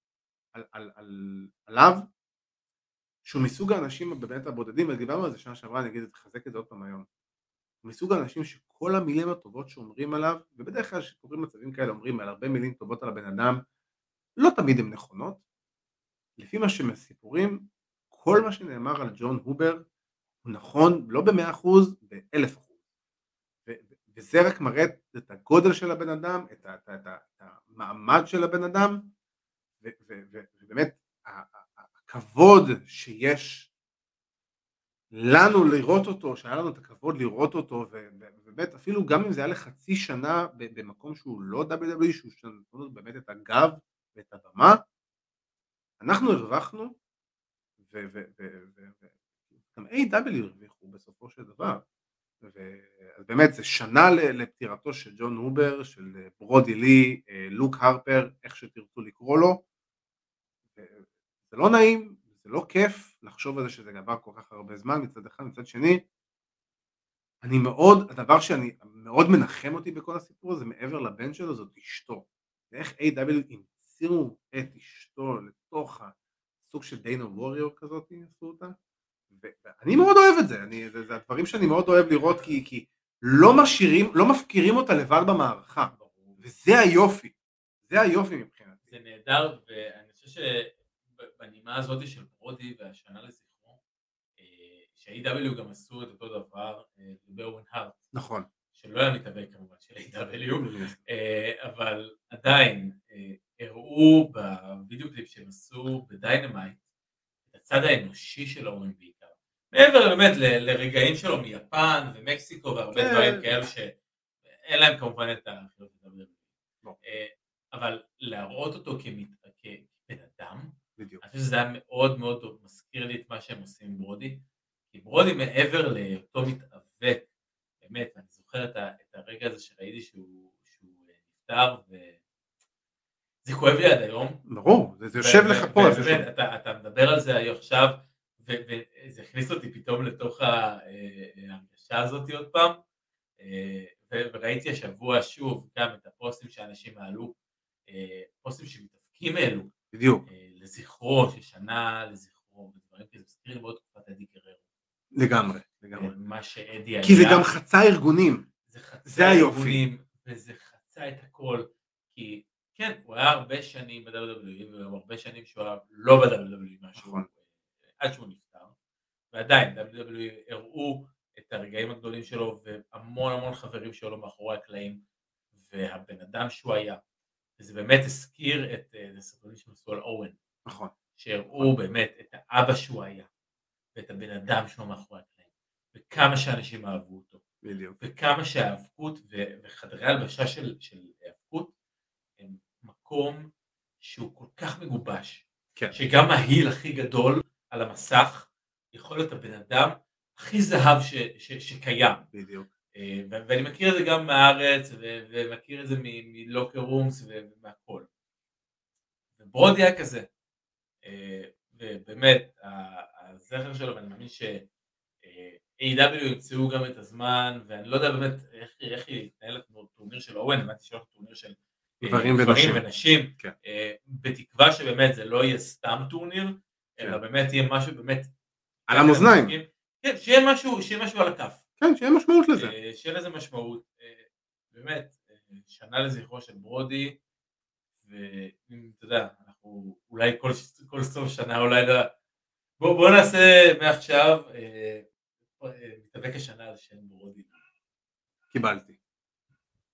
על, על, על, עליו, שהוא מסוג האנשים באמת הבודדים, ודיברנו על זה שנה שעברה, אני אגיד, תחזק את זה עוד פעם היום. הוא מסוג האנשים שכל המילים הטובות שאומרים עליו, ובדרך כלל כשקוראים מצבים כאלה אומרים על הרבה מילים טובות על הבן אדם, לא תמיד הן נכונות. לפי מה שמסיפורים, כל מה שנאמר על ג'ון הובר הוא נכון לא במאה אחוז, באלף אחוז. וזה רק מראה את הגודל של הבן אדם, את, את, את, את המעמד של הבן אדם, ו- ו- ו- ובאמת הכבוד שיש לנו לראות אותו, שהיה לנו את הכבוד לראות אותו, ובאמת אפילו גם אם זה היה לחצי שנה במקום שהוא לא WWE, שהוא נתנו באמת את הגב ואת הבמה, אנחנו הרווחנו, ו- ו- ו- ו- ו- גם A.W. הרוויחו בסופו של דבר. אז באמת זה שנה לפטירתו של ג'ון הובר, של אה, ברודי לי, אה, לוק הרפר, איך שתרצו לקרוא לו. זה לא נעים, זה לא כיף לחשוב על זה שזה עבר כל כך הרבה זמן מצד אחד, מצד שני, אני מאוד, הדבר שאני מאוד מנחם אותי בכל הסיפור הזה מעבר לבן שלו זאת אשתו. ואיך A.W. המציאו את אשתו לתוך הסוג של דיינה ווריור כזאת, עשו אותה. ואני מאוד אוהב את זה, אני, זה, זה הדברים שאני מאוד אוהב לראות כי, כי לא משאירים, לא מפקירים אותה לבד במערכה, וזה היופי, זה היופי מבחינתי. זה נהדר, ואני חושב שבנימה הזאת של ברודי והשנה לזכרו, אה, שה-AW גם עשו את אותו דבר אה, באורן הארט, נכון. שלא היה מתאבק כמובן של AEW, (laughs) אה, אבל עדיין הראו בווידאו קליפ שהם עשו ב Dynamite את הצד האנושי של אוון בעיקר. מעבר באמת לרגעים שלו מיפן ומקסיקו והרבה כן. דברים כאלו שאין להם כמובן את האחריות לדבר. לא. אה, אבל להראות אותו. כבן אדם, בדיוק. אני חושב שזה היה מאוד מאוד מזכיר לי את מה שהם עושים עם ברודי, כי ברודי מעבר להיותו מתאבק, באמת, אני זוכר את, ה... את הרגע הזה שראיתי שהוא, שהוא נפטר, וזה כואב לי עד היום. ברור, זה, זה יושב לך פה. באמת, אתה, אתה מדבר על זה עכשיו, וזה הכניס אותי פתאום לתוך אה, ההרגשה הזאת עוד פעם, אה, וראיתי השבוע שוב גם את הפוסטים שאנשים העלו, אה, פוסטים שמתאפקים העלו, בדיוק, לזכרו, ששנה לזכרו, ודברים כאלה, זה מזכיר לי מאוד תקופת אדי גררו. לגמרי, לגמרי. מה שאדי היה. כי זה גם חצה ארגונים. זה חצה זה. ארגונים, וזה חצה את הכל, כי כן, הוא היה הרבה שנים ב-WWE, והיו הרבה שנים שהוא היה לא ב-WWE, נכון. עד שהוא נפטר, ועדיין, WWE הראו את הרגעים הגדולים שלו, והמון המון חברים שלו מאחורי הקלעים, והבן אדם שהוא היה, וזה באמת הזכיר את אה, זה סרטונים שהם עשו על אורן, נכון. שהראו באמת את האבא שהוא היה, ואת הבן אדם שלו מאחורי הקלעים, וכמה שאנשים אהבו אותו. בדיוק. וכמה שההאבקות ו- וחדרי הלבשה של, של האבקות הם מקום שהוא כל כך מגובש, כן. שגם ההיל הכי גדול על המסך יכול להיות הבן אדם הכי זהב ש, ש, שקיים. בדיוק. אה, ואני מכיר את זה גם מהארץ ו- ומכיר את זה מ locker rooms ומהכל. וברודי היה כזה. אה, ובאמת, הזכר שלו, ואני מאמין ש... אה, AEW. ימצאו גם את הזמן, ואני לא יודע באמת איך, איך יתנהל הטורניר של אוון, הבנתי שהולך טורניר של גברים ונשים. ונשים כן. אה, בתקווה שבאמת זה לא יהיה סתם טורניר, אלא כן. באמת יהיה משהו באמת... על המאזניים. כן, שיהיה משהו, שיהיה משהו על הכף, כן, שיהיה משמעות לזה. אה, שיהיה לזה משמעות, אה, באמת, שנה לזכרו של ברודי, ואתה יודע, אנחנו אולי כל, כל סוף שנה אולי, לא- בוא, בוא נעשה מעכשיו, מתאבק השנה על שם ברודי. קיבלתי.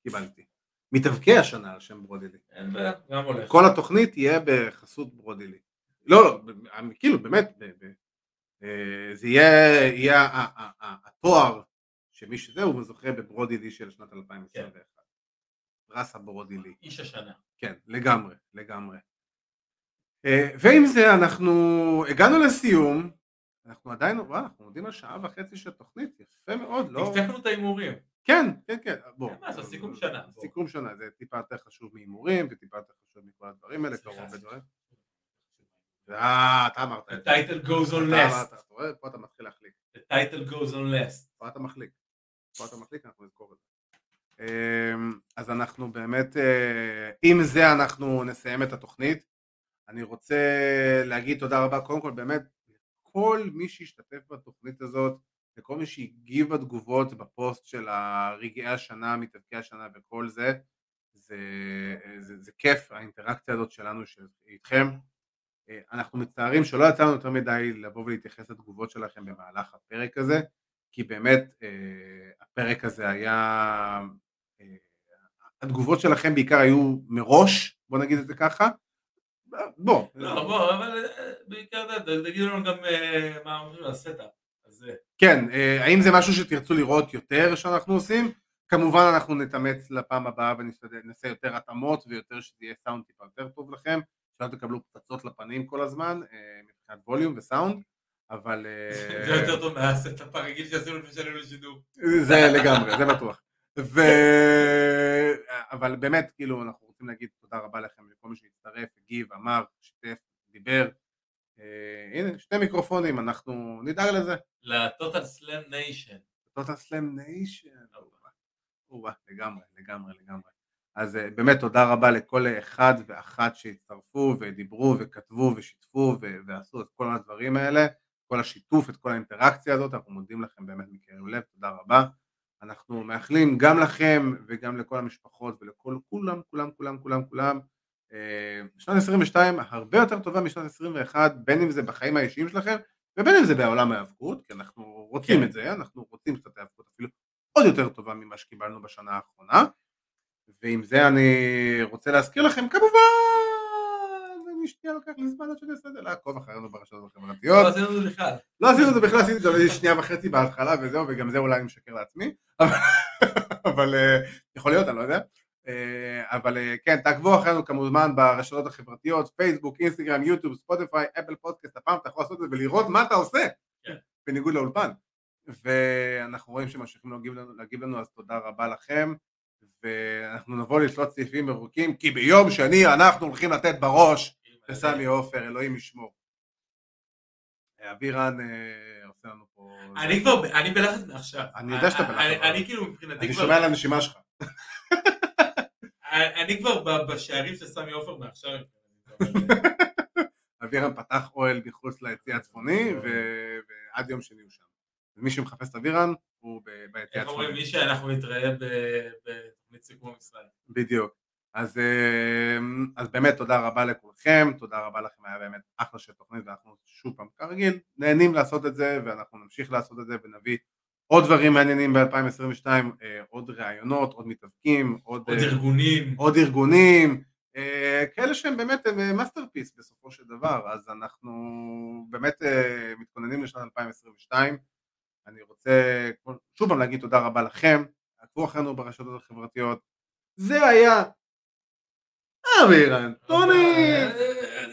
קיבלתי. מתאבקי השנה על שם ברודילי. אין בעיה, גם הולך. כל התוכנית תהיה בחסות ברודילי. לא, לא, כאילו באמת, אה, זה יהיה, התואר שמי שזה הוא זוכה בברודילי של שנת 2021. פרס הברודילי. איש השנה. כן, לגמרי, לגמרי. אה, ועם זה אנחנו הגענו לסיום, אנחנו עדיין, וואו, אנחנו עומדים על שעה וחצי של תוכנית, יפה מאוד, לא? הפסקנו את ההימורים. כן, כן, כן, בוא. אין מה לעשות, סיכום שנה. סיכום שנה, זה טיפה יותר חשוב מהימורים, וטיפה יותר חשוב מכל הדברים האלה, סליחה, הרבה. דברים. אה, אתה אמרת The זה. title goes on last. אתה רואה? פה אתה מתחיל להחליק. The title goes on last. פה אתה מחליק. פה אתה מחליק, אנחנו נזכור את זה. אמ, אז אנחנו באמת, אה, עם זה אנחנו נסיים את התוכנית. אני רוצה להגיד תודה רבה, קודם כל באמת, לכל מי שהשתתף בתוכנית הזאת, לכל מי שהגיב בתגובות בפוסט של הרגעי השנה, מתאבקי השנה וכל זה, זה, זה, זה כיף האינטראקציה הזאת שלנו של- איתכם. אה, אנחנו מצטערים שלא יצא לנו יותר מדי לבוא ולהתייחס לתגובות שלכם במהלך הפרק הזה, כי באמת אה, הפרק הזה היה, אה, התגובות שלכם בעיקר היו מראש, בוא נגיד את זה ככה, בוא, לא, בוא, אבל בעיקר תגידו לנו גם מה אומרים על ה setup. כן, אה, האם זה משהו שתרצו לראות יותר שאנחנו עושים? כמובן אנחנו נתאמץ לפעם הבאה ונעשה יותר התאמות ויותר שזה יהיה סאונד טיפה יותר טוב לכם, שלא תקבלו פצצות לפנים כל הזמן אה, מבחינת volume וסאונד, אבל... אה, זה יותר טוב מה setup הרגיל שעשינו לפני שעלינו לשידור. זה לגמרי, זה בטוח. ו... אבל באמת, כאילו, אנחנו רוצים להגיד תודה רבה לכם לכל מי שהצטרף, הגיב, אמר, שיתף, דיבר. אה, הנה, שני מיקרופונים, אנחנו נדאג לזה. ל Total Slam Nation. Total Slam Nation. או-אה, לגמרי, לגמרי, לגמרי. אז אה, באמת תודה רבה לכל אחד ואחת שהצטרפו ודיברו וכתבו ושיתפו ועשו את כל הדברים האלה, כל השיתוף, את כל האינטראקציה הזאת, אנחנו מודים לכם באמת מקרב לב, תודה רבה. אנחנו מאחלים גם לכם וגם לכל המשפחות ולכל כולם, כולם, כולם, כולם, כולם. אה, שנת 22 הרבה יותר טובה משנת 21, בין אם זה בחיים האישיים שלכם ובין אם זה בעולם ההיאבקות, כי אנחנו רוצים כן. את זה, אנחנו רוצים קצת היאבקות אפילו עוד יותר טובה ממה שקיבלנו בשנה האחרונה. ועם זה אני רוצה להזכיר לכם כמובן, אני שנייה לוקח לי זמן עד שאני אעשה את זה, לעקוב אחרינו ברשתות החברתיות. לא עשינו את זה בכלל. לא עשינו את זה בכלל, עשיתי את זה שנייה וחצי בהתחלה וזהו, וגם זה אולי אני משקר לעצמי, אבל, אבל אה, יכול להיות, אני לא יודע. אה, אבל אה, כן, תעקבו אחרינו כמובן ברשתות החברתיות, פייסבוק, אינסטגרם, יוטיוב, ספוטיפיי, אפל פודקאסט, הפעם אתה יכול לעשות את זה ולראות מה אתה עושה, כן. בניגוד לאולפן. ואנחנו רואים שממשיכים להגיב לנו, להגיב לנו, אז תודה רבה לכם. ואנחנו נבוא לתלות סעיפים ירוקים, כי ביום שני אנחנו הולכים לתת בראש לסמי עופר, אלוהים ישמור. אבירן אה, עושה לנו פה... אני כבר, אני בלחץ מעכשיו. אני יודע שאתה בלחץ. אני- אני כאילו מבחינתי אני כבר, שומע על הנשימה שלך. אני כבר בשערים של סמי עופר מעכשיו. (laughs) אבירן פתח אוהל מחוץ ליציא הצפוני, ו- ועד יום שני הוא שם. ומי שמחפש את אבירן, הוא ב- ביציע איך אומרים, הצפוני. מי שאנחנו נתראה בתוכנית סיכום ישראל. בדיוק. אז, אה, אז באמת תודה רבה לכולכם, תודה רבה לכם, היה באמת אחלה של תוכנית ואנחנו שוב פעם כרגיל נהנים לעשות את זה ואנחנו נמשיך לעשות את זה ונביא עוד דברים מעניינים ב-2022, עוד ראיונות, עוד מתאבקים, עוד, עוד אה, ארגונים. עוד ארגונים, אה, כאלה שהם באמת masterpiece בסופו של דבר, אז אנחנו באמת אה, מתכוננים לשנת 2022, אני רוצה שוב פעם להגיד תודה רבה לכם, עקבו אחרינו ברשתות החברתיות, זה היה אבירן טוני, אה,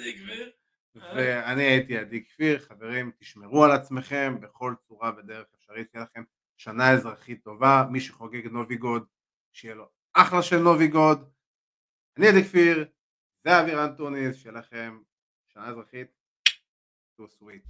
ואני הייתי עדי כפיר, חברים תשמרו על עצמכם בכל צורה ודרך אפשרית, שיהיה לכם שנה אזרחית טובה, מי שחוגג נובי גוד, שיהיה לו אחלה של נוביגוד, אני עדי כפיר, זה אבירן טוניס, שיהיה לכם שנה אזרחית, too sweet.